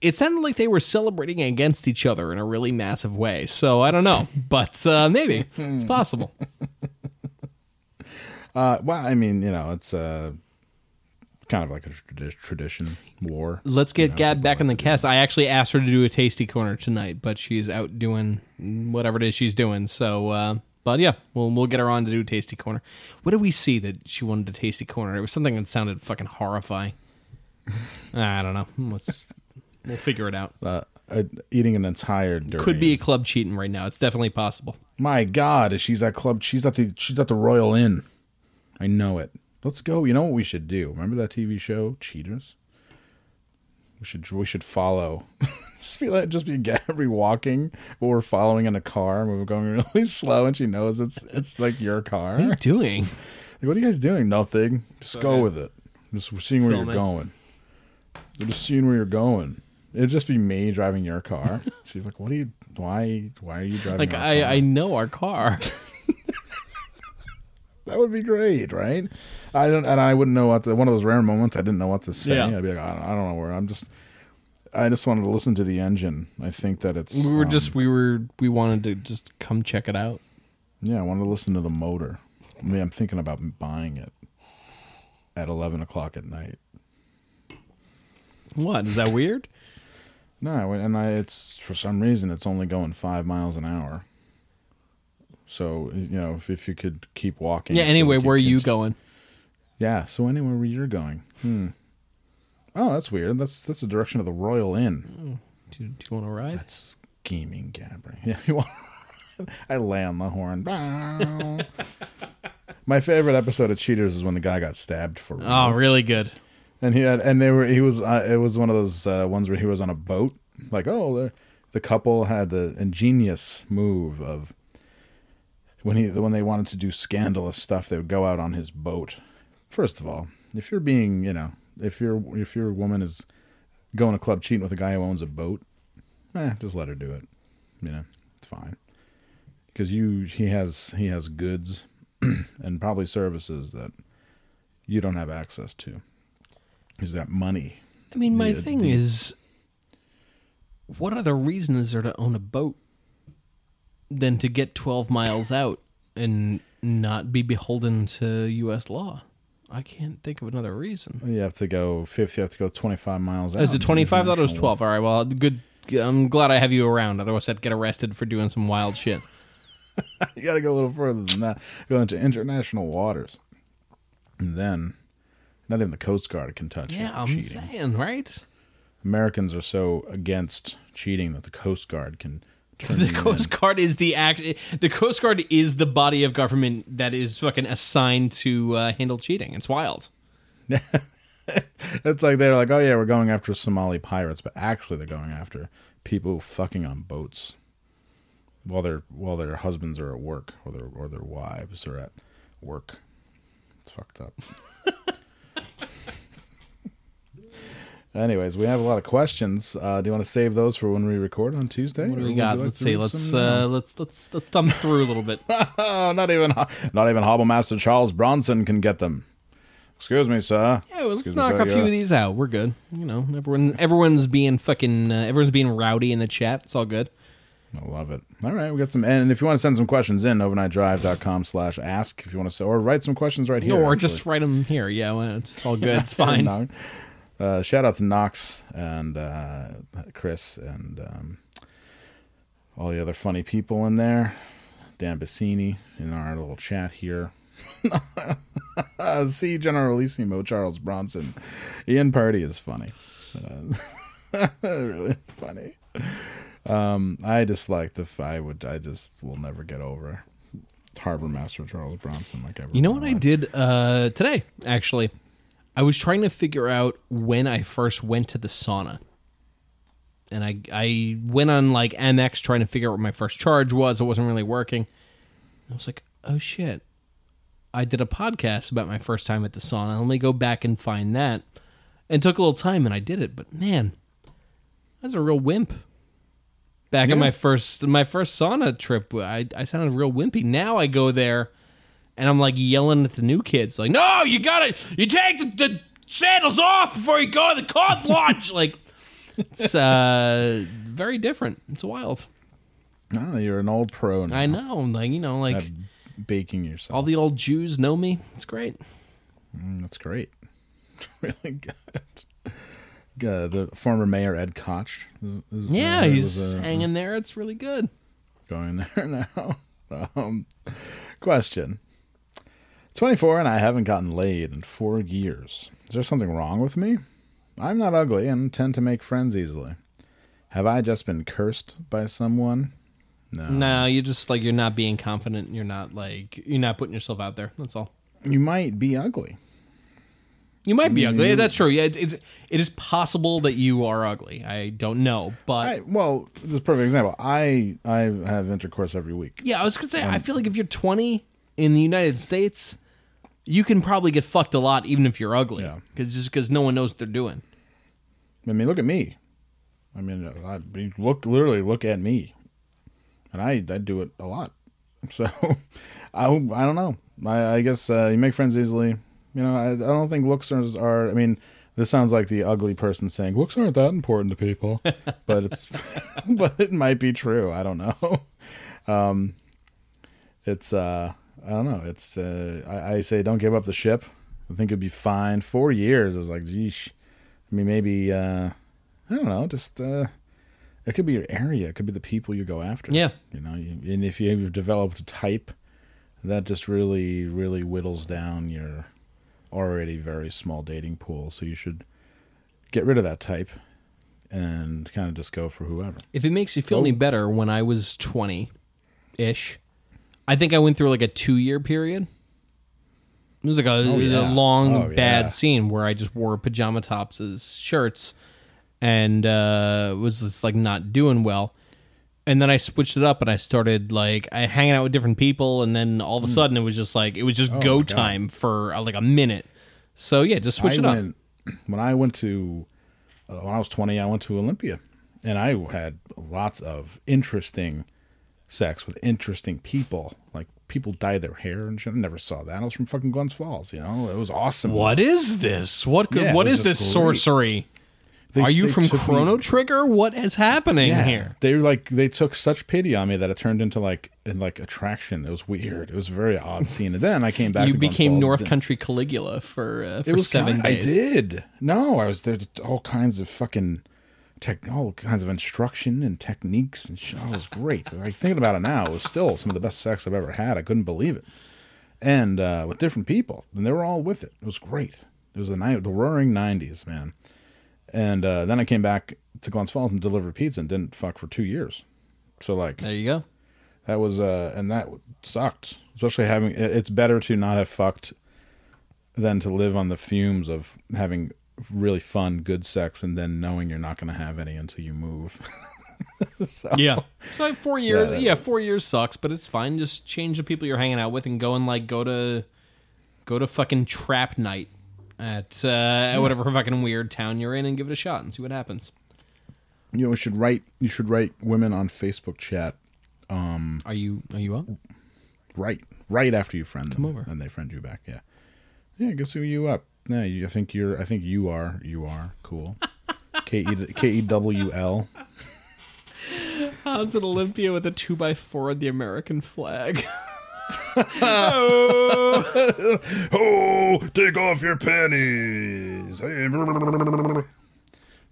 it sounded like they were celebrating against each other in a really massive way. So I don't know, but uh, maybe it's possible. Uh, well, I mean, you know, it's uh, kind of like a tradi- tradition war. Let's get Gab back in the like to do cast. I actually asked her to do a tasty corner tonight, but she's out doing whatever it is she's doing. So, uh, but yeah, we'll we'll get her on to do tasty corner. What did we see that she wanted a tasty corner? It was something that sounded fucking horrifying. I don't know. Let's we'll figure it out. Uh, uh, eating an entire durian. Could be a club cheating right now. It's definitely possible. My God, she's at club. She's at the. She's at the Royal Inn. I know it. Let's go. You know what we should do? Remember that TV show, Cheaters? We should. We should follow. just be like, just be Gabby walking, but we're following in a car, and we're going really slow, and she knows it's it's like your car. What are you doing? Like, what are you guys doing? Nothing. Just go ahead. with it. Just seeing where Film you're it. going. We're just seeing where you're going. It'd just be me driving your car. She's like, "What are you? Why? Why are you driving?" Like our I, car?" I know our car. That would be great, right? I don't, and I wouldn't know what the one of those rare moments. I didn't know what to say. Yeah. I'd be like, I don't, I don't know where. I'm just, I just wanted to listen to the engine. I think that it's. we were um, just we were we wanted to just come check it out. yeah. I wanted to listen to the motor. I mean, I'm thinking about buying it at 11 o'clock at night. What is that weird? No, and I it's for some reason it's only going five miles an hour. So you know, if, if you could keep walking. Yeah. Anyway, where are you going? Yeah. So anywhere where you're going. Hmm. Oh, that's weird. That's that's the direction of the Royal Inn. Do, do you want to ride? That's scheming, Gabri. Yeah, you want? I lay on the horn. My favorite episode of Cheaters is when the guy got stabbed for real. Oh, really good. and he had and they were he was uh, it was one of those uh, ones where he was on a boat like oh the, the couple had the ingenious move of when he when they wanted to do scandalous stuff they would go out on his boat. First of all if you're being you know if your if your woman is going to club cheating with a guy who owns a boat eh, just let her do it. You know it's fine. Because you he has he has goods and probably services that you don't have access to. He's got money. I mean, my Yeah, thing the- is, what other reason is there to own a boat than to get 12 miles out and not be beholden to U.S. law? I can't think of another reason. You have to go 50, You have to go twenty five miles. Out. Is it 25? I thought it was 12. All right, well, good. I'm glad I have you around. Otherwise, I'd get arrested for doing some wild shit. You got to go a little further than that. Go into international waters, and then not even the Coast Guard can touch you Yeah, I'm cheating. saying, right? Americans are so against cheating that the Coast Guard can The Coast. Guard is the act. The Coast Guard is the body of government that is fucking assigned to uh, handle cheating. It's wild. It's like they're like, oh yeah, we're going after Somali pirates, but actually they're going after people fucking on boats while their while their husbands are at work or their or their wives are at work. It's fucked up. Anyways, we have a lot of questions. Uh, do you want to save those for when we record on Tuesday? What do we got? like Let's see. Let's some uh, let's let's let's thumb through a little bit. Not even not even Hobble Master Charles Bronson can get them. Excuse me, sir. Yeah, well, let's Excuse me, knock sir, a few of these out. We're good. You know, everyone everyone's being fucking uh, everyone's being rowdy in the chat. It's all good. I love it. All right, we got some. And if you want to send some questions in, overnightdrive.com slash ask if you want to or write some questions right here. or actually. just write them here. Yeah, well, it's all good. It's fine. Uh, shout out to Knox and uh, Chris and um, all the other funny people in there. Dan Bassini in our little chat here. See Generalissimo Charles Bronson. Ian Party is funny. Uh, really funny. Um, I just like the I would I just will never get over Harbor Master Charles Bronson like ever. You know what I did uh, today? Actually, I was trying to figure out when I first went to the sauna, and I I went on like Amex trying to figure out what my first charge was. It wasn't really working. I was like, oh shit! I did a podcast about my first time at the sauna. Let me go back and find that. And it took a little time, and I did it. But man, I was a real wimp. Back Yeah. in my first my first sauna trip, I I sounded real wimpy. Now I go there and I'm like yelling at the new kids, like, "No, you gotta, you take the, the sandals off before you go to the cod launch." like, it's uh, very different. It's wild. No, you're an old pro now. I know, like you know, like at baking yourself. all the old Jews know me. It's great. Mm, that's great. really good. Uh, the former mayor Ed Koch. is- is- Yeah, uh, he's was, uh, hanging there. It's really good. going there now. Um, question: Twenty-four, and I haven't gotten laid in four years. Is there something wrong with me? I'm not ugly and tend to make friends easily. Have I just been cursed by someone? No. No, you just like you're not being confident. You're not like you're not putting yourself out there. That's all. You might be ugly. You might be ugly. you- That's true. Yeah, it, it's it is possible that you are ugly. I don't know, but I, well, this is a perfect example. I I have intercourse every week. Yeah, I was gonna say. I um, feel like if you're 20 in the United States, you can probably get fucked a lot, even if you're ugly. Yeah. Because just because no one knows what they're doing. I mean, look at me. I mean, I, look literally look at me, and I I do it a lot. So I I don't know. I, I guess uh, you make friends easily. You know, I, I don't think looks are, are. I mean, this sounds like the ugly person saying looks aren't that important to people, but it's but it might be true. I don't know. Um, it's uh I don't know. It's uh I, I say don't give up the ship. I think it'd be fine. Four years is like, geesh. I mean, maybe uh, I don't know. Just uh, it could be your area. It could be the people you go after. Yeah. you know. You, and if you've developed a type, that just really, really whittles down your already very small dating pool. So you should get rid of that type and kind of just go for whoever. If it makes you feel any better, when I was 20 ish, I think I went through like a two year period. It was like a, was yeah. a long, Oh, bad yeah. scene where I just wore pajama tops as shirts and uh, was just like not doing well. And then I switched it up and I started like I hanging out with different people, and then all of a sudden it was just like it was just go Hmm. Oh God. time for uh, like a minute. So yeah, just switch I it up. When I went to, uh, when I was 20, I went to Olympia. And I had lots of interesting sex with interesting people. Like, people dye their hair and shit. I never saw that. I was from fucking Glens Falls, you know? It was awesome. What is this? What could, Yeah, what is this great. sorcery? They- Are you from took me- Chrono Trigger? What is happening Yeah, here? they were like they took such pity on me that it turned into like in like attraction. It was weird. It was a very odd scene. And then I came back. You became North and- Country Caligula for uh, for It was seven kind- days. I did. No, I was there. To, all kinds of fucking tech, all kinds of instruction and techniques and shit. Oh, it was great. like thinking about it now, it was still some of the best sex I've ever had. I couldn't believe it, and uh, with different people, and they were all with it. It was great. It was the night, the roaring '90s, man. And uh, then I came back to Glens Falls and delivered pizza and didn't fuck for two years. So like There you go. that was uh, and that sucked. Especially having, it's better to not have fucked than to live on the fumes of having really fun, good sex, and then knowing you're not going to have any until you move. so, Yeah. So like four years. Yeah. Yeah, four years sucks, but it's fine. Just change the people you're hanging out with and go and like go to go to fucking trap night at uh, whatever fucking weird town you're in and give it a shot and see what happens. you know, you should write. You should write women on Facebook chat Um, Are you are you up? right right after you friend them, over. and they friend you back. Yeah, yeah. Go see you up. Yeah, you, I think you're. I think you are. You are cool. K E K E W L. Hans at Olympia with a two by four of the American flag. Oh, oh, take off your panties. It's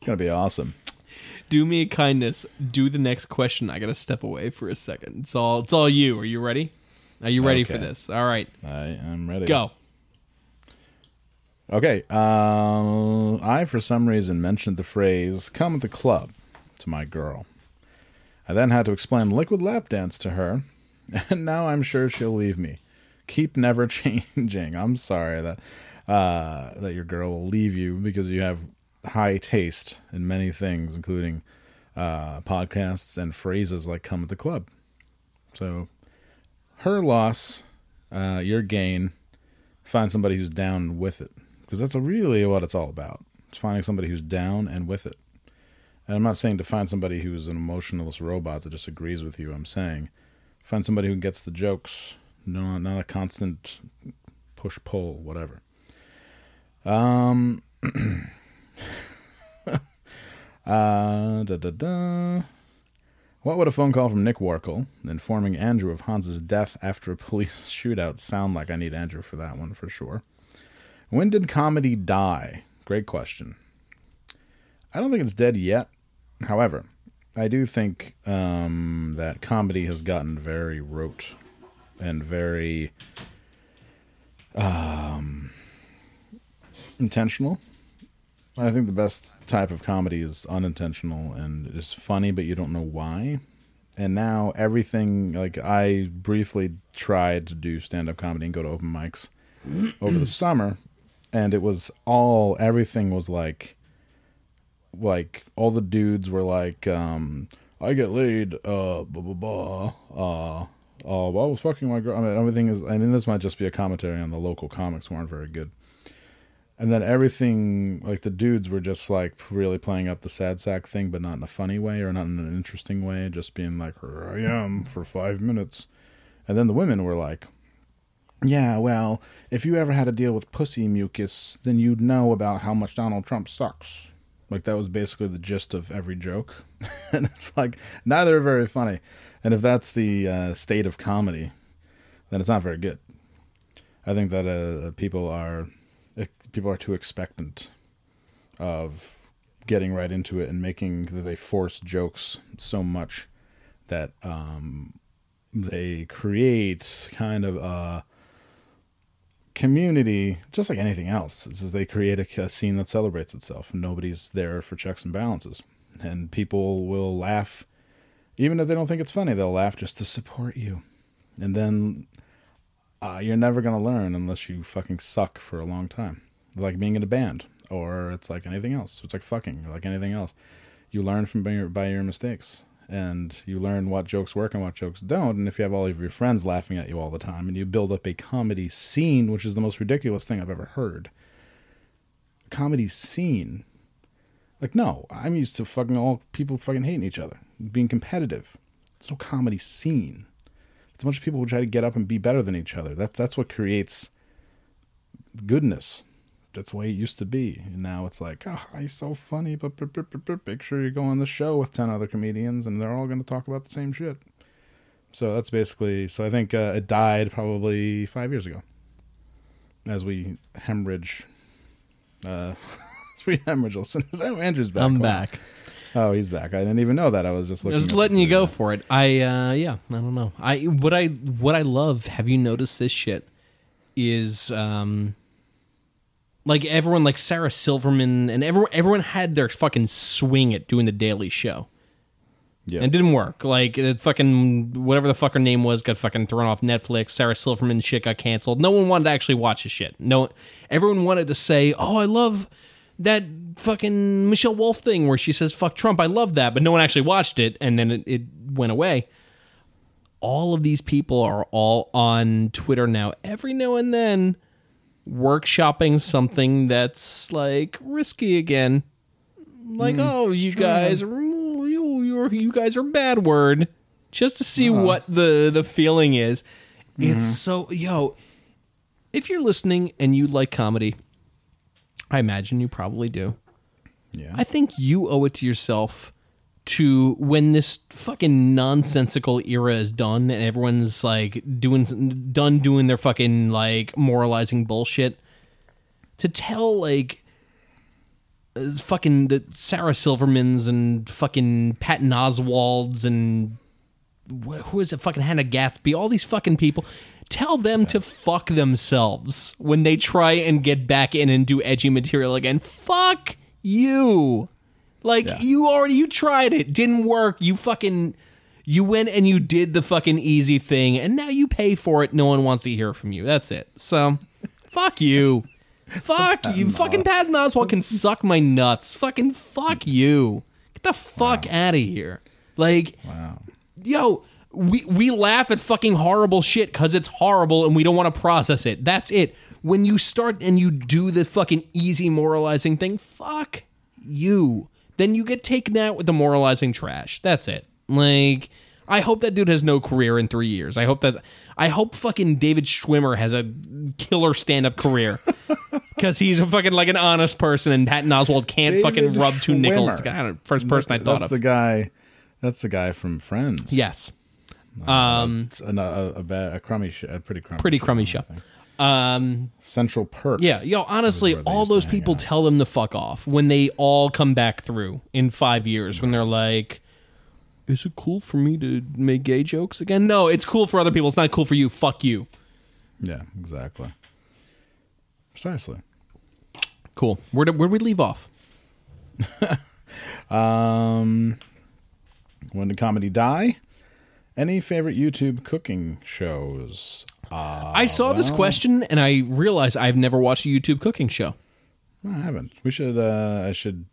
gonna be awesome. do me a kindness. Do the next question. I gotta step away for a second. It's all. It's all you. Are you ready? Are you ready for this? All right, I am ready. go. Okay. Uh, I, for some reason, mentioned the phrase "come at the club" to my girl. I then had to explain liquid lap dance to her, and now I'm sure she'll leave me. Keep never changing. I'm sorry that uh, that your girl will leave you because you have high taste in many things, including uh, podcasts and phrases like "come at the club." So, her loss, uh, your gain. Find somebody who's down with it because that's really what it's all about. It's finding somebody who's down and with it. And I'm not saying to find somebody who's an emotionless robot that just agrees with you. I'm saying find somebody who gets the jokes, no, not a constant push pull, whatever. Um. uh, da da da. What would a phone call from Nick Warkle informing Andrew of Hans's death after a police shootout sound like? I need Andrew for that one for sure. When did comedy die? Great question. I don't think it's dead yet. However, I do think um, that comedy has gotten very rote and very um, intentional. I think the best type of comedy is unintentional and is funny, but you don't know why. And now everything, like I briefly tried to do stand up comedy and go to open mics over the summer, and it was all everything was like, like all the dudes were like, um, I get laid, uh, blah blah blah, uh, oh, well, I was fucking my girl. I mean, everything is. I mean, this might just be a commentary on the local comics who aren't very good. And then everything, like the dudes were just like really playing up the sad sack thing, but not in a funny way or not in an interesting way, just being like, here I am for five minutes. And then the women were like, yeah, well, if you ever had to deal with pussy mucus, then you'd know about how much Donald Trump sucks. Like that was basically the gist of every joke. and it's like, neither are very funny. And if that's the uh, state of comedy, then it's not very good. I think that uh, people are people are too expectant of getting right into it and making that they force jokes so much that um, they create kind of a community, just like anything else. is they create a, a scene that celebrates itself. Nobody's there for checks and balances, and people will laugh, even if they don't think it's funny. They'll laugh just to support you, and then uh, you're never gonna learn unless you fucking suck for a long time. Like being in a band, or it's like anything else. It's like fucking, like anything else. You learn from by your, by your mistakes, and you learn what jokes work and what jokes don't. And if you have all of your friends laughing at you all the time, and you build up a comedy scene, which is the most ridiculous thing I've ever heard. A comedy scene. Like, no, I'm used to fucking all people fucking hating each other, being competitive. There's no comedy scene. It's a bunch of people who try to get up and be better than each other. That's that's what creates goodness. That's the way it used to be. And now it's like, oh, he's so funny, but make sure you go on the show with 10 other comedians and they're all going to talk about the same shit. So that's basically, so I think uh, it died probably five years ago as we hemorrhage, uh, as we hemorrhage listeners. Oh, Andrew's back. I'm Wow. back. Oh, he's back. I didn't even know that. I was just looking. I was letting you go for it. I uh yeah, I don't know. I what I what I love, have you noticed this shit is um like everyone like Sarah Silverman and everyone everyone had their fucking swing at doing the daily show. Yeah. And it didn't work. Like the fucking whatever the fuck her name was got fucking thrown off Netflix. Sarah Silverman shit got canceled. No one wanted to actually watch the shit. No everyone wanted to say, "Oh, I love that fucking Michelle Wolf thing where she says fuck Trump. I love that." But no one actually watched it and then it, it went away. All of these people are all on Twitter now. Every now and then workshopping something that's like risky again. Like hmm, oh you guys you you're, you guys are bad word. Just to see uh-huh. what the the feeling is. It's mm-hmm. so yo if you're listening and you like comedy i imagine you probably do. Yeah. i think you owe it to yourself to when this fucking nonsensical era is done and everyone's like doing done doing their fucking like moralizing bullshit to tell like uh, fucking the Sarah Silvermans and fucking Patton Oswalts and who is it? Fucking Hannah Gadsby. All these fucking people. Tell them to fuck themselves when they try and get back in and do edgy material again. Fuck you. Like Yeah. you already you tried it, didn't work. You fucking you went and you did the fucking easy thing, and now you pay for it. No one wants to hear from you. That's it. So, fuck you. Fuck you. Fucking Patton Oswalt can suck my nuts. Fucking fuck you. Get the fuck out of here. Like, Wow. yo, we we laugh at fucking horrible shit because it's horrible and we don't want to process it. That's it. When you start and you do the fucking easy moralizing thing, fuck you. Then you get taken out with the moralizing trash. That's it. Like, I hope that dude has no career in three years. I hope that I hope fucking David Schwimmer has a killer stand up career. Because he's a fucking like an honest person and Patton Oswalt can't David fucking rub two nickels. Together. I First person I That's thought of. That's the guy. That's the guy from Friends. yes. Um, a, a, a, bad, a crummy, sh- a pretty crummy, Pretty crummy show. I think. Um, Central Perk. Yeah, yo, honestly, all those people out. tell them to fuck off when they all come back through in five years when they're like, is it cool for me to make gay jokes again? No, it's cool for other people. It's not cool for you. Fuck you. Yeah. Exactly. Precisely. Cool. Where did, where'd we leave off? Um, when did comedy die? Any favorite YouTube cooking shows? Uh, I saw this well- question and I realized I've never watched a YouTube cooking show. I haven't. We should. Uh, I should.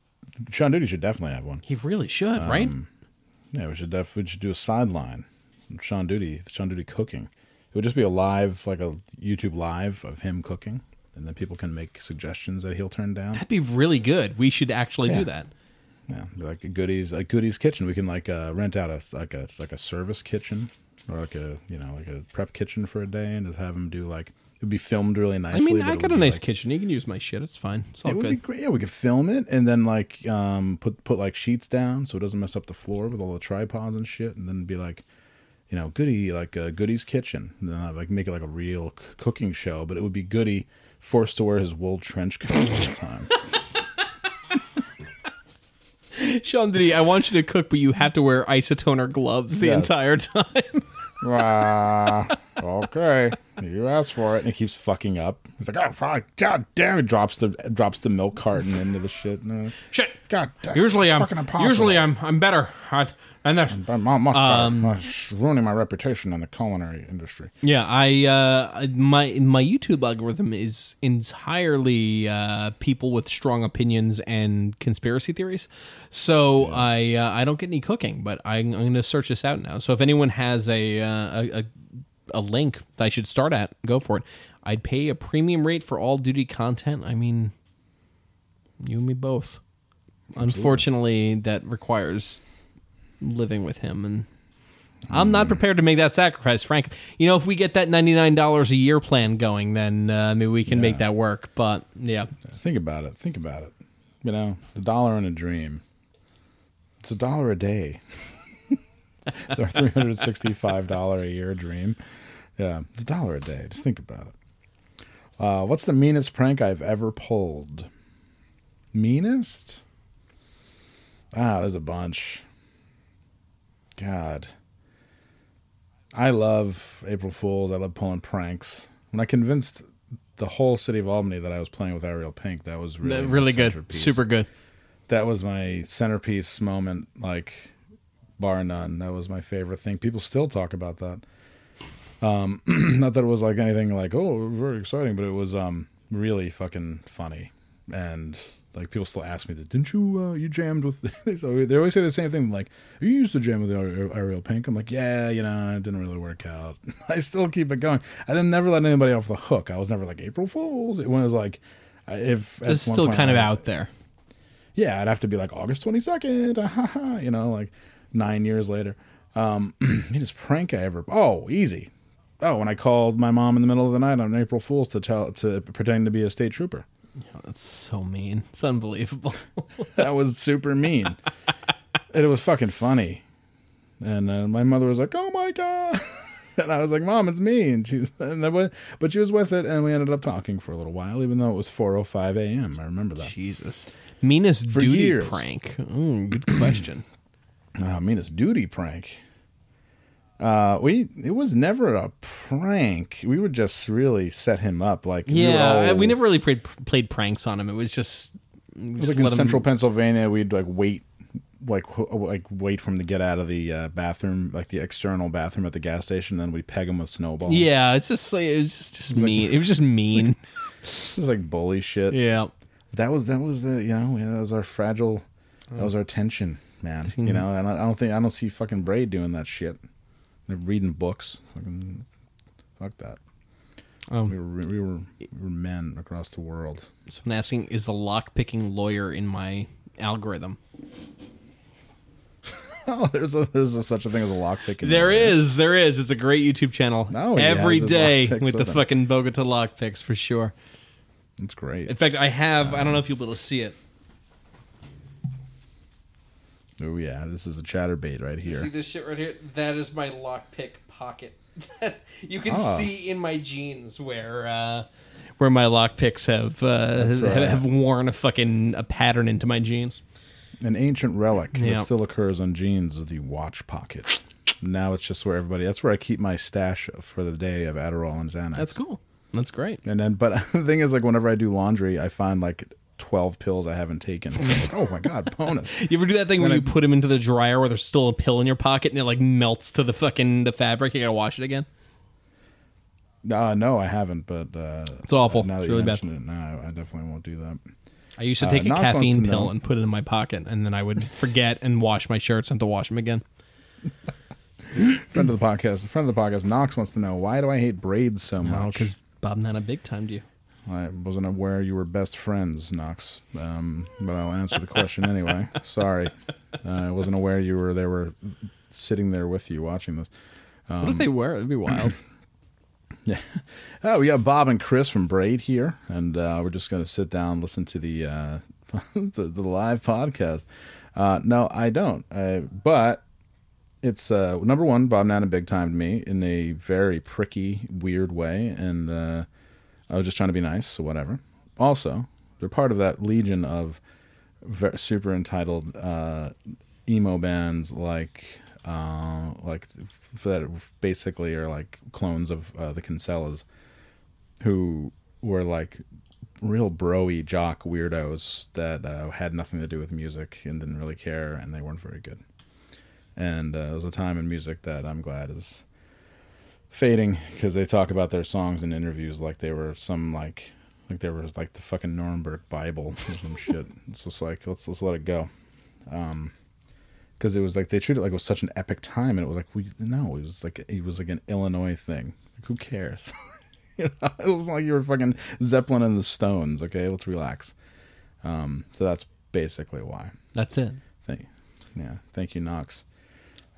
Sean Duty should definitely have one. He really should, right? Yeah, we should def. We should do a sideline. Sean Duty. Sean Duty cooking. It would just be a live, like a YouTube live of him cooking, and then people can make suggestions that he'll turn down. That'd be really good. We should actually Yeah. do that. Yeah, like a goodies, like goodies kitchen. We can like uh, rent out a like a like a service kitchen or like a you know like a prep kitchen for a day, and just have him do like it'd be filmed really nicely. I mean, I got a nice like- kitchen. You can use my shit. It's fine. It's all It would be great. Yeah, we could film it and then like um put put like sheets down so it doesn't mess up the floor with all the tripods and shit, and then be like, you know, Goody like uh, Goody's kitchen, and then I'd, like make it like a real c- cooking show, but it would be Goody forced to wear his wool trench coat all the time. Sean Diddy, I want you to cook, but you have to wear isotoner gloves the Yes. entire time. Ah, okay, you asked for it, and he keeps fucking up. He's like, oh fuck, god damn it! Drops the drops the milk carton into the shit. No. Shit. God, damn, Usually I'm usually I'm I'm better. I, and then I'm mu- much. Um, ruining my reputation in the culinary industry. yeah, I uh my my YouTube algorithm is entirely uh people with strong opinions and conspiracy theories. So I uh, I don't get any cooking, but I'm, I'm going to search this out now. So if anyone has a uh, a, a a link that I should start at, go for it. I'd pay a premium rate for all duty content. I mean, you and me both. Unfortunately, that requires living with him, and I'm not prepared to make that sacrifice. Frank, you know, if we get that ninety nine dollars a year plan going, then uh, maybe we can make that work. But yeah, Think about it. Think about it. You know, a dollar and a dream. It's a dollar a day. Our three hundred sixty-five dollar a year dream. Yeah, it's a dollar a day. Just think about it. Uh, what's the meanest prank I've ever pulled? Meanest? Ah, there's a bunch. God. I love April Fools. I love pulling pranks. When I convinced the whole city of Albany that I was playing with Ariel Pink, that was really, my really good, centerpiece. super good. That was my centerpiece moment, like bar none. That was my favorite thing. People still talk about that. Um, not that it was like anything like oh very exciting, but it was um really fucking funny, and like people still ask me that. Didn't you uh, you jammed with? so they always say the same thing like you used to jam with Ariel Ariel Pink. I'm like yeah, you know it didn't really work out. I still keep it going. I didn't never let anybody off the hook. I was never like April Fools. It was like if It's still kind of I- out there. yeah, I'd have to be like August 22nd, ah, ha, ha, you know, like nine years later. Um, meanest prank I ever. Oh, easy. Oh, when I called my mom in the middle of the night on April Fool's to tell to pretend to be a state trooper. That's so mean. It's unbelievable. That was super mean. and it was fucking funny. And uh, my mother was like, "Oh my god." and I was like, "Mom, it's me." And she's, and I went, but she was with it, and we ended up talking for a little while, even though it was 4:05 a.m. I remember that. Jesus. Meanest For duty years. prank. Mm, good question. Uh, meanest duty prank. Uh, we it was never a prank. We would just really set him up. Like we yeah, all- we never really played played pranks on him. It was just, It was just like in him- central Pennsylvania, we'd like wait, like like wait for him to get out of the uh, bathroom, like the external bathroom at the gas station. Then we'd peg him with snowballs. Yeah, it's just like it was just, just mean. it was just mean. it was like bully shit. yeah. That was that was the you know yeah, that was our fragile, that was our tension, man. You know, and I, I don't think I don't see fucking Braid doing that shit. They're reading books. Fucking, fuck that. Um, We were we were we were men across the world. Someone asking, is the lock picking lawyer in my algorithm? Oh, there's a there's a, such a thing as a lockpick. in There is, there is. It's a great YouTube channel. Oh, Every day lock picks with the him. fucking Bogota lock picks for sure. It's great. In fact, I have. I don't know if you'll be able to see it. Oh yeah, this is a Chaturbate right here. See this shit right here? That is my lockpick pocket. you can Ah. see in my jeans where uh, where my lockpicks have uh, right. have worn a fucking a pattern into my jeans. An ancient relic Yeah. that still occurs on jeans is the watch pocket. Now it's just where everybody. That's where I keep my stash for the day of Adderall and Xanax. That's cool. That's great. And then, but the thing is, like, whenever I do laundry, I find like twelve pills I haven't taken. oh my god, bonus! You ever do that thing where When you put them into the dryer where there's still a pill in your pocket and it like melts to the fucking the fabric? You gotta wash it again. Uh, no, I haven't. But uh, It's awful. Now that It's really bad. it, no, I definitely won't do that. I used to Uh, take a Knox caffeine pill know- and put it in my pocket, and then I would forget and wash my shirts and have to wash them again. Friend of the podcast, friend of the podcast, Knox wants to know why do I hate braids so No, much? because Bob Nanna big timed you. I wasn't aware you were best friends, Knox. Um, but I'll answer the question anyway. Sorry, uh, I wasn't aware you were. They were sitting there with you watching this. what Um, if they were? It'd be wild. Yeah. Oh, we got Bob and Chris from Braid here, and uh, we're just going to sit down, listen to the uh, the, the live podcast. Uh, no, I don't. I, but it's uh, number one. Bob Nanna big timed me in a very pricky, weird way, and uh, I was just trying to be nice, so whatever. Also, they're part of that legion of ver super entitled uh, emo bands like uh, like that basically are like clones of uh, the Kinsellas, who were like real broy jock weirdos that uh, had nothing to do with music and didn't really care, and they weren't very good. And uh, there was a time in music that I'm glad is fading because they talk about their songs in interviews like they were some like like they were like the fucking Nuremberg Bible or some shit. It's just like let's let's let it go. Um, because it was like they treated it like it was such an epic time, and it was like we no, it was like it was like an Illinois thing. Like, who cares? you know, it was like you were fucking Zeppelin and the Stones. Okay, let's relax. Um, so that's basically why. That's it. Thank, you. yeah, thank you, Knox.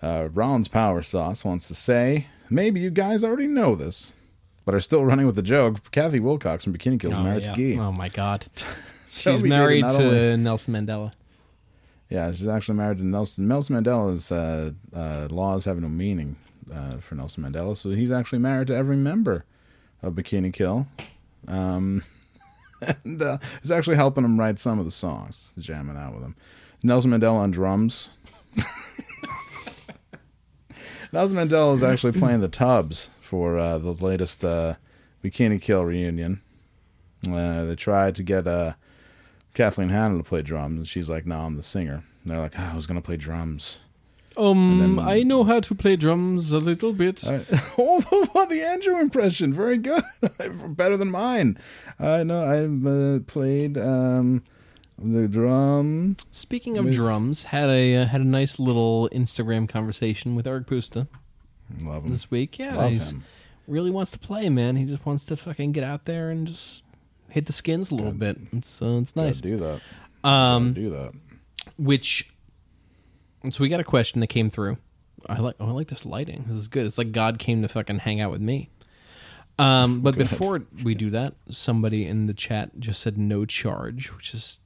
Uh, Rollins Power Sauce wants to say, maybe you guys already know this, but are still running with the joke. Kathi Wilcox from Bikini Kill is Oh, married yeah. to Guy. oh my god. She's married to only- Nelson Mandela. Yeah, she's actually married to Nelson. Nelson Mandela's uh, uh, laws have no meaning uh, for Nelson Mandela, so he's actually married to every member of Bikini Kill. Um, and uh, he's actually helping him write some of the songs, jamming out with him. Nelson Mandela on drums. Nelson Mandela is actually playing the tubs for uh, the latest uh, Bikini Kill reunion. Uh, they tried to get uh, Kathleen Hanna to play drums, and she's like, "No, I'm the singer." And they're like, oh, "I was gonna play drums." Um, then- I know how to play drums a little bit. Right. oh, the Andrew impression, very good, better than mine. I know I've uh, played um, the drum. Speaking of Miss- drums, had a uh, had a nice little Instagram conversation with Eric Pusta Love him. this week. Yeah, Love he's him. really wants to play, man. He just wants to fucking get out there and just hit the skins a little bit. So it's uh, it's Gotta nice. do that. Um, Gotta do that. which so we got a question that came through. I like oh, I like this lighting. This is good. It's like God came to fucking hang out with me. Um, but before we do that, somebody in the chat just said no charge, which is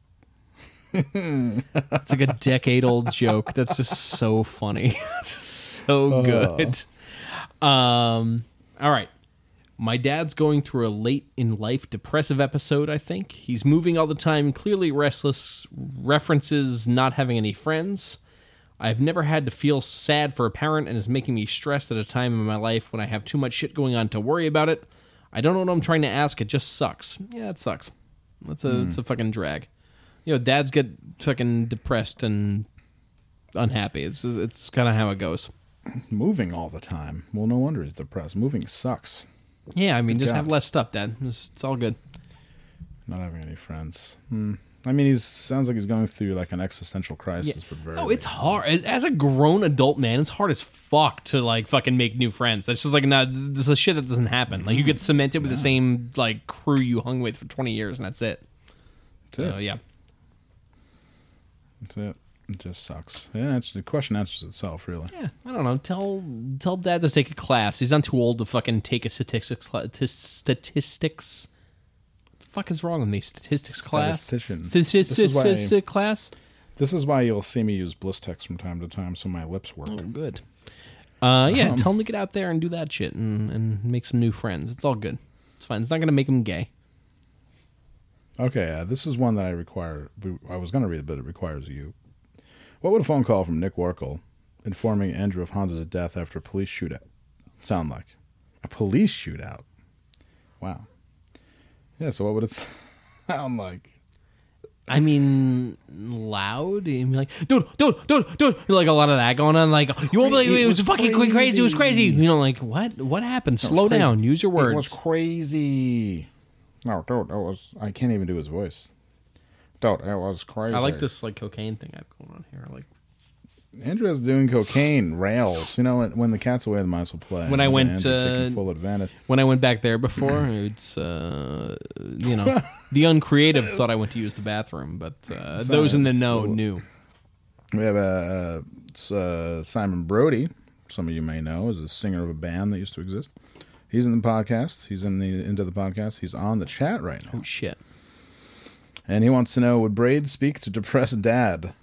it's like a decade old joke. That's just so funny. It's just so good. Um, all right. My dad's going through a late in life depressive episode, I think. He's moving all the time, clearly restless, references not having any friends. I've never had to feel sad for a parent and is making me stressed at a time in my life when I have too much shit going on to worry about it. I don't know what I'm trying to ask, it just sucks. Yeah, it sucks. That's a it's a fucking drag. You know, dads get fucking depressed and unhappy. It's it's kind of how it goes. Moving all the time. Well, no wonder he's depressed. Moving sucks. Yeah, I mean, just God. have less stuff, Dad. It's, it's all good. Not having any friends. Hmm. I mean, he sounds like he's going through like an existential crisis, but very. Oh, it's hard as, a grown adult man. It's hard as fuck to like fucking make new friends. That's just like not. This is shit that doesn't happen. Like you get cemented with the same like crew you hung with for twenty years, and that's it. That's it. So yeah, That's it. It just sucks. Yeah, it's, the question answers itself, really. yeah. I don't know. Tell tell Dad to take a class. He's not too old to fucking take a statistics cla- tis- statistics. What the fuck is wrong with me? Statistics class. Statistician. This is why- class. This is why you'll see me use Blistex from time to time, so my lips work. Oh, good. Uh, yeah, tell him to get out there and do that shit and, and make some new friends. It's all good. It's fine. It's not going to make him gay. Okay, uh, this is one that I require. I was going to read it, but it requires you. What would a phone call from Nick Warkle informing Andrew of Hans's death after a police shootout sound like? A police shootout? Wow. Yeah, so what would it sound like? I mean, loud. And be like, dude, dude, dude, dude. Like a lot of that going on. Like, you won't believe it, was, fucking crazy. crazy. It was crazy. You know, like what? What happened? Slow down. Use your words. It was crazy. No, dude, that was. I can't even do his voice. Dude, that was crazy. I like this like cocaine thing I have going on here. I like Andrew's doing cocaine rails. You know, when, when the cat's away, the mice will play. When I went, Andrew taking uh, full advantage. when I went back there before. it's uh, you know, the uncreative thought I went to use the bathroom, but uh, those in the know knew. We have uh, uh, Simon Brody. Some of you may know is a singer of a band that used to exist. He's in the podcast. He's in the into the podcast. He's on the chat right now, Oh shit. and he wants to know: Would Braid speak to depressed dad?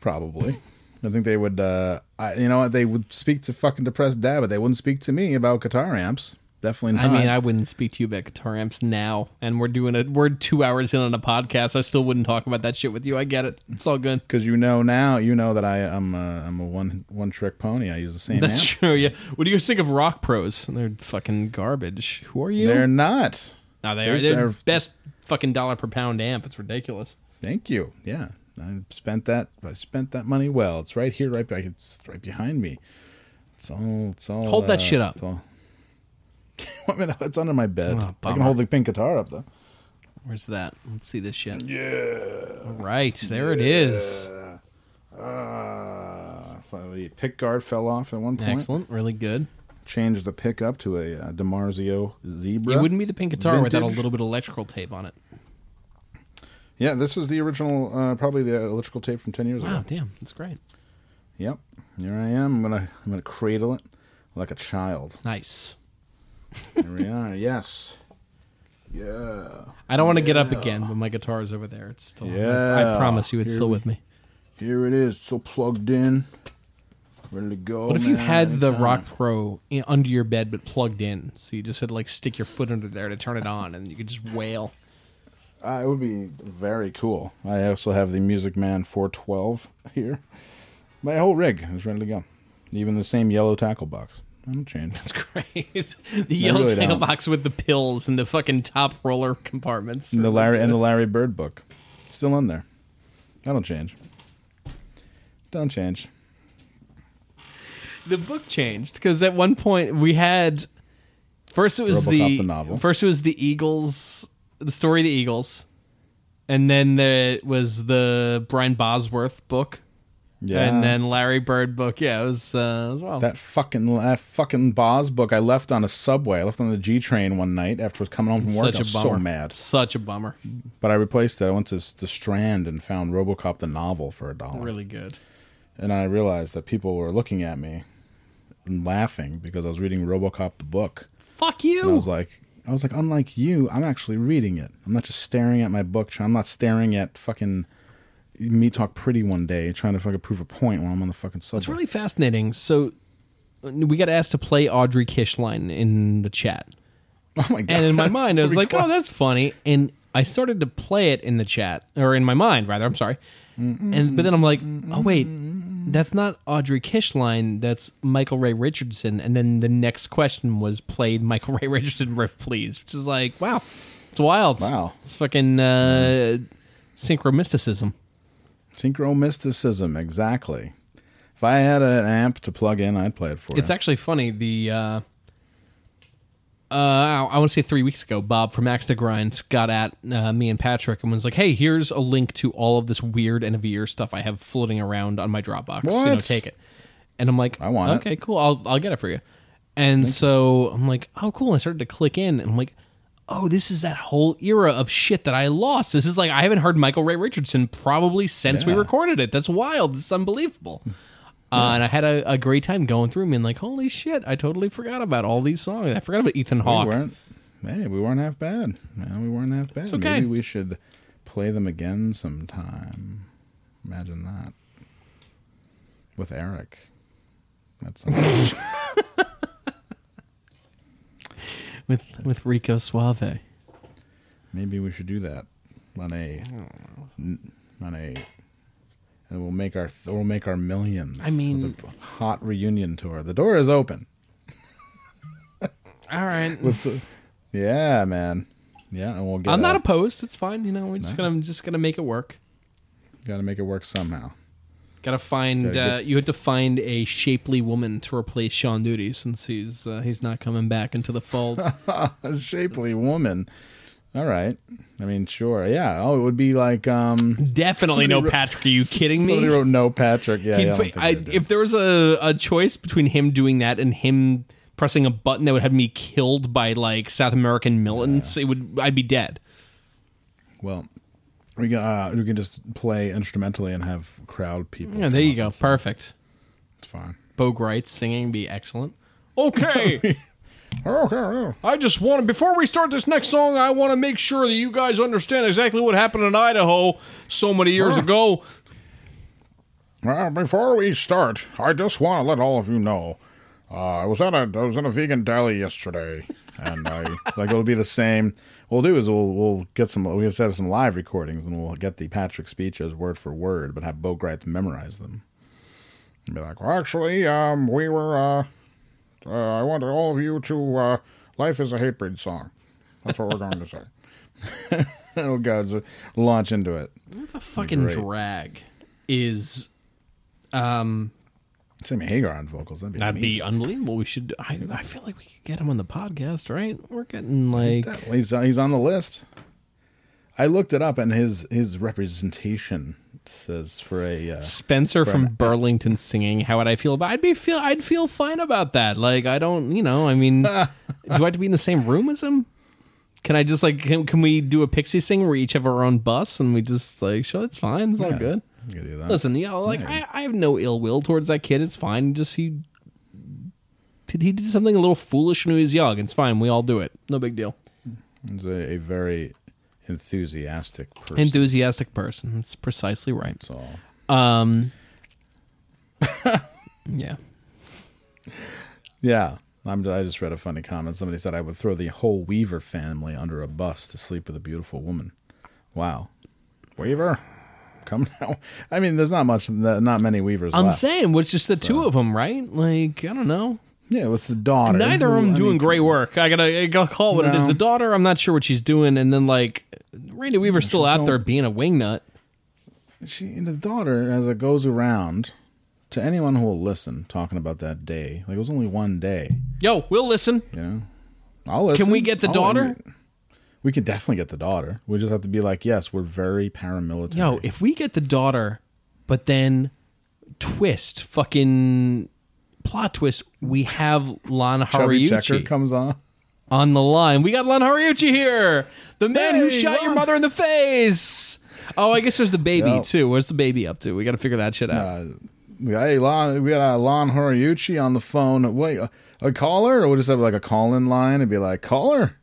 Probably. I think they would. Uh, I, you know what? They would speak to fucking depressed dad, but they wouldn't speak to me about guitar amps. Definitely not. I mean, I wouldn't speak to you about guitar amps now, and we're doing it. We're two hours in on a podcast. I still wouldn't talk about that shit with you. I get it. It's all good. because you know now, you know that I am a, I'm a one one trick pony. I use the same That's amp. true. Yeah. What do you guys think of Rock Pros? They're fucking garbage. Who are you? They're not. no, they are. there's They're their- best fucking dollar per pound amp. It's ridiculous. Thank you. Yeah, I spent that. I spent that money well. It's right here, right back. It's right behind me. It's all. It's all. Hold that uh, shit up. It's, all, I mean, it's under my bed. Oh, I can hold the pink guitar up though. Where's that? Let's see this shit. Yeah. All right, there it is. Uh, finally, pick guard fell off at one point. Excellent. Really good. Changed the pick up to a uh, DiMarzio Zebra. It wouldn't be the pink guitar without a little bit of electrical tape on it. Yeah, this is the original. Uh, probably the electrical tape from ten years Wow, ago. damn, that's great. Yep. Here I am. I'm gonna. I'm gonna cradle it like a child. Nice. Here we are. Yes. Yeah. I don't want to get up again, but my guitar is over there. It's still. I, Yeah. I promise you, it's Here still we- with me. Here it is. So plugged in. Ready to go. What if you man, had the anytime. Rock Pro in, under your bed but plugged in? So you just had to like stick your foot under there to turn it on, and you could just wail. Uh, it would be very cool. I also have the Music Man 412 here. My whole rig is ready to go. Even the same yellow tackle box. I don't change. It's great. the yellow really tackle don't. box with the pills and the fucking top roller compartments. And the Larry and the Larry Bird book. Still in there. Don't change. Don't change. the book changed because at one point we had first it was the, the novel. first it was the Eagles, the story of the Eagles, and then there was the Brian Bosworth book, Yeah. and then Larry Bird book. Yeah, it was uh, as well. that fucking that fucking Boz book I left on a subway. I left on the G train one night after I was coming home from work. Such I a was bummer. so mad. Such a bummer. But I replaced it. I went to the Strand and found RoboCop the novel for a dollar. Really good. And I realized that people were looking at me and laughing because I was reading RoboCop the book. Fuck And I was like, I was like, unlike you, I'm actually reading it. I'm not just staring at my book. I'm not staring at fucking me talk pretty one day trying to fucking prove a point while I'm on the fucking subway. It's really fascinating. So we got asked to play Audrey Kishline in the chat. Oh my god! And in my mind, I was like, oh, that's funny. And I started to play it in the chat, or in my mind, rather. I'm sorry. And but then I'm like, oh wait, that's not Audrey Kishline. That's Michael Ray Richardson. And then the next question was played Michael Ray Richardson riff, please, which is like, wow, it's wild. Wow. it's fucking uh, synchromysticism. Synchro mysticism. Exactly. If I had an amp to plug in, I'd play it for It's you. actually funny. The uh, uh, I want to say three weeks ago, Bob from Axe to Grind got at uh, me and Patrick and was like, "Hey, here's a link to all of this weird end of year stuff I have floating around on my Dropbox. You know, take it." And I'm like, I want it. Okay, cool. I'll I'll get it for you." And so I'm like, "Oh, cool." And I started to click in, and I'm like. Oh, this is that whole era of shit that I lost. This is like I haven't heard Michael Ray Richardson probably since we recorded it. That's wild. This is unbelievable. Uh, and I had a, a great time going through them and like, holy shit, I totally forgot about all these songs. I forgot about Ethan we Hawke. weren't. Hey, we weren't half bad. Man, we weren't half bad. It's okay. Maybe we should play them again sometime. Imagine that with Eric. That's something. with with Rico Suave. maybe we should do that on a on a. And we'll make our we'll make our millions. I mean- with a hot reunion tour. The door is open. All right. Let's, uh, yeah, man. Yeah, and we'll get. I'm not a- opposed. It's fine. You know, we're just gonna just gonna make it work. Got to make it work somehow. Gotta find. Gotta uh, you had to find a shapely woman to replace Sean Duty since he's uh, he's not coming back into the fold. A shapely woman. All right. I mean, sure. Yeah. Oh, it would be like um. Definitely no Patrick. Are you kidding me? Somebody wrote no Patrick. Yeah. He'd yeah I don't fi- think I- they did. if there was a, a choice between him doing that and him pressing a button that would have me killed by like South American militants, it would I'd be dead. well, we can uh, we can just play instrumentally and have crowd people. Yeah, there you go. Perfect. It's fine. Bo Gritz singing be excellent. Okay. I just want to, before we start this next song, I want to make sure that you guys understand exactly what happened in Idaho so many years ago. Well, before we start, I just want to let all of you know. Uh, I was at a I was in a vegan deli yesterday, and I Like it'll be the same. What we'll do is we'll we'll get some we set up some live recordings and we'll get the Patrick speeches word for word, but have Bo Gritz memorize them. And be like, well, actually, um, we were. Uh, uh, I want all of you to. Uh, Life is a hatebreed song. That's what we're going to say. oh god, so launch into it. What a fucking Great. drag is. Um, Sammy Hagar on vocals. That'd be that'd be unbelievable. We should. I, I feel like we could get him on the podcast, right? We're getting like. He's he's on the list. I looked it up, and his his representation says for a uh, Spencer for from an- Burlington singing. How would I feel about? I'd be feel. I'd feel fine about that. Like I don't. You know. I mean, do I have to be in the same room as him? Can I just like? Can, can we do a pixie sing where we each have our own bus and we just like? Sure, it's fine. It's all good. You do that. Listen, you know, like. I, I have no ill will towards that kid. It's fine. Just he. He did something a little foolish when he was young. It's fine. We all do it. No big deal. He's a, a very enthusiastic person. Enthusiastic person. That's precisely right. That's all. Um. yeah. Yeah. I'm, I just read a funny comment. Somebody said I would throw the whole Weaver family under a bus to sleep with a beautiful woman. Wow. Weaver, come now. I mean, there's not much, not many Weavers I'm left. saying, was just the two of them, right? Like, I don't know. Yeah, with the daughter. Neither of them doing mean, great work. I gotta, I gotta call it what it No. is. The daughter, I'm not sure what she's doing, and then like Randy Weaver's still out there being a wingnut. She, and the daughter, as it goes around to anyone who will listen, talking about that day. Like, it was only one day, Yo, we'll listen. Yeah. I'll listen. Can we get the I'll- daughter? We could definitely get the daughter. We just have to be like, yes, we're very paramilitary. Yo, if we get the daughter, but then twist, fucking plot twist, we have Lon Chubby Checker Horiuchi comes on. on the line. We got Lon Horiuchi here, the man who Hey, shot your Lon. mother in the face. Oh, I guess there's the baby Yo. too. What's the baby up to? We got to figure that shit out. Uh, we got, hey, Lon, we got uh, Lon Horiuchi on the phone. Wait, a, a caller? Or we'll just have like a call in line and be like, caller?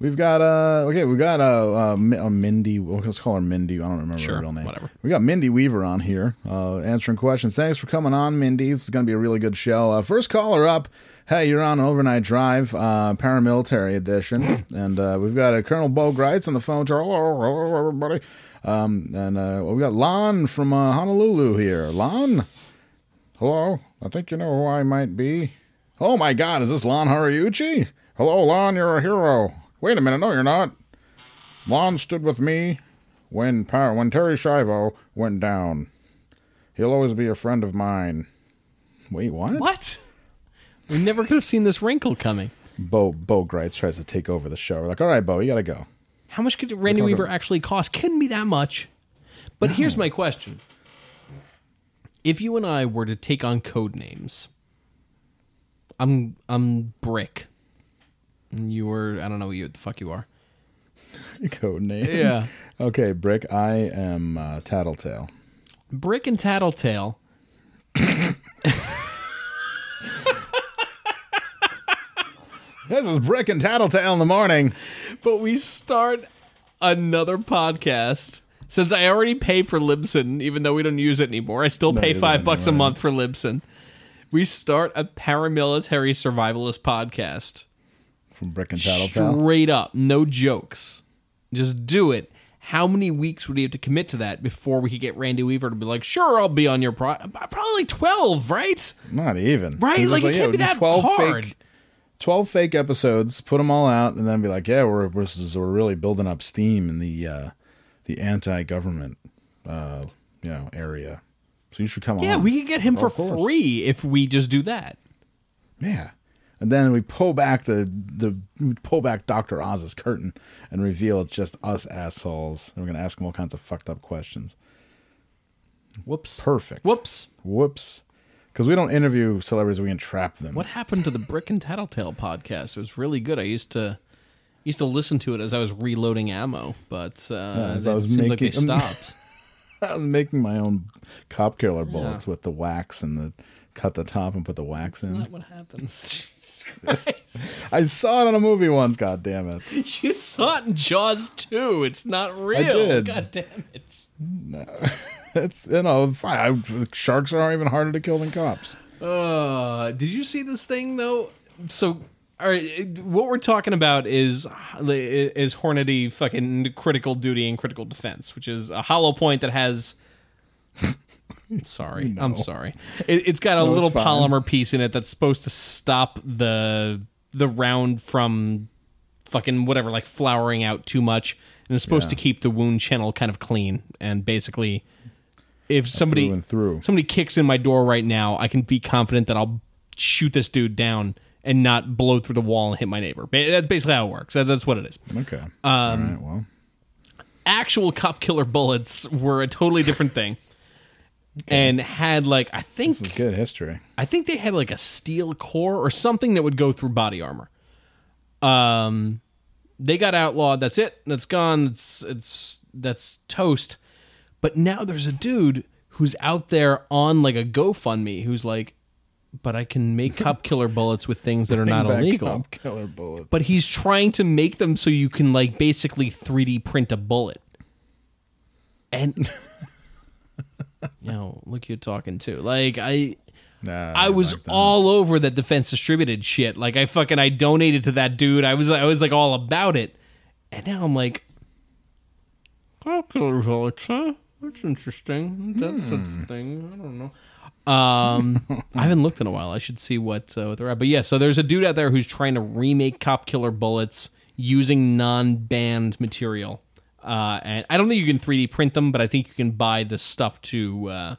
We've got uh okay, We've got uh, uh, uh Mindy. well, Let's call her Mindy. I don't remember Sure, her real name. whatever. We got Mindy Weaver on here, uh, answering questions. Thanks for coming on, Mindy. This is going to be a really good show. Uh, first caller up. Hey, you're on overnight drive, uh, paramilitary edition, and uh, we've got uh, Colonel Bo Gritz on the phone. To hello, hello, everybody. Um, and uh, we got Lon from uh, Honolulu here. Lon, hello. I think you know who I might be. Oh my God, is this Lon Horiuchi? Hello, Lon. You're a hero. Wait a minute. No, you're not. Lon stood with me when Par- when Terri Schiavo went down. He'll always be a friend of mine. Wait, what? What? We never could have seen this wrinkle coming. Bo Bo Gritz tries to take over the show. We're like, all right, Bo, you gotta go. How much could Randy Weaver actually cost? Couldn't be that much. But here's my question: If you and I were to take on code names, I'm I'm Brick, you were I don't know what the fuck you are. Code name. Yeah. okay, Brick. I am uh, Tattletale. Brick and Tattletale. This is Brick and Tattletale in the morning. But we start another podcast. Since I already pay for Libsyn, even though we don't use it anymore, I still pay five bucks a month for Libsyn. We start a paramilitary survivalist podcast. From Brick and Tattletale. Straight up, no jokes. Just do it. How many weeks would he have to commit to that before we could get Randy Weaver to be like, "Sure, I'll be on your pro." Probably like twelve, right? Not even. Right? He's Like, it can't yeah, be that 12 hard. Fake, 12 fake episodes, put them all out, and then be like, yeah, we're, we're, we're really building up steam in the uh, the anti government uh, you know area. So you should come Yeah, on. Yeah, we could get him Oh, for free if we just do that. Yeah. And then we pull back the the pull back Doctor Oz's curtain and reveal it's just us assholes. And we're gonna ask him all kinds of fucked up questions. Whoops. Perfect. Whoops. Whoops. Because we don't interview celebrities, we entrap them. What happened to the Brick and Tattletale podcast? It was really good. I used to used to listen to it as I was reloading ammo, but uh, as it I was seemed like they stopped. I was making my own cop killer bullets with the wax and the cut the top and put the wax in. Not what happens. Christ. I saw it on a movie once. God damn it! you saw it in Jaws too. It's not real. I did. God damn it. It's you know fine. I, sharks are even harder to kill than cops. Uh, did you see this thing though? So, all right, what we're talking about is is Hornady fucking critical duty and critical defense, which is a hollow point that has. Sorry, I'm sorry. It, it's got a No, little polymer piece in it that's supposed to stop the the round from fucking whatever, like flowering out too much, and it's supposed Yeah. to keep the wound channel kind of clean and basically. If somebody Through through. somebody kicks in my door right now, I can be confident that I'll shoot this dude down and not blow through the wall and hit my neighbor. That's basically how it works. That's what it is. Okay. Um, all right. Well, Actual cop killer bullets were a totally different thing, and had like I think this is good history. I think they had like a steel core or something that would go through body armor. Um, they got outlawed. That's it. That's gone. It's it's that's toast. But now there's a dude who's out there on like a GoFundMe who's like, but I can make cop killer bullets with things that are not illegal. Cop killer bullets. But he's trying to make them so you can like basically 3D print a bullet. And you know, look, you're talking too. Like I, Nah, I was like all over that defense distributed shit. Like I fucking I donated to that dude. I was I was like all about it. And now I'm like calculus bullets, huh? That's interesting. That's interesting. I don't know. Um, I haven't looked in a while. I should see what uh, what they're at. But yeah, so there's a dude out there who's trying to remake Cop Killer bullets using non-banned material. Uh, and I don't think you can 3D print them, but I think you can buy the stuff to uh,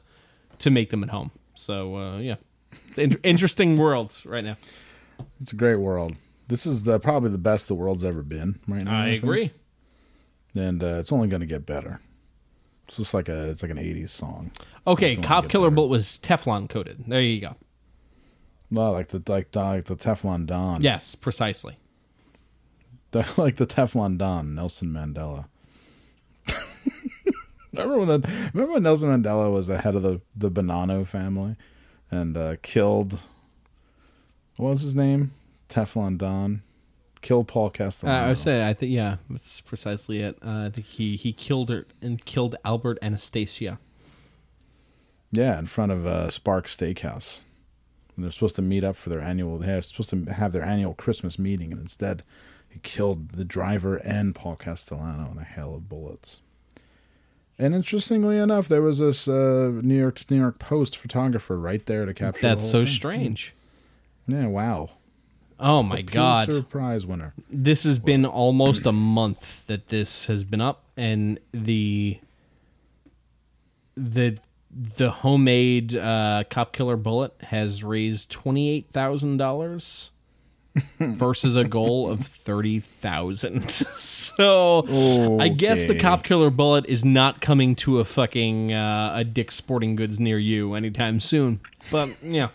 to make them at home. So uh, yeah, In- interesting world right now. It's a great world. This is the probably the best the world's ever been right now. I think. agree. and uh, it's only going to get better. It's just like a it's like an '80s song. Okay, Cop Killer bullet was Teflon coated. There you go. Well, like the like like the Teflon Don. Yes, precisely. Like the Teflon Don, Nelson Mandela. remember when the, remember when Nelson Mandela was the head of the the Bonanno family and uh, killed what was his name? Teflon Don killed Paul Uh, Castellano. I would say, I think, yeah, that's precisely it. Uh, I think he he killed her and killed Albert Anastasia. Yeah, in front of uh, Spark Steakhouse. And they're supposed to meet up for their annual. They're supposed to have their annual Christmas meeting, and instead, he killed the driver and Paul Castellano in a hail of bullets. And interestingly enough, there was this uh, New York New York Post photographer right there to capture. That's so thing. strange. Yeah, wow. Oh my god. Pulitzer Prize winner. This has been almost a month that this has been up, and the the the homemade uh, cop killer bullet has raised twenty eight thousand dollars versus a goal of thirty thousand. so I guess the cop killer bullet is not coming to a fucking uh, a Dick's Sporting Goods near you anytime soon. But yeah,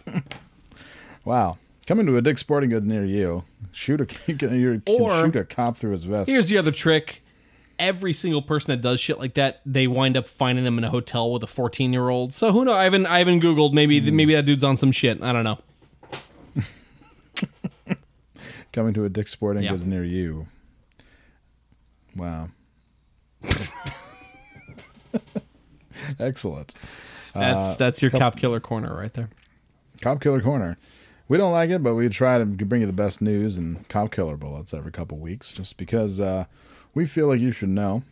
Wow. Coming to a Dick's Sporting Goods near you. Shoot a you can, you can Or- shoot a cop through his vest. Here's the other trick. Every single person that does shit like that, they wind up finding them in a hotel with a 14 year old. So who knows? I haven't, I haven't Googled. Maybe, maybe that dude's on some shit. I don't know. Coming to a Dick's Sporting Yeah. Goods near you. Wow. Excellent. That's that's your cop killer corner right there. Cop Killer Corner. We don't like it, but we try to bring you the best news and cop killer bullets every couple weeks, just because uh, we feel like you should know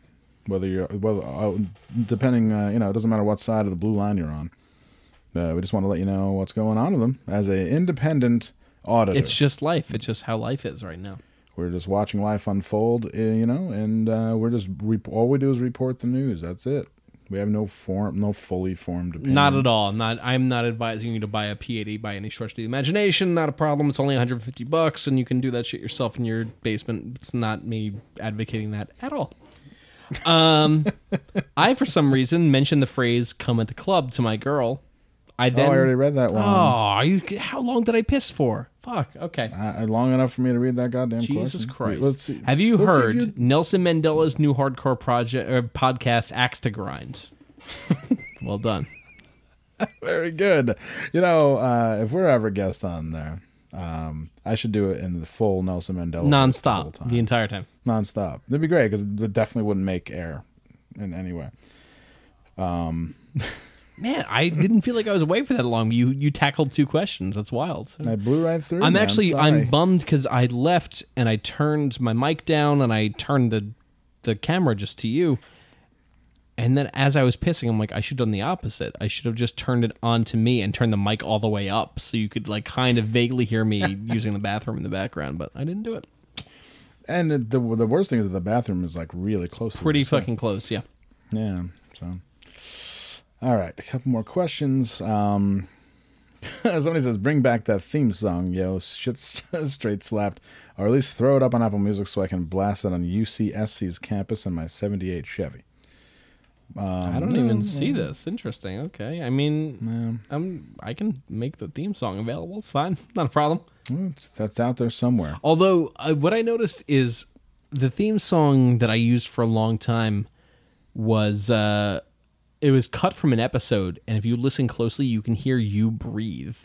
whether you're whether uh, depending uh, you know it doesn't matter what side of the blue line you're on. Uh, we just want to let you know what's going on with them as an independent auditor. It's just life. It's just how life is right now. we're just watching life unfold, uh, you know, and uh, we're just all we do is report the news. That's it. We have no form, no fully formed opinion. Not at all. Not. I'm not advising you to buy a P80 by any stretch of the imagination. Not a problem. It's only 150 bucks, and you can do that shit yourself in your basement. It's not me advocating that at all. Um, I for some reason mentioned the phrase "come at the club" to my girl. I Oh, then. I already read that Oh, one. are you? How long did I piss for? Fuck. Okay. Uh, long enough for me to read that goddamn Jesus question. Christ. Let's see. Have you Let's heard you- Nelson Mandela's new hardcore project or podcast Axe to Grind? well done. Very good. You know, uh, if we're ever guest on there, um, I should do it in the full Nelson Mandela the Non-stop the entire time. nonstop. That'd be great because it definitely wouldn't make air in any way. Man, I didn't feel like I was away for that long. You you tackled two questions. That's wild. I blew right through. I'm man. actually sorry. I'm bummed because I left and I turned my mic down and I turned the the camera just to you. And then as I was pissing, I'm like, I should have done the opposite. I should have just turned it on to me and turned the mic all the way up so you could like kind of vaguely hear me using the bathroom in the background, but I didn't do it. And the the worst thing is that the bathroom is like really close. to Pretty the set. fucking close, yeah. Yeah. So, all right, a couple more questions. Um, somebody says, "Bring back that theme song, yo! Shit, straight slapped, or at least throw it up on Apple Music so I can blast it on UCSC's campus in my '78 Chevy." I don't even see this. Interesting. Okay. I mean, I'm I can make the theme song available. It's fine. Not a problem. It's- that's out there somewhere. Although uh, what I noticed is the theme song that I used for a long time was uh it was cut from an episode and if you listen closely you can hear you breathe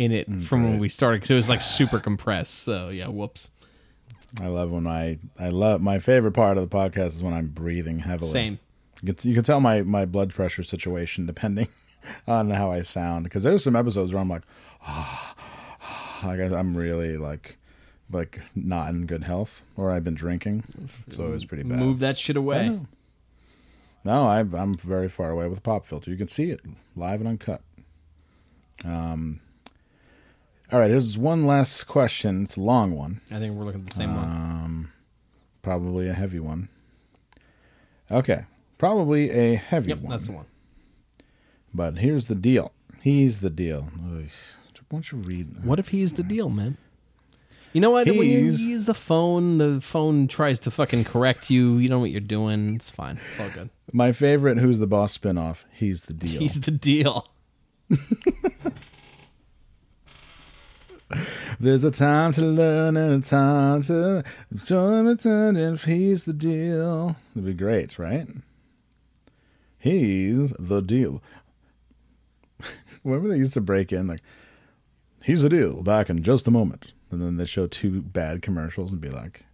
in it mm, from when we started because it was like super compressed. So yeah, whoops. I love when I I love my favorite part of the podcast is when I'm breathing heavily. Same. You can, you can tell my my blood pressure situation depending on how I sound because there's some episodes where I'm like, like I, guess I'm really like like not in good health or I've been drinking, so it was pretty bad. Move that shit away. Know. No, I, I'm very far away with a pop filter. You can see it live and uncut. Um. All right, here's one last question. It's a long one. I think we're looking at the same one. Probably a heavy one. Okay. Probably a heavy one. Yep, one. that's the one. But here's the deal. He's the deal. Oy. Why don't you read? What if he's the deal, man? You know what? When you He's- use the phone, the phone tries to fucking correct you. You know what you're doing. It's fine. It's all good. My favorite Who's the Boss spinoff. He's the deal. He's the deal. There's a time to learn and a time to join a turn if he's the deal. It'd be great, right? He's the deal. Remember they used to break in like, he's the deal. Back in just a moment. And then they show two bad commercials and be like,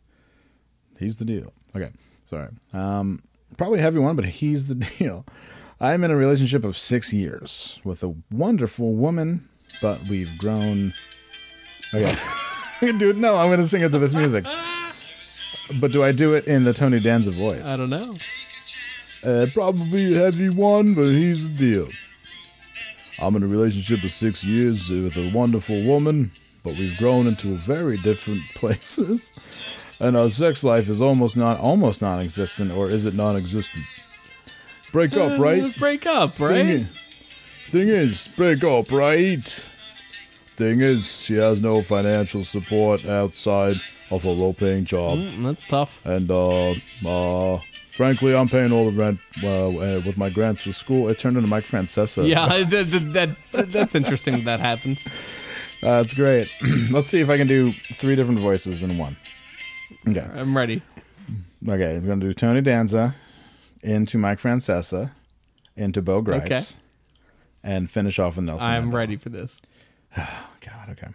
"He's the deal." Okay, sorry. Um, probably a heavy one, but he's the deal. I'm in a relationship of six years with a wonderful woman, but we've grown. Okay, dude, no, I'm gonna sing it to this music. But do I do it in the Tony Danza voice? I don't know. Uh, probably a heavy one, but he's the deal. I'm in a relationship of six years with a wonderful woman, but we've grown into very different places, and our sex life is almost not almost non-existent, or is it non-existent? Break up, right? Uh, break up, Thing right? is, thing is, break up, right? Thing is, she has no financial support outside of a low-paying job. Mm, that's tough. And uh, uh, frankly, I'm paying all the rent uh, with my grants for school. It turned into Mike Francesa. Yeah, that, that, that's interesting that, that happens. Uh, it's great. Let's see if I can do three different voices in one. Okay, I'm ready. okay. I'm gonna do Tony Danza into Mike Francesa into Bo Grice, Okay. and finish off with Nelson. I'm Mandela. ready for this. God, okay.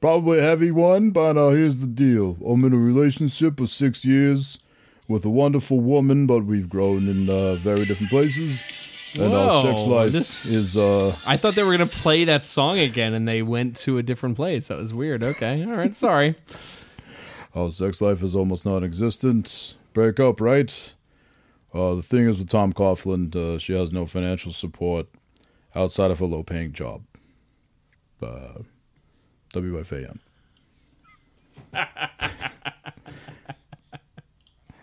Probably a heavy one, but uh, here's the deal. I'm in a relationship of six years with a wonderful woman, but we've grown in uh, very different places. And our sex Whoa, life this- is uh, I thought they were gonna play that song again, and they went to a different place. That was weird. Okay, all right, sorry. our sex life is almost non-existent. Break up, right? Uh, the thing is with Tom Coughlin, uh, she has no financial support outside of a low-paying job. Uh, WFAN.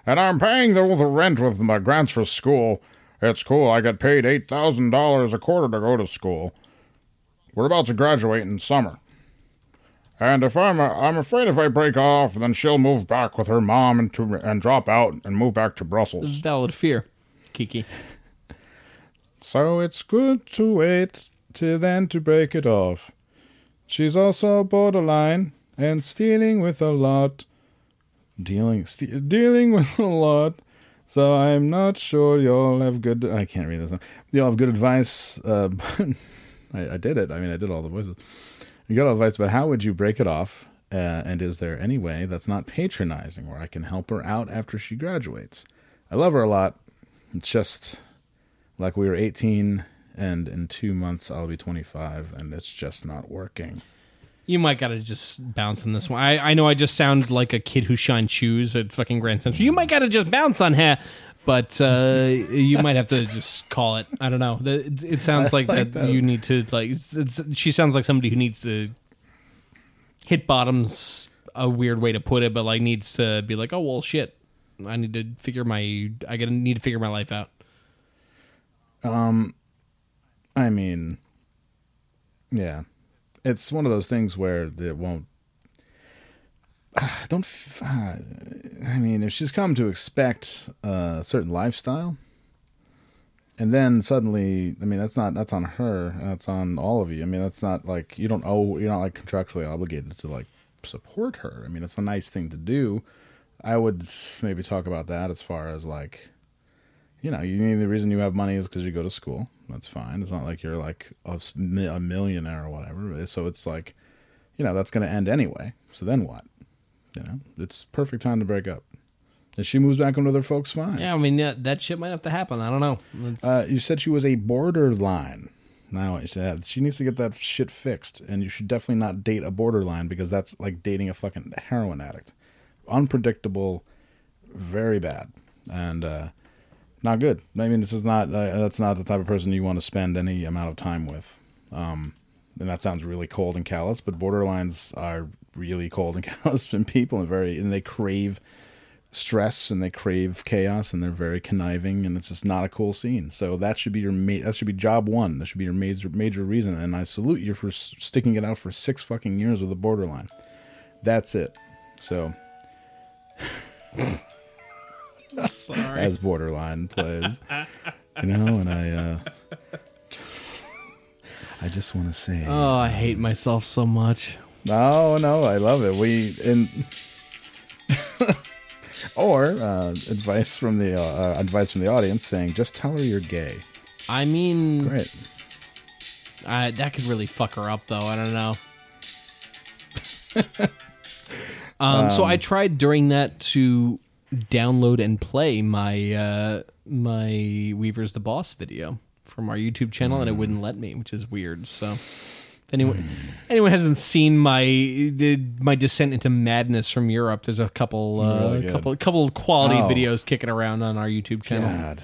And I'm paying the, the rent with my grants for school. It's cool. I get paid $8,000 a quarter to go to school. We're about to graduate in summer. And if I'm, I'm afraid if I break off, then she'll move back with her mom and, to, and drop out and move back to Brussels. Valid fear, Kiki. So it's good to wait till then to break it off. She's also borderline and stealing with a lot. Dealing, ste- dealing with a lot. So I'm not sure you'll have good. I can't read this. Now. You'll have good advice. Uh, I, I did it. I mean, I did all the voices. You got advice, but how would you break it off? Uh, and is there any way that's not patronizing where I can help her out after she graduates? I love her a lot. It's just like we were 18 and in two months i'll be 25 and it's just not working You might gotta just bounce on this one. I, I know I just sound like a kid who shined shoes at fucking Grand Central. You might gotta just bounce on her, but uh, you might have to just call it. I don't know. The- It, it sounds like, that. you need to like. It's, it's, she sounds like somebody who needs to hit bottoms. A weird way to put it, but like needs to be like, oh well, shit. I need to figure my. I gotta need to figure my life out. Um I mean yeah it's one of those things where it won't don't i mean if she's come to expect a certain lifestyle and then suddenly i mean that's not that's on her that's on all of you. I mean that's not like you don't owe you're not like contractually obligated to like support her. I mean it's a nice thing to do. I would maybe talk about that as far as like you know, you mean the reason you have money is because you go to school. That's fine. It's not like you're like a, a millionaire or whatever. So it's like, you know, that's going to end anyway. So then what? You know, it's perfect time to break up. If she moves back in with her folks, fine. Yeah, I mean yeah, that shit might have to happen. I don't know. Uh, you said she was a borderline. Now she she needs to get that shit fixed, and you should definitely not date a borderline because that's like dating a fucking heroin addict. Unpredictable, very bad, and uh, not good. I mean, this is not uh, that's not the type of person you want to spend any amount of time with. Um, and that sounds really cold and callous, but borderlines are really cold and callous and people, and very and they crave stress and they crave chaos and they're very conniving and it's just not a cool scene. So that should be your ma- that should be job one. That should be your major major reason. And I salute you for sticking it out for six fucking years with a borderline. That's it. So Sorry. as borderline plays, you know, and I uh, I just want to say. Oh, I hate myself so much. No, no, I love it. We in or uh, advice from the uh, uh, advice from the audience saying just tell her you're gay. I mean, Great. I, that could really fuck her up, though. I don't know. Um, so I tried during that to download and play my uh, my Weaver's the Boss video from our YouTube channel, and it wouldn't let me, which is weird. So. If anyone, anyone hasn't seen my the, my descent into madness from Europe, there's a couple uh, Really good. couple couple of quality Oh. videos kicking around on our YouTube channel. God.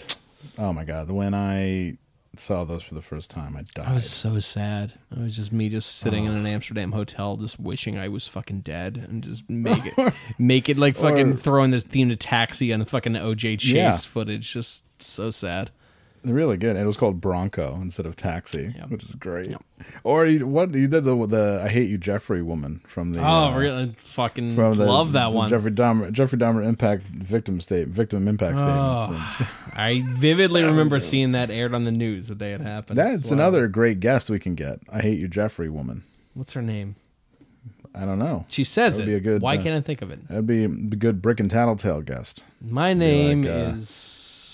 Oh my god. When I saw those for the first time, I died. I was so sad. It was just me just sitting in an Amsterdam hotel, just wishing I was fucking dead, and just make it, make it like fucking Or- throwing the theme to Taxi on the fucking OJ Chase Yeah. footage. Just so sad. Really good. It was called Bronco instead of Taxi, Yep. which is great. Yep. Or you, what you did the the I hate you Jeffrey woman from the Oh, uh, really? Fucking from the, love that the one. Jeffrey Dahmer Jeffrey Dahmer impact victim state victim impact Oh. statements. I vividly remember seeing that aired on the news the day it happened. That's Wow. another great guest we can get. I hate you Jeffrey woman. What's her name? I don't know. She says it. be a good, Why uh, can't I think of it? That'd be a good brick and tattletale guest. My name like, uh, is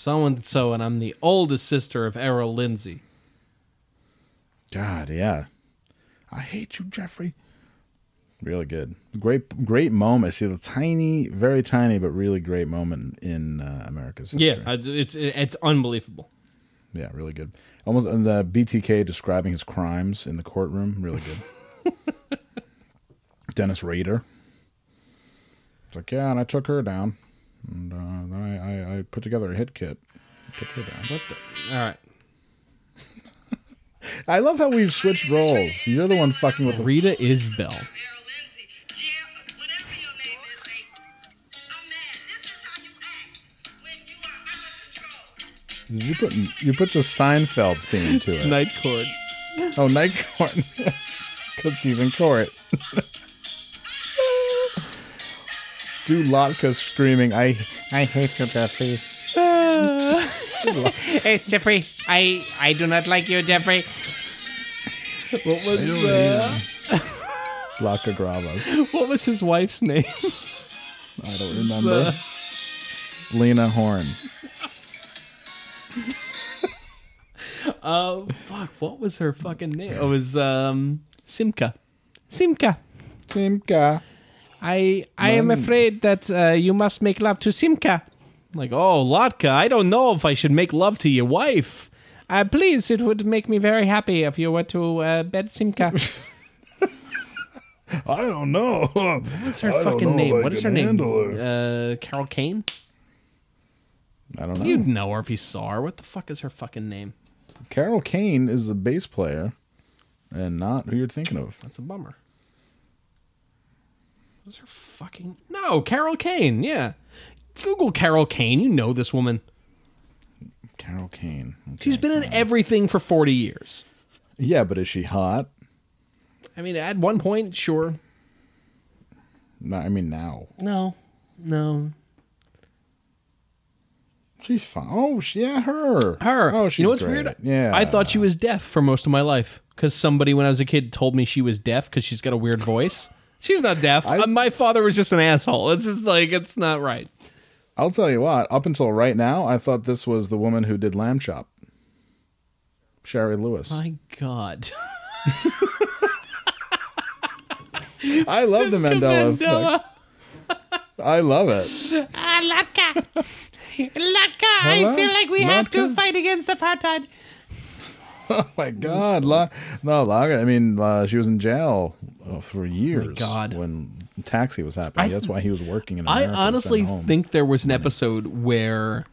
so and so, and I'm the oldest sister of Errol Lindsay. God, yeah. I hate you, Jeffrey. Really good. Great, great moment. See the tiny, very tiny, but really great moment in uh, America's history. Yeah, it's, it's it's unbelievable. yeah, really good. Almost and the BTK describing his crimes in the courtroom. Really good. Dennis Rader. It's like, yeah, and I took her down, and uh, then I, I, I put together a hit kit. Took her down. What the? All right. I love how we've switched roles. You're the one fucking with Rita Isbell. Errol Lindsay, Jer- whatever your name is, say, I'm mad. This is how you act when you are out of control. You put you put the Seinfeld theme to it. Night Court. Oh, night court. Because she's in court. Do Latka screaming, I I hate you, Jeffrey. Hey, Jeffrey. I I do not like you, Jeffrey. What was uh, Latka Gravas. what was his wife's name? I don't remember. Lena Horne. Oh fuck! What was her fucking name? It was um Simka. Simka. Simka. I I am afraid that uh, you must make love to Simka. Like, oh, Latka, I don't know if I should make love to your wife. Uh, please, it would make me very happy if you were to uh, bed Simka. I don't know. What's her I don't fucking know if name? I What is her can name? handle Uh, Carol Kane? I don't know. You'd know her if you saw her. What the fuck is her fucking name? Carol Kane is the bass player and not who you're thinking of. That's a bummer. What's her fucking No, Carol Kane, yeah. Google Carol Kane. You know this woman. Carol Kane. Okay. She's been in everything for 40 years. Yeah, but is she hot? I mean, at one point, sure. No, I mean now. No. No. She's fine. Oh, sh- yeah, her. Her. Oh, she's you know what's great. weird? Yeah. I thought she was deaf for most of my life because somebody when I was a kid told me she was deaf because she's got a weird voice. She's not deaf. I- Uh, my father was just an asshole. It's just like it's not right. I'll tell you what. Up until right now, I thought this was the woman who did Lamb Chop. Shari Lewis. My God. I love the Mandela, Mandela. effect. I love it. Ah, Latka. Latka, Hello? I feel like we have to fight against apartheid. Oh my God, La- no, Laga. I mean, uh, she was in jail uh, for years. God. when Taxi was happening. I That's why he was working in. I America to honestly think there was an episode where,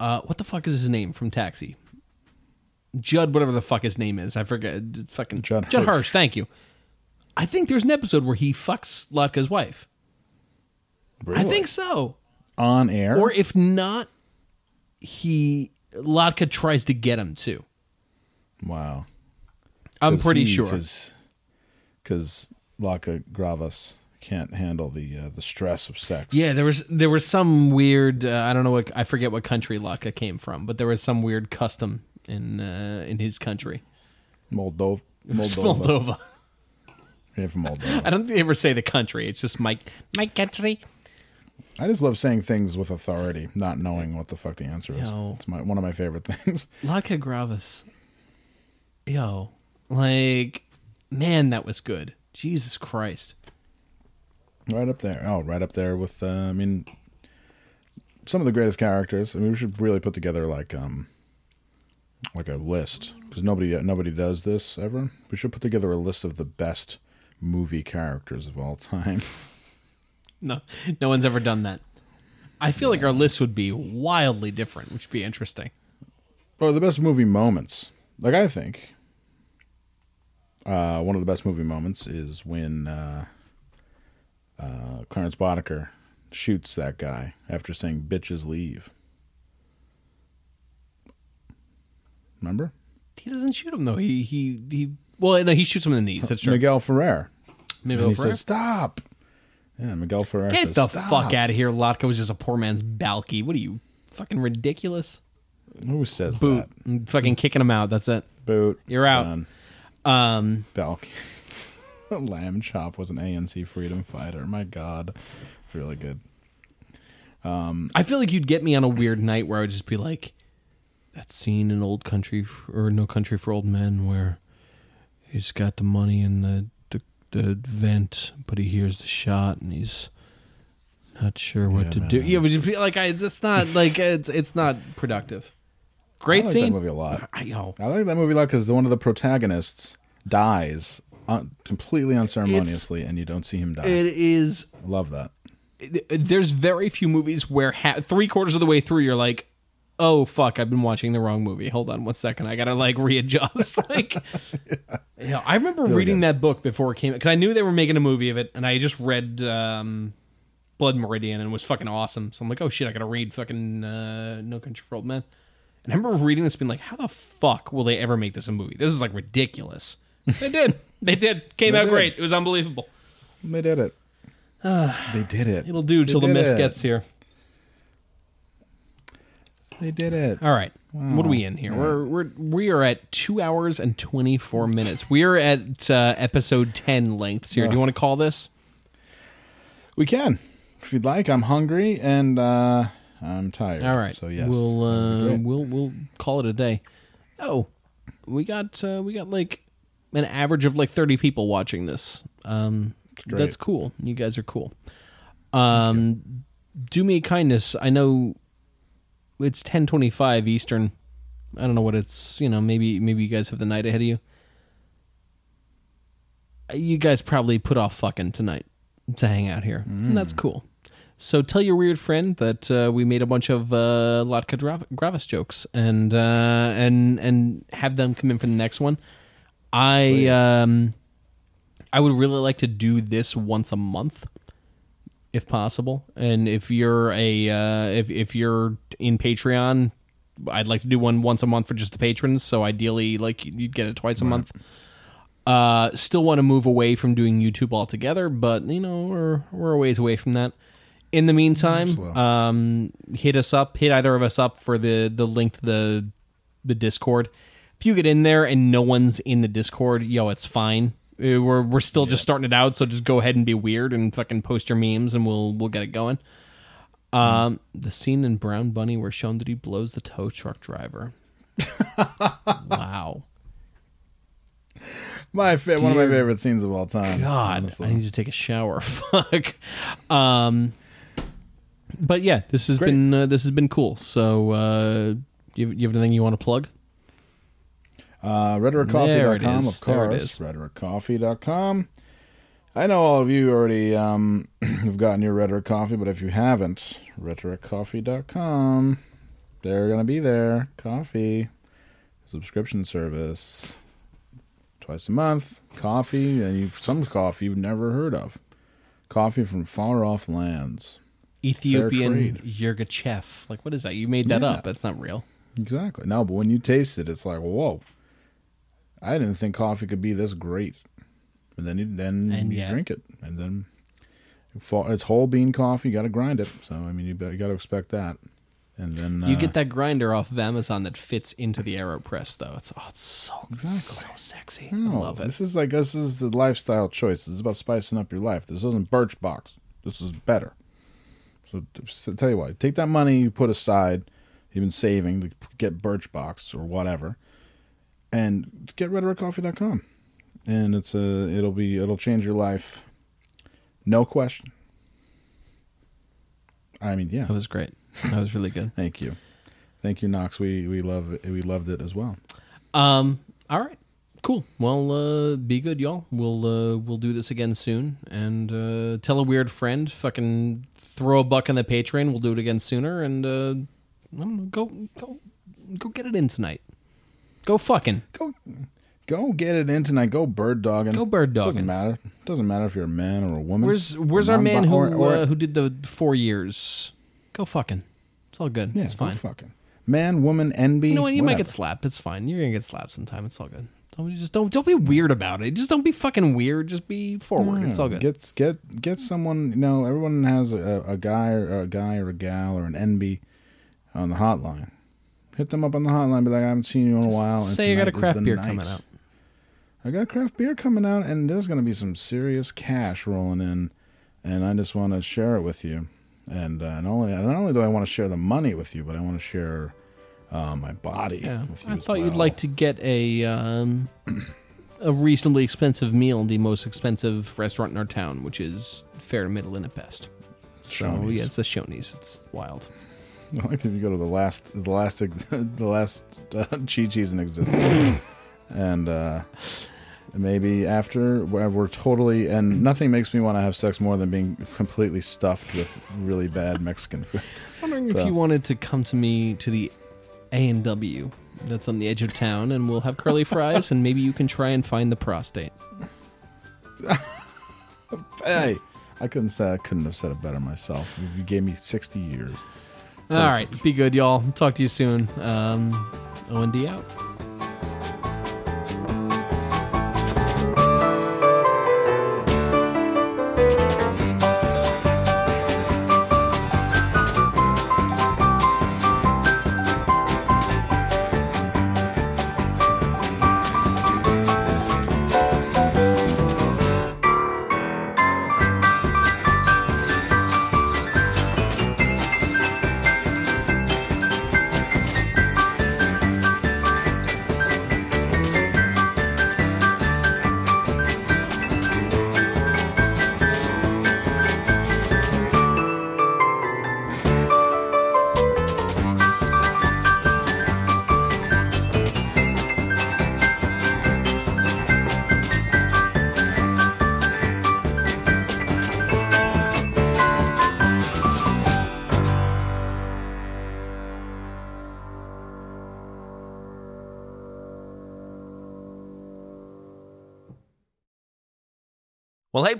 uh, what the fuck is his name from Taxi? Judd, whatever the fuck his name is, I forget. Fucking Judd Judd Hirsch. Hirsch. Thank you. I think there's an episode where he fucks Latka's wife. I think so. on air. Or if not, he Latka tries to get him too. wow, I'm pretty sure. because Latka Gravas can't handle the uh, the stress of sex. Yeah, there was there was some weird. Uh, I don't know what I forget what country Latka came from, but there was some weird custom in uh, in his country. Moldova. Moldova. Moldova. Yeah, from Moldova. I don't ever say the country. It's just my my country. I just love saying things with authority, not knowing what the fuck the answer is. Yo. It's my one of my favorite things. Latka Gravas. Yo, like man, that was good. Jesus Christ. Right up there. Oh, right up there with. Uh, I mean, some of the greatest characters. I mean, we should really put together like um, like a list because nobody nobody does this ever. We should put together a list of the best movie characters of all time. No, no one's ever done that. I feel like our list would be wildly different, which would be interesting. or the best movie moments. Like I think, uh, one of the best movie moments is when uh, uh, Clarence Boddicker shoots that guy after saying "bitches leave." Remember He doesn't shoot him though. He he he. Well, no, he shoots him in the knees. That's true. Miguel Ferrer? Miguel and he Ferrer? says, "Stop." Yeah, Miguel Ferrer says Get says, the "Stop." fuck out of here. Latka was just a poor man's Balki. What are you fucking ridiculous? Who says Boot. that? I'm fucking kicking him out. That's it. Boot. You're out. Done. Um, Balk. Lamb Chop was an ANC freedom fighter. My God, it's really good. Um, I feel like you'd get me on a weird night where I would just be like, that scene in Old Country or No Country for Old Men where he's got the money in the the, the vent, but he hears the shot and he's not sure what Yeah, to man. do. Yeah, would just be like, I, it's not like it's it's not productive. I Great like scene. that movie a lot. I know. I like that movie a lot because one of the protagonists dies un- completely unceremoniously, and you don't see him die. It is I love that. there's very few movies where ha- three quarters of the way through you're like, oh fuck, I've been watching the wrong movie. Hold on one second, I gotta like readjust. like, yeah. I remember reading that book before it came because I knew they were making a movie of it, and I just read um, Blood Meridian and it was fucking awesome. So I'm like, oh shit, I gotta read fucking uh, No Country for Old Men. And I remember reading this, being like, how the fuck will they ever make this a movie? This is like ridiculous. they did. They did. Came They out did. great. It was unbelievable. They did it. they did it. It'll do till the mist it. gets here. They did it. All right. What are we in here? We're we're we are at two hours and twenty four minutes. We are at uh, episode ten lengths here. Do you want to call this? We can, if you'd like. I'm hungry and uh, I'm tired. All right. So yes, we'll uh, we'll we'll call it a day. Oh, we got uh, we got like an average of like thirty people watching this. Um, that's cool. You guys are cool. Um, do me a kindness. I know it's ten twenty five Eastern. I don't know what it's. You know, maybe maybe you guys have the night ahead of you. You guys probably put off fucking tonight to hang out here, and that's cool. So tell your weird friend that uh, we made a bunch of uh, Latka Gravas jokes, and uh, and and have them come in for the next one. I um, I would really like to do this once a month, if possible. And if you're a uh, if if you're in Patreon, I'd like to do one once a month for just the patrons. So ideally, like you'd get it twice a month. Uh, still want to move away from doing YouTube altogether, but you know we're we're a ways away from that. In the meantime, um, hit us up, hit either of us up for the the link to the the Discord. If you get in there and no one's in the Discord, yo, it's fine. Uh, We're we're still just starting it out, so just go ahead and be weird and fucking post your memes, and we'll we'll get it going. Um, the scene in Brown Bunny where shown that he blows the tow truck driver. wow. my fa- one of my favorite scenes of all time. God, honestly. I need to take a shower. Fuck. Um, but yeah, this has Great. been uh, this has been cool. So, uh, you, you have anything you want to plug? Uh, RhetoricCoffee.com, of is. There it course. is. RhetoricCoffee.com. I know all of you already um, have gotten your Rhetoric Coffee, but if you haven't, RhetoricCoffee.com. They're going to be there. Coffee. Subscription service. Twice a month. Coffee. And you some coffee you've never heard of. Coffee from far off lands. Ethiopian trade. Yirgacheffe. Like, what is that? You made that Yeah. up. That's not real. Exactly. No, but when you taste it, it's like, whoa. I didn't think coffee could be this great. And then you then And you yet- drink it, and then it's whole bean coffee. You got to grind it. So I mean, you, you got to expect that. And then You uh, get that grinder off of Amazon that fits into the Aeropress, though. It's oh, it's so Exactly. so sexy. No, I love it. This is like this is the lifestyle choice. This is about spicing up your life. This isn't Birchbox. This is better. So, to tell you what, take that money you put aside, you've been saving to get Birchbox or whatever, and get RhetoricCoffee.com. And it's a it'll be it'll change your life, no question. I mean, yeah. That was great. That was really good. Thank you, thank you, Knox. We we love it. we loved it as well. Um. All right. Cool. Well, uh, be good, y'all. We'll uh, we'll do this again soon, and uh, tell a weird friend. Fucking throw a buck on the Patreon. We'll do it again sooner, and uh, I don't know. Go go go get it in tonight. Go fucking Go go get it in tonight. Go bird dogging. go bird dogging. Doesn't matter. Doesn't matter if you're a man or a woman. Where's Where's our man who or- or- uh, who did the four years? Go fucking. It's all good. yeah, it's go fine. fucking man, woman, NB. You know what? You might get slapped. It's fine. You're gonna get slapped sometime. It's all good. Don't just don't don't be weird about it. Just don't be fucking weird. Just be forward. It's all good. Get get get someone. You know, everyone has a, a guy or a guy or a gal or an NB on the hotline. Hit them up on the hotline. Be like, I haven't seen you in a while. and Say you got a craft beer night. coming out. I got a craft beer coming out, and there's going to be some serious cash rolling in, and I just want to share it with you. And uh, not only not only do I want to share the money with you, but I want to share uh, my body Yeah. I thought you'd like to get a um, a reasonably expensive meal in the most expensive restaurant in our town, which is fair to middle in at best. So Shoney's. yeah, it's the Shoney's. It's wild. I like if you go to the last, the last, the last uh, Chi Chi's in existence, and uh, maybe after where we're totally, and nothing makes me want to have sex more than being completely stuffed with really bad Mexican food. I was wondering So- if you wanted to come to me to the A and W that's on the edge of town, and we'll have curly fries, and maybe you can try and find the prostate. Hey, I couldn't say I couldn't have said it better myself. If You gave me sixty years. All right, be good, y'all. Talk to you soon. Um, OND out.